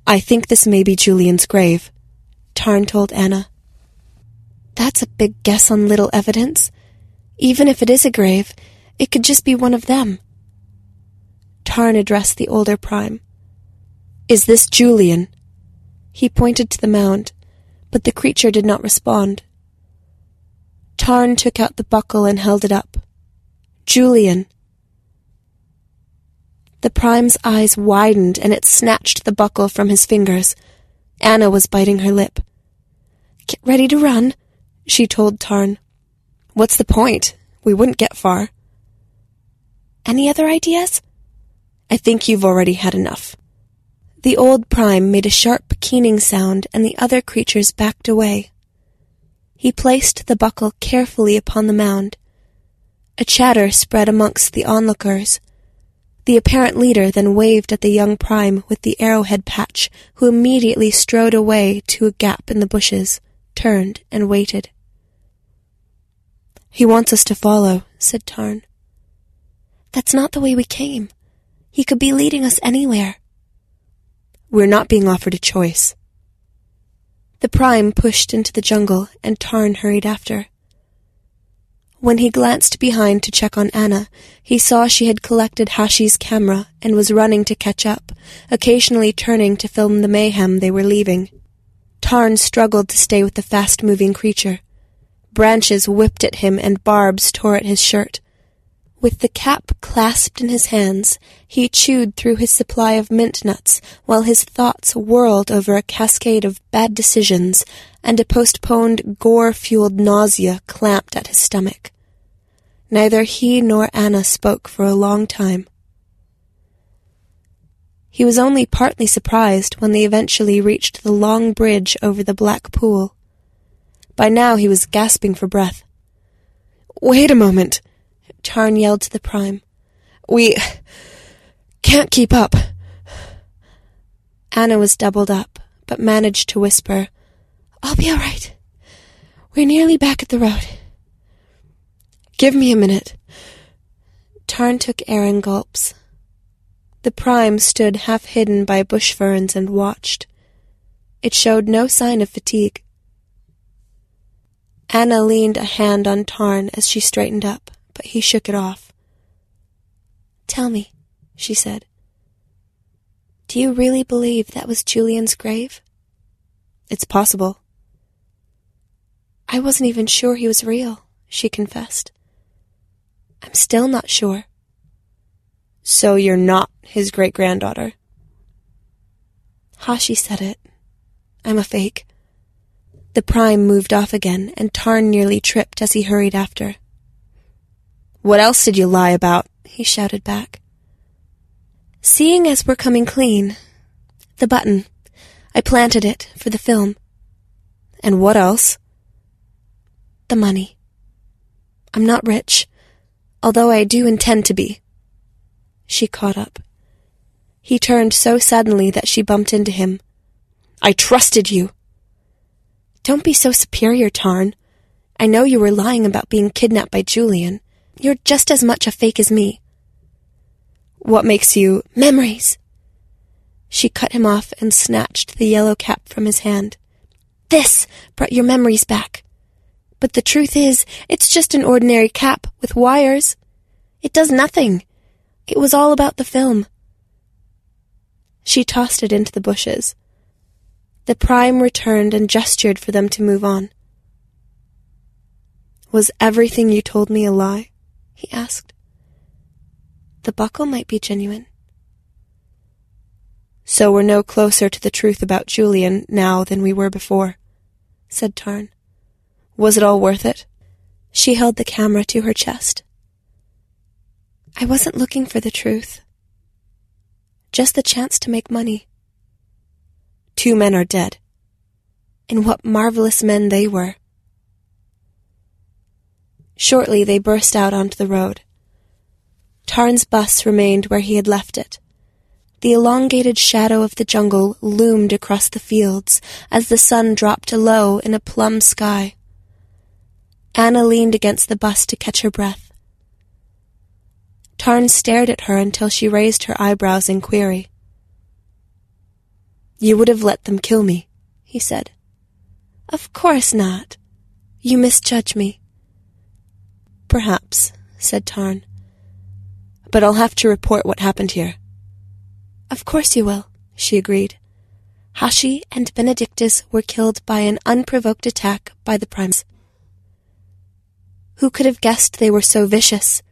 Speaker 7: I think this may be Julian's grave, Tarn told Anna. That's a big guess on little evidence. Even if it is a grave, it could just be one of them. Tarn addressed the older prime. Is this Julian? He pointed to the mound, but the creature did not respond. Tarn took out the buckle and held it up. Julian. The prime's eyes widened and it snatched the buckle from his fingers. Anna was biting her lip. Get ready to run, she told Tarn. What's the point? We wouldn't get far. Any other ideas? I think you've already had enough. The old prime made a sharp keening sound and the other creatures backed away. He placed the buckle carefully upon the mound. A chatter spread amongst the onlookers. The apparent leader then waved at the young prime with the arrowhead patch, who immediately strode away to a gap in the bushes, turned, and waited. He wants us to follow, said Tarn. That's not the way we came. He could be leading us anywhere. We're not being offered a choice. The Prime pushed into the jungle, and Tarn hurried after. When he glanced behind to check on Anna, he saw she had collected Hashi's camera and was running to catch up, occasionally turning to film the mayhem they were leaving. Tarn struggled to stay with the fast-moving creature. Branches whipped at him and barbs tore at his shirt. With the cap clasped in his hands, he chewed through his supply of mint nuts while his thoughts whirled over a cascade of bad decisions and a postponed gore-fueled nausea clamped at his stomach. Neither he nor Anna spoke for a long time. He was only partly surprised when they eventually reached the long bridge over the black pool. By now he was gasping for breath. Wait a moment, Tarn yelled to the Prime. We can't keep up. Anna was doubled up, but managed to whisper, I'll be all right. We're nearly back at the road. Give me a minute. Tarn took air in gulps. The Prime stood half hidden by bush ferns and watched. It showed no sign of fatigue. Anna leaned a hand on Tarn as she straightened up but he shook it off. Tell me, she said. Do you really believe that was Julian's grave? It's possible. I wasn't even sure he was real, she confessed. I'm still not sure. So you're not his great granddaughter? Hashi said it. I'm a fake. The prime moved off again, and Tarn nearly tripped as he hurried after. What else did you lie about? he shouted back. Seeing as we're coming clean, the button. I planted it for the film. And what else? The money. I'm not rich, although I do intend to be. She caught up. He turned so suddenly that she bumped into him. I trusted you. Don't be so superior, Tarn. I know you were lying about being kidnapped by Julian. You're just as much a fake as me. What makes you memories? She cut him off and snatched the yellow cap from his hand. This brought your memories back. But the truth is, it's just an ordinary cap with wires. It does nothing. It was all about the film. She tossed it into the bushes. The prime returned and gestured for them to move on. Was everything you told me a lie? He asked. The buckle might be genuine. So we're no closer to the truth about Julian now than we were before, said Tarn. Was it all worth it? She held the camera to her chest. I wasn't looking for the truth. Just the chance to make money. Two men are dead. And what marvelous men they were. Shortly they burst out onto the road. Tarn's bus remained where he had left it. The elongated shadow of the jungle loomed across the fields as the sun dropped low in a plum sky. Anna leaned against the bus to catch her breath. Tarn stared at her until she raised her eyebrows in query. You would have let them kill me, he said. Of course not. You misjudge me. Perhaps, said Tarn. But I'll have to report what happened here. Of course you will, she agreed. Hashi and Benedictus were killed by an unprovoked attack by the primes. Who could have guessed they were so vicious,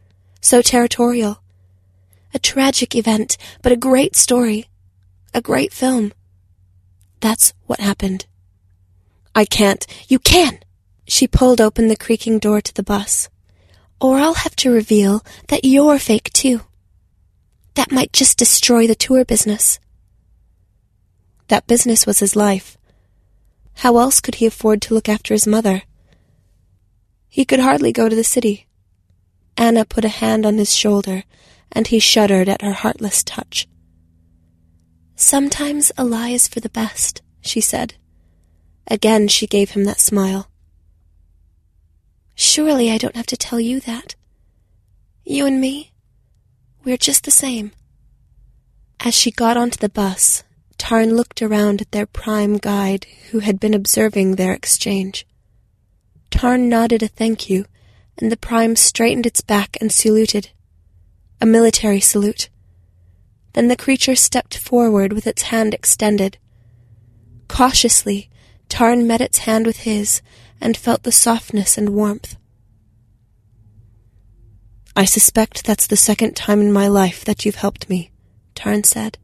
Speaker 7: so territorial? A tragic event, but a great story. A great film. That's what happened. I can't. You can! She pulled open the creaking door to the bus. Or I'll have to reveal that you're fake too. That might just destroy the tour business. That business was his life. How else could he afford to look after his mother? He could hardly go to the city. Anna put a hand on his shoulder, and he shuddered at her heartless touch. Sometimes a lie is for the best, she said. Again she gave him that smile. Surely I don't have to tell you that. You and me, we're just the same. As she got onto the bus, Tarn looked around at their prime guide, who had been observing their exchange. Tarn nodded a thank you, and the prime straightened its back and saluted. A military salute. Then the creature stepped forward with its hand extended. Cautiously, Tarn met its hand with his and felt the softness and warmth. I suspect that's the second time in my life that you've helped me, Tarn said.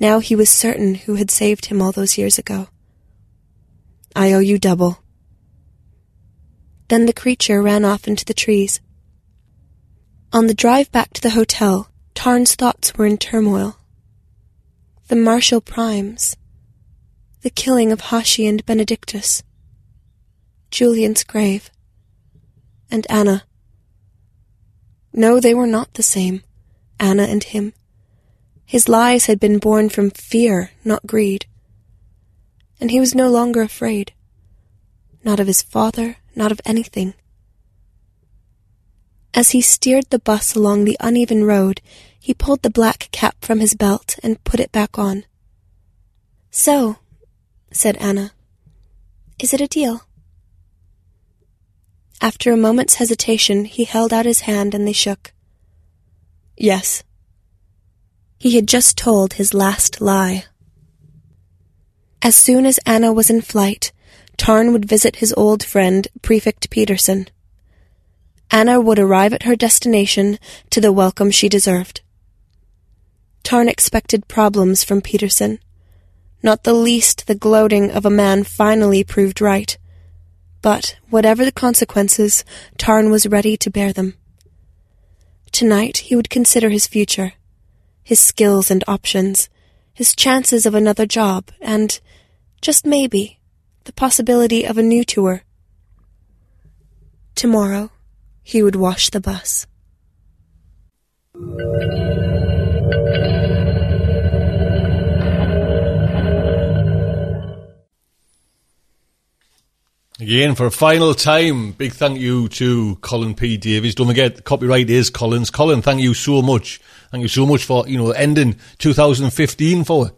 Speaker 7: Now he was certain who had saved him all those years ago. I owe you double. Then the creature ran off into the trees. On the drive back to the hotel, Tarn's thoughts were in turmoil. The Martial Primes. The killing of Hashi and Benedictus. Julian's grave. And Anna. No, they were not the same, Anna and him. His lies had been born from fear, not greed. And he was no longer afraid. Not of his father, not of anything. As he steered the bus along the uneven road, he pulled the black cap from his belt and put it back on. So, said Anna, is it a deal? After a moment's hesitation, he held out his hand and they shook. Yes. He had just told his last lie. As soon as Anna was in flight, Tarn would visit his old friend, Prefect Peterson. Anna would arrive at her destination to the welcome she deserved. Tarn expected problems from Peterson, not the least the gloating of a man finally proved right. But, whatever the consequences, Tarn was ready to bear them. Tonight he would consider his future, his skills and options, his chances of another job, and, just maybe, the possibility of a new tour. Tomorrow, he would wash the bus.
Speaker 2: Again, for a final time, big thank you to Colin P. Davies. Don't forget, copyright is Colin's. Colin, thank you so much. Thank you so much for, you know, ending 2015 for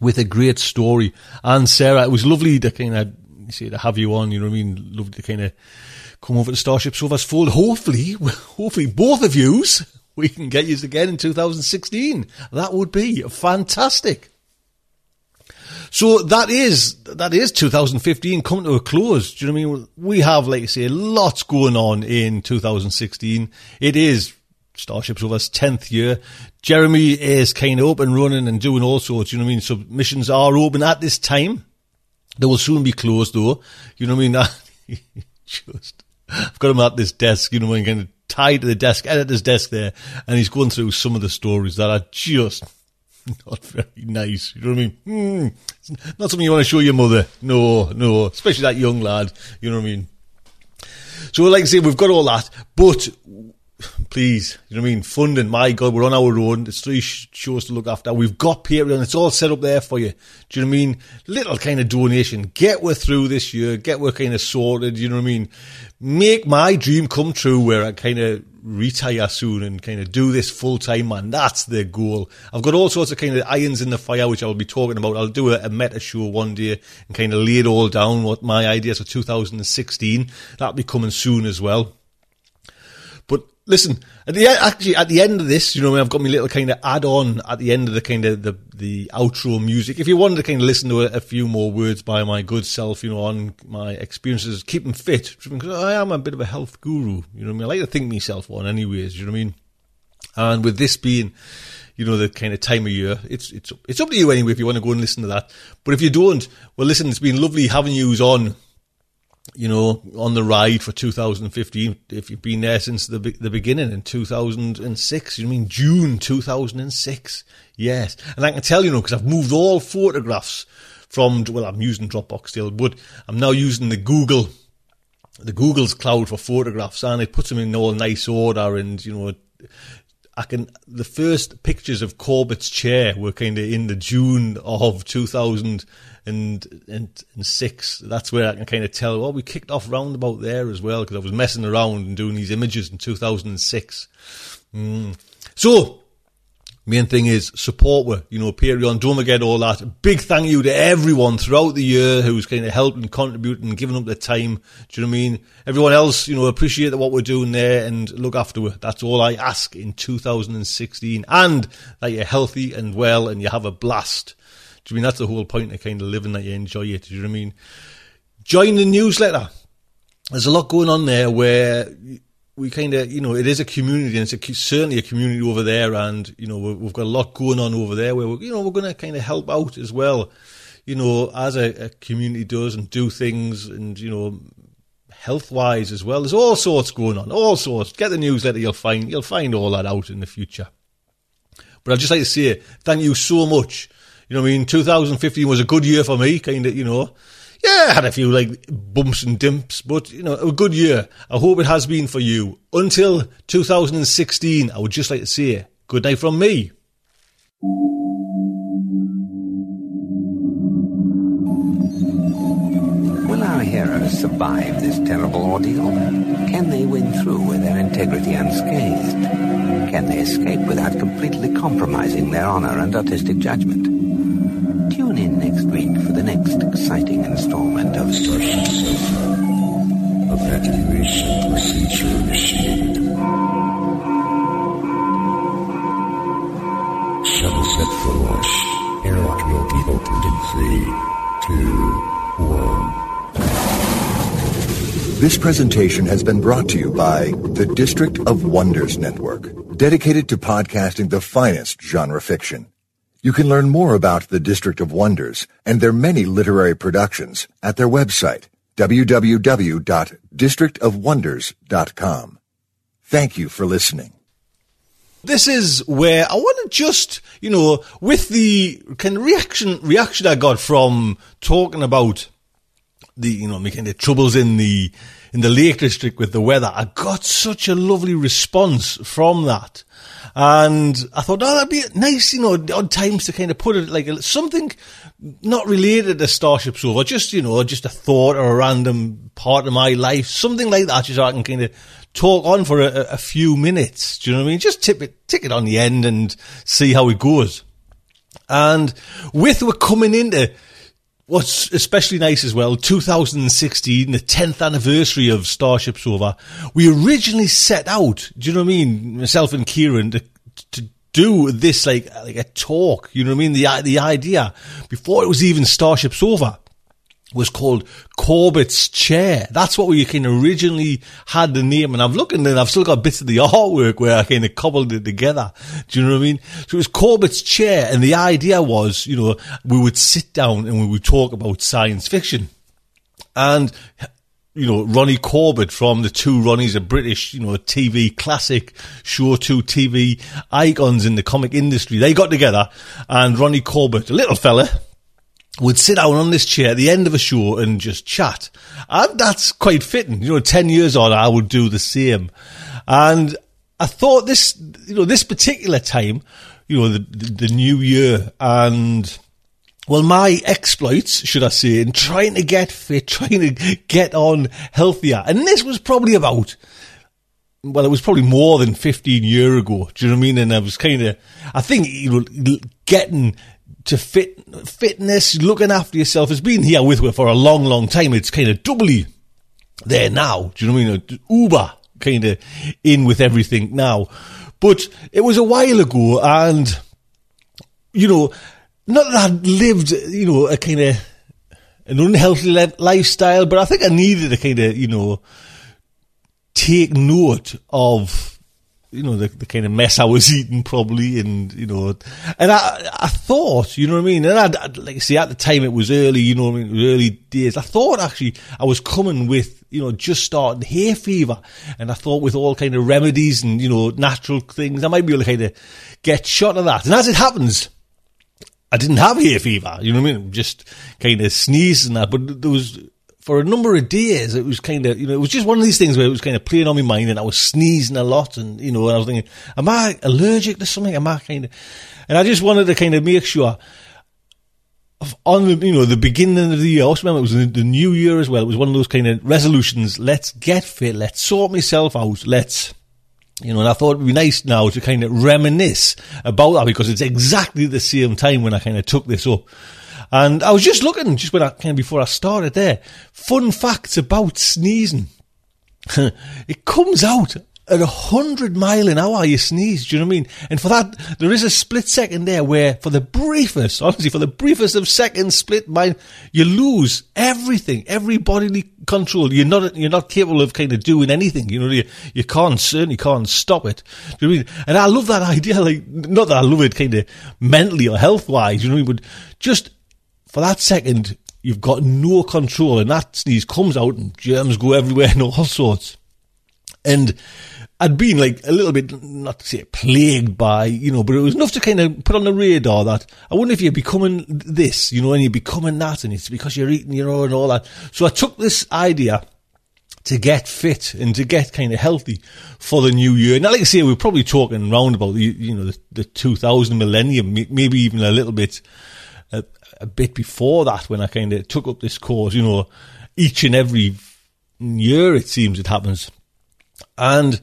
Speaker 2: with a great story. And Sarah, it was lovely to kind of, see, to have you on, you know what I mean? Lovely to kind of come over to Starship Sofa's fold. Hopefully, hopefully both of yous, we can get you again in 2016. That would be fantastic. So that is that is 2015 coming to a close. Do you know what I mean? We have, like I say, lots going on in 2016. It is Starship Sofa's 10th year. Jeremy is kind of up and running and doing all sorts. You know what I mean? Submissions are open at this time. They will soon be closed, though. You know what I mean? Just, I've got him at this desk. You know, what I mean? kind of tied to the desk, editor's desk there, and he's going through some of the stories that are just not very nice. You know what I mean? Mm, not something you want to show your mother. No, no, especially that young lad. You know what I mean? So, like I say, we've got all that, but please, you know what I mean? Funding, my God, we're on our own. There's three shows to look after. We've got Patreon. It's all set up there for you. Do you know what I mean? Little kind of donation. Get we're through this year. Get we're kind of sorted. You know what I mean? Make my dream come true where I kind of retire soon and kind of do this full time, man. That's the goal. I've got all sorts of kind of irons in the fire, which I'll be talking about. I'll do a, a meta show one day and kind of lay it all down, what my ideas for 2016. That'll be coming soon as well. Listen, at the actually at the end of this, you know, I've got my little kind of add on at the end of the kind of the the outro music. If you wanted to kind of listen to a, a few more words by my good self, you know, on my experiences keeping fit, because I am a bit of a health guru. You know, I mean, I like to think myself one, anyways. You know what I mean? And with this being you know, the kind of time of year. It's it's it's up to you anyway if you want to go and listen to that. But if you don't, well, listen, it's been lovely having you on you know, on the ride for 2015. If you've been there since the the beginning in 2006, you mean June 2006? Yes, and I can tell you know because I've moved all photographs from well, I'm using Dropbox still, but I'm now using the Google, the Google's cloud for photographs, and it puts them in all nice order, and you know. I can. The first pictures of Corbett's chair were kind of in the June of 2000 and, and, and six. That's where I can kind of tell, well, we kicked off round about there as well because I was messing around and doing these images in 2006. Mm. So, main thing is support we you know, Patreon, don't forget all that. Big thank you to everyone throughout the year who's kind of helped and contributed and giving up their time. Do you know what I mean? Everyone else, you know, appreciate what we're doing there and look after it. That's all I ask in 2016. And that you're healthy and well and you have a blast. Do you mean that's the whole point of kind of living that you enjoy it? Do you know what I mean? Join the newsletter. There's a lot going on there where we kind of, you know, it is a community and it's a, certainly a community over there. And, you know, we've got a lot going on over there where, we're, you know, we're going to kind of help out as well, you know, as a, a community does and do things and, you know, health wise as well. There's all sorts going on, all sorts. Get the newsletter, you'll find, you'll find all that out in the future. But I'd just like to say thank you so much you know I mean? 2015 was a good year for me, kind of, you know. Yeah, I had a few like bumps and dimps, but you know, a good year. I hope it has been for you. Until 2016, I would just like to say good night from me.
Speaker 13: Will our heroes survive this terrible ordeal? Can they win through with their integrity unscathed? Can they escape without completely compromising their honor and artistic judgment? Tune in next week for the next exciting installment of. Evacuation procedure initiated. Shuttle set for launch. Airlock will be opened in three, two, one.
Speaker 1: This presentation has been brought to you by the District of Wonders Network, dedicated to podcasting the finest genre fiction. You can learn more about the District of Wonders and their many literary productions at their website, www.districtofwonders.com. Thank you for listening.
Speaker 2: This is where I want to just, you know, with the kind of reaction reaction I got from talking about the, you know, making the troubles in the in the Lake District with the weather. I got such a lovely response from that. And I thought, oh, that'd be nice, you know, odd times to kind of put it like something not related to Starship Sofa, just, you know, just a thought or a random part of my life, something like that, just so I can kind of talk on for a, a few minutes. Do you know what I mean? Just tip it, tick it on the end and see how it goes. And with we're coming into What's especially nice as well, 2016, the 10th anniversary of Starship Sofa, we originally set out, do you know what I mean, myself and Kieran, to, to do this like, like a talk, you know what I mean, the, the idea, before it was even Starship Sofa, was called Corbett's Chair. That's what we kind of originally had the name. And I've looked and I've still got bits of the artwork where I kind of cobbled it together. Do you know what I mean? So it was Corbett's Chair. And the idea was, you know, we would sit down and we would talk about science fiction. And, you know, Ronnie Corbett from the two Ronnies, a British, you know, TV classic, show two TV icons in the comic industry. They got together and Ronnie Corbett, a little fella, would sit down on this chair at the end of a show and just chat. And that's quite fitting. You know, 10 years on, I would do the same. And I thought this, you know, this particular time, you know, the, the, the new year and, well, my exploits, should I say, in trying to get fit, trying to get on healthier. And this was probably about well, it was probably more than 15 year ago. Do you know what I mean? And I was kind of, I think, you know, getting to fit, fitness, looking after yourself has been here with me for a long, long time. It's kind of doubly there now. Do you know what I mean? Uber kind of in with everything now. But it was a while ago and, you know, not that I'd lived, you know, a kind of an unhealthy lifestyle, but I think I needed to kind of, you know, take note of you know, the, the kind of mess I was eating probably and, you know, and I, I thought, you know what I mean? And I, like I at the time it was early, you know what I mean? Early days. I thought actually I was coming with, you know, just starting hay fever. And I thought with all kind of remedies and, you know, natural things, I might be able to kind of get shot of that. And as it happens, I didn't have hay fever, you know what I mean? Just kind of sneezing that, but there was, for a number of days, it was kind of, you know, it was just one of these things where it was kind of playing on my mind and I was sneezing a lot and, you know, and I was thinking, am I allergic to something? Am I kind of, and I just wanted to kind of make sure on the, you know, the beginning of the year, I also remember it was the new year as well. It was one of those kind of resolutions. Let's get fit. Let's sort myself out. Let's, you know, and I thought it'd be nice now to kind of reminisce about that because it's exactly the same time when I kind of took this up. And I was just looking, just when I, came before I started there, fun facts about sneezing. it comes out at a hundred mile an hour you sneeze, do you know what I mean? And for that, there is a split second there where for the briefest, honestly, for the briefest of seconds split mind, you lose everything, every bodily control. You're not, you're not capable of kind of doing anything, you know, you, you can't, certainly can't stop it. Do you know I mean? And I love that idea, like, not that I love it kind of mentally or health wise, you know what I mean? But just for that second, you've got no control, and that sneeze comes out, and germs go everywhere and all sorts. And I'd been like a little bit, not to say plagued by, you know, but it was enough to kind of put on the radar that I wonder if you're becoming this, you know, and you're becoming that, and it's because you're eating, you know, and all that. So I took this idea to get fit and to get kind of healthy for the new year. Now, like I say, we're probably talking round about the, you know, the, the 2000 millennium, maybe even a little bit a bit before that when I kind of took up this course, you know, each and every year it seems it happens. And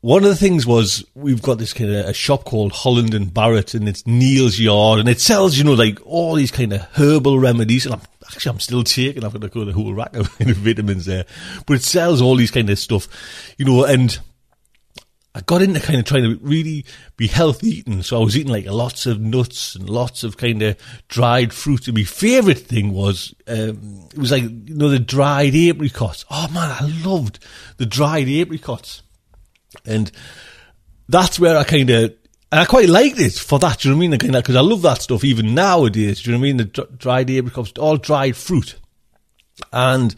Speaker 2: one of the things was we've got this kind of a shop called Holland and Barrett and it's Neal's Yard and it sells, you know, like all these kind of herbal remedies and I'm actually I'm still taking, I've got to go to the whole rack of vitamins there, but it sells all these kind of stuff, you know, and I got into kind of trying to really be healthy eating. So I was eating like lots of nuts and lots of kind of dried fruit. And my favourite thing was, um, it was like, you know, the dried apricots. Oh man, I loved the dried apricots. And that's where I kind of, and I quite liked it for that, do you know what I mean? Because I love that stuff even nowadays, do you know what I mean? The dried apricots, all dried fruit. And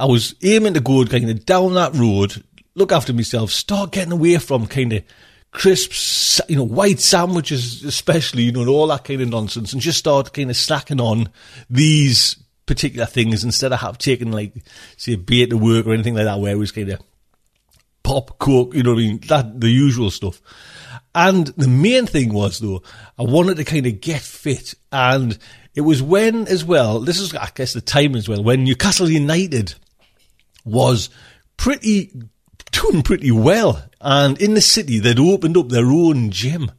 Speaker 2: I was aiming to go kind of down that road look after myself, start getting away from kind of crisps, you know, white sandwiches, especially, you know, and all that kind of nonsense, and just start kind of slacking on these particular things instead of have taken like, say, a beer to work or anything like that, where it was kind of pop, coke, you know what I mean, that the usual stuff. And the main thing was though, I wanted to kind of get fit, and it was when as well. This is, I guess, the time as well when Newcastle United was pretty doing pretty well. And in the city, they'd opened up their own gym.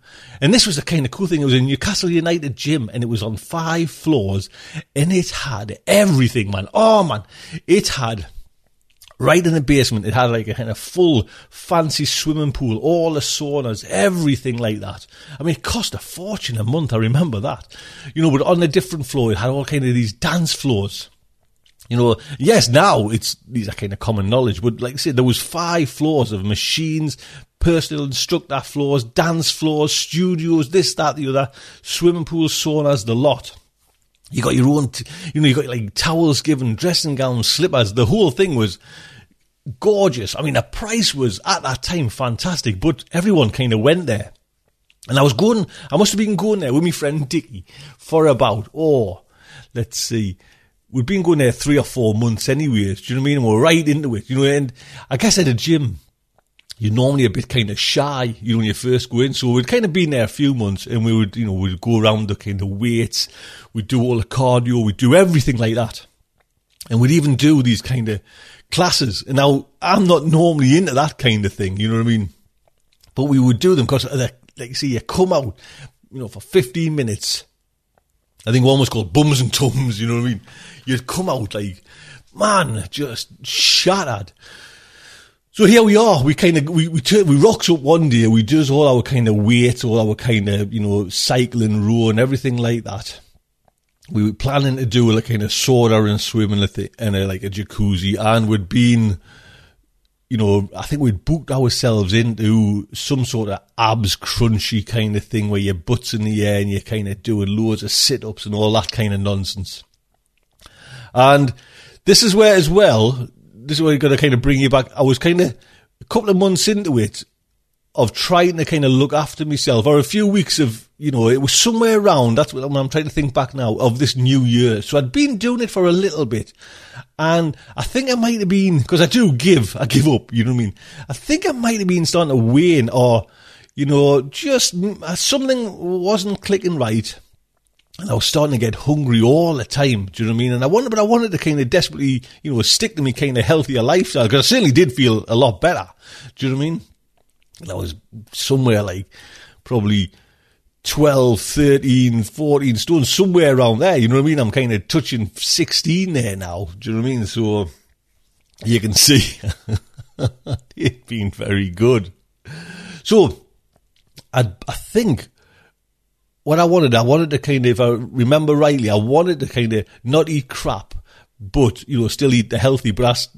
Speaker 2: And this was the kind of cool thing. It was a Newcastle United gym and it was on five floors and it had everything, man. Oh, man. It had right in the basement. It had like a kind of full fancy swimming pool, all the saunas, everything like that. I mean, it cost a fortune a month. I remember that, you know, but on a different floor, it had all kind of these dance floors you know, yes, now it's these are kind of common knowledge, but like I said, there was five floors of machines, personal instructor floors, dance floors, studios, this, that, the other, swimming pools, saunas, the lot. You got your own, t- you know, you got like towels given, dressing gowns, slippers. The whole thing was gorgeous. I mean, the price was at that time fantastic, but everyone kind of went there. And I was going, I must have been going there with my friend Dickie for about, oh, let's see, we'd been going there three or four months anyways. Do you know what I mean? We're right into it, you know. And I guess at a gym, you're normally a bit kind of shy, you know, when you first go in. So we'd kind of been there a few months and we would, you know, we'd go around the kind of weights, we'd do all the cardio, we'd do everything like that. And we'd even do these kind of classes. And now I'm not normally into that kind of thing, you know what I mean? But we would do them because, uh, like you see, you come out, you know, for 15 minutes. I think one was called Bums and Tums, you know what I mean? You'd come out like, man, just shattered. So here we are. We kind of we we, turn, we rocks up one day. We does all our kind of weight, all our kind of you know cycling, row, and everything like that. We were planning to do a kind of sauna and swimming and a, like a jacuzzi, and we'd been, you know, I think we'd booked ourselves into some sort of abs crunchy kind of thing where your butt's in the air and you're kind of doing loads of sit ups and all that kind of nonsense. And this is where, as well, this is where I'm going to kind of bring you back. I was kind of a couple of months into it of trying to kind of look after myself, or a few weeks of, you know, it was somewhere around. That's what I'm trying to think back now of this new year. So I'd been doing it for a little bit, and I think I might have been because I do give, I give up. You know what I mean? I think I might have been starting to wane, or you know, just uh, something wasn't clicking right. And I was starting to get hungry all the time. Do you know what I mean? And I wanted, but I wanted to kind of desperately, you know, stick to me kind of healthier lifestyle because I certainly did feel a lot better. Do you know what I mean? And I was somewhere like probably 12, 13, 14 stone, somewhere around there. You know what I mean? I'm kind of touching 16 there now. Do you know what I mean? So you can see it's been very good. So I, I think what I wanted, I wanted to kind of, if I remember rightly, I wanted to kind of not eat crap, but, you know, still eat the healthy, was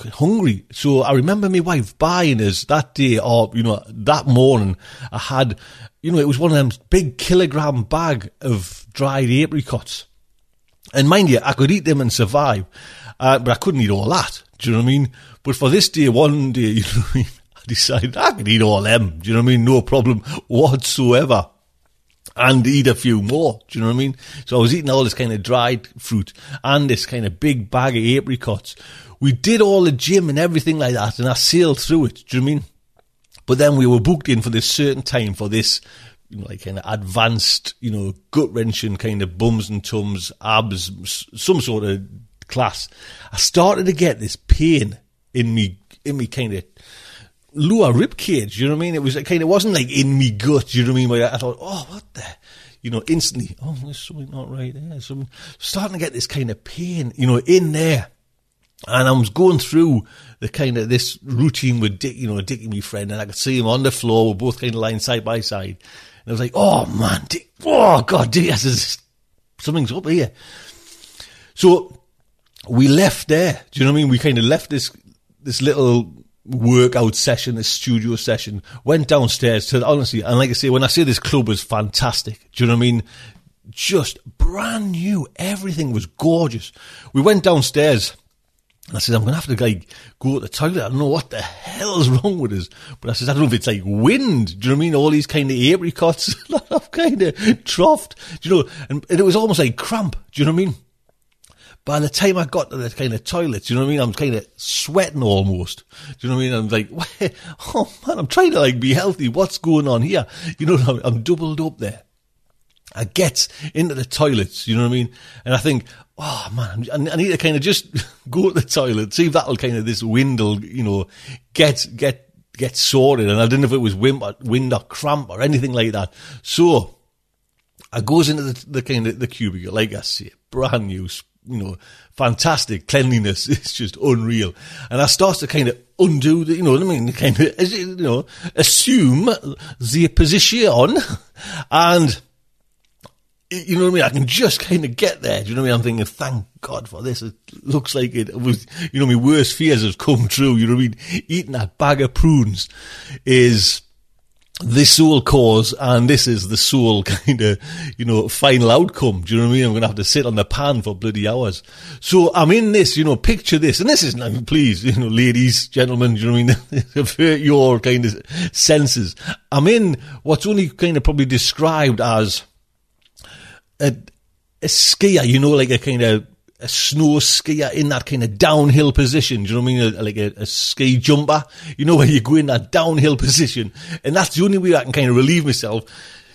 Speaker 2: hungry. So I remember my wife buying us that day, or, you know, that morning, I had, you know, it was one of them big kilogram bag of dried apricots. And mind you, I could eat them and survive, uh, but I couldn't eat all that. Do you know what I mean? But for this day, one day, you know, I decided I could eat all them. Do you know what I mean? No problem whatsoever and eat a few more. Do you know what I mean? So I was eating all this kind of dried fruit and this kind of big bag of apricots. We did all the gym and everything like that, and I sailed through it. Do you know I mean? But then we were booked in for this certain time for this, you know, like kind of advanced, you know, gut wrenching kind of bums and tums, abs, some sort of class. I started to get this pain in me, in me kind of lower rib cage. You know what I mean? It was kind of wasn't like in me gut. You know what I mean? Where I thought, oh, what the, you know, instantly, oh, there's something not right there. So I'm starting to get this kind of pain, you know, in there. And I was going through the kind of this routine with Dick, you know, Dick and my friend, and I could see him on the floor. We're both kind of lying side by side. And I was like, oh man, Dick, oh God, Dick, something's up here. So we left there. Do you know what I mean? We kind of left this, this little workout session, this studio session, went downstairs to, honestly, and like I say, when I say this club was fantastic, do you know what I mean? Just brand new. Everything was gorgeous. We went downstairs. I said, I'm going to have to like go to the toilet. I don't know what the hell's wrong with us. But I said, I don't know if it's like wind. Do you know what I mean? All these kind of apricots, I've kind of troughed. Do you know? And, and it was almost like cramp. Do you know what I mean? by the time I got to the kind of toilet, you know what I mean? I'm kind of sweating almost. Do you know what I mean? I'm like, oh man, I'm trying to like be healthy. What's going on here? You know, I'm, I'm doubled up there. I get into the toilets, you know what I mean? And I think, oh man, I need to kind of just go to the toilet, see if that'll kind of this wind will, you know, get, get, get sorted. And I didn't know if it was wind or, wind or cramp or anything like that. So I goes into the, the kind of the cubicle, like I say, brand new, you know, fantastic cleanliness. It's just unreal. And I start to kind of undo the, you know what I mean? Kind of, you know, assume the position and, you know what I mean? I can just kind of get there. Do you know what I mean? I'm thinking, thank God for this. It looks like it was, you know, my worst fears have come true. You know what I mean? Eating that bag of prunes is, the sole cause and this is the sole kind of, you know, final outcome. Do you know what I mean? I'm going to have to sit on the pan for bloody hours. So I'm in this, you know, picture this. And this is, please, you know, ladies, gentlemen, do you know what I mean? your kind of senses. I'm in what's only kind of probably described as a, a skier, you know, like a kind of a snow skier in that kind of downhill position. Do you know what I mean? Like a, a, ski jumper. You know, where you go in that downhill position. And that's the only way I can kind of relieve myself.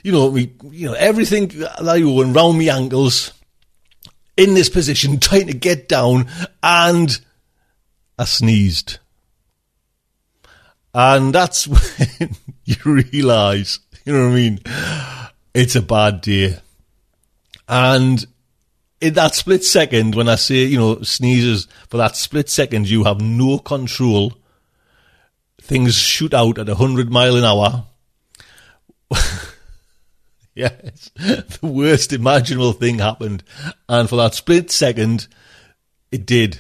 Speaker 2: You know, me, you know, everything that you going round my ankles in this position, trying to get down and I sneezed. And that's when you realise, you know what I mean? It's a bad day. And in that split second, when I say, you know, sneezes, for that split second, you have no control. Things shoot out at 100 mile an hour. yes, the worst imaginable thing happened. And for that split second, it did.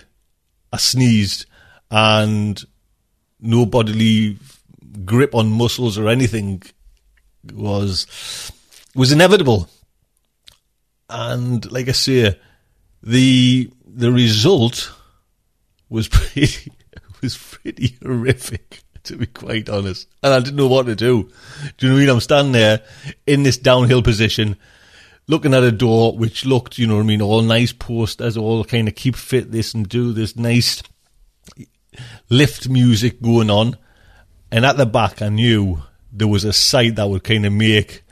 Speaker 2: I sneezed and no bodily grip on muscles or anything was was inevitable. And like I say, the the result was pretty was pretty horrific, to be quite honest. And I didn't know what to do. Do you know what I mean? I'm standing there in this downhill position, looking at a door which looked, you know what I mean, all nice posters, all kind of keep fit this and do this nice lift music going on. And at the back, I knew there was a sight that would kind of make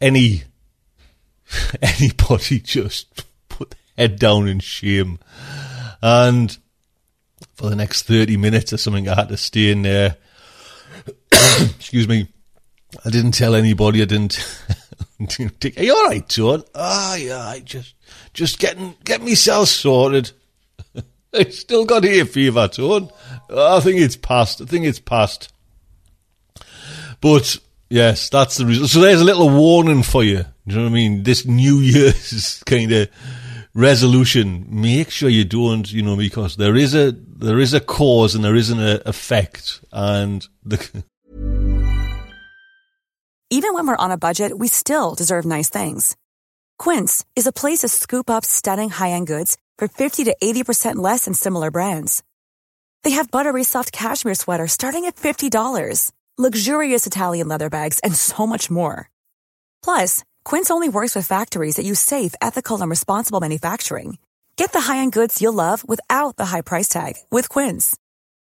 Speaker 2: any anybody just put their head down in shame. And for the next 30 minutes or something, I had to stay in there. Excuse me. I didn't tell anybody. I didn't. Are you all right, John? Ah, yeah. I just, just getting, get myself sorted. I still got hay fever, Tone. I think it's past. I think it's past. But yes, that's the reason. So there's a little warning for you. You know what I mean? This New Year's kind of resolution. Make sure you don't, you know, because there is a there is a cause and there is an uh, effect, and the.
Speaker 10: Even when we're on a budget, we still deserve nice things. Quince is a place to scoop up stunning high end goods for fifty to eighty percent less than similar brands. They have buttery soft cashmere sweaters starting at fifty dollars luxurious Italian leather bags, and so much more. Plus, Quince only works with factories that use safe, ethical, and responsible manufacturing. Get the high-end goods you'll love without the high price tag with Quince.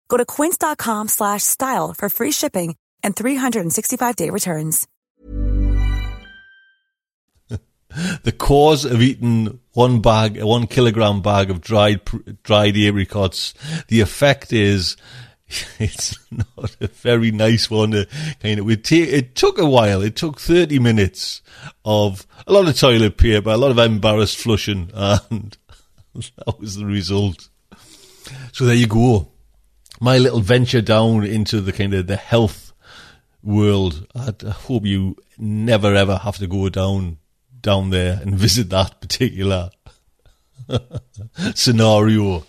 Speaker 10: Go to quince.com/style for free shipping and 365-day returns.
Speaker 2: the cause of eating one bag, one kilogram bag of dried dried apricots, the effect is it's not a very nice one to kind of, it, it took a while. It took 30 minutes of a lot of toilet paper, a lot of embarrassed flushing, and that was the result. So there you go. My little venture down into the kind of the health world. I hope you never ever have to go down down there and visit that particular scenario.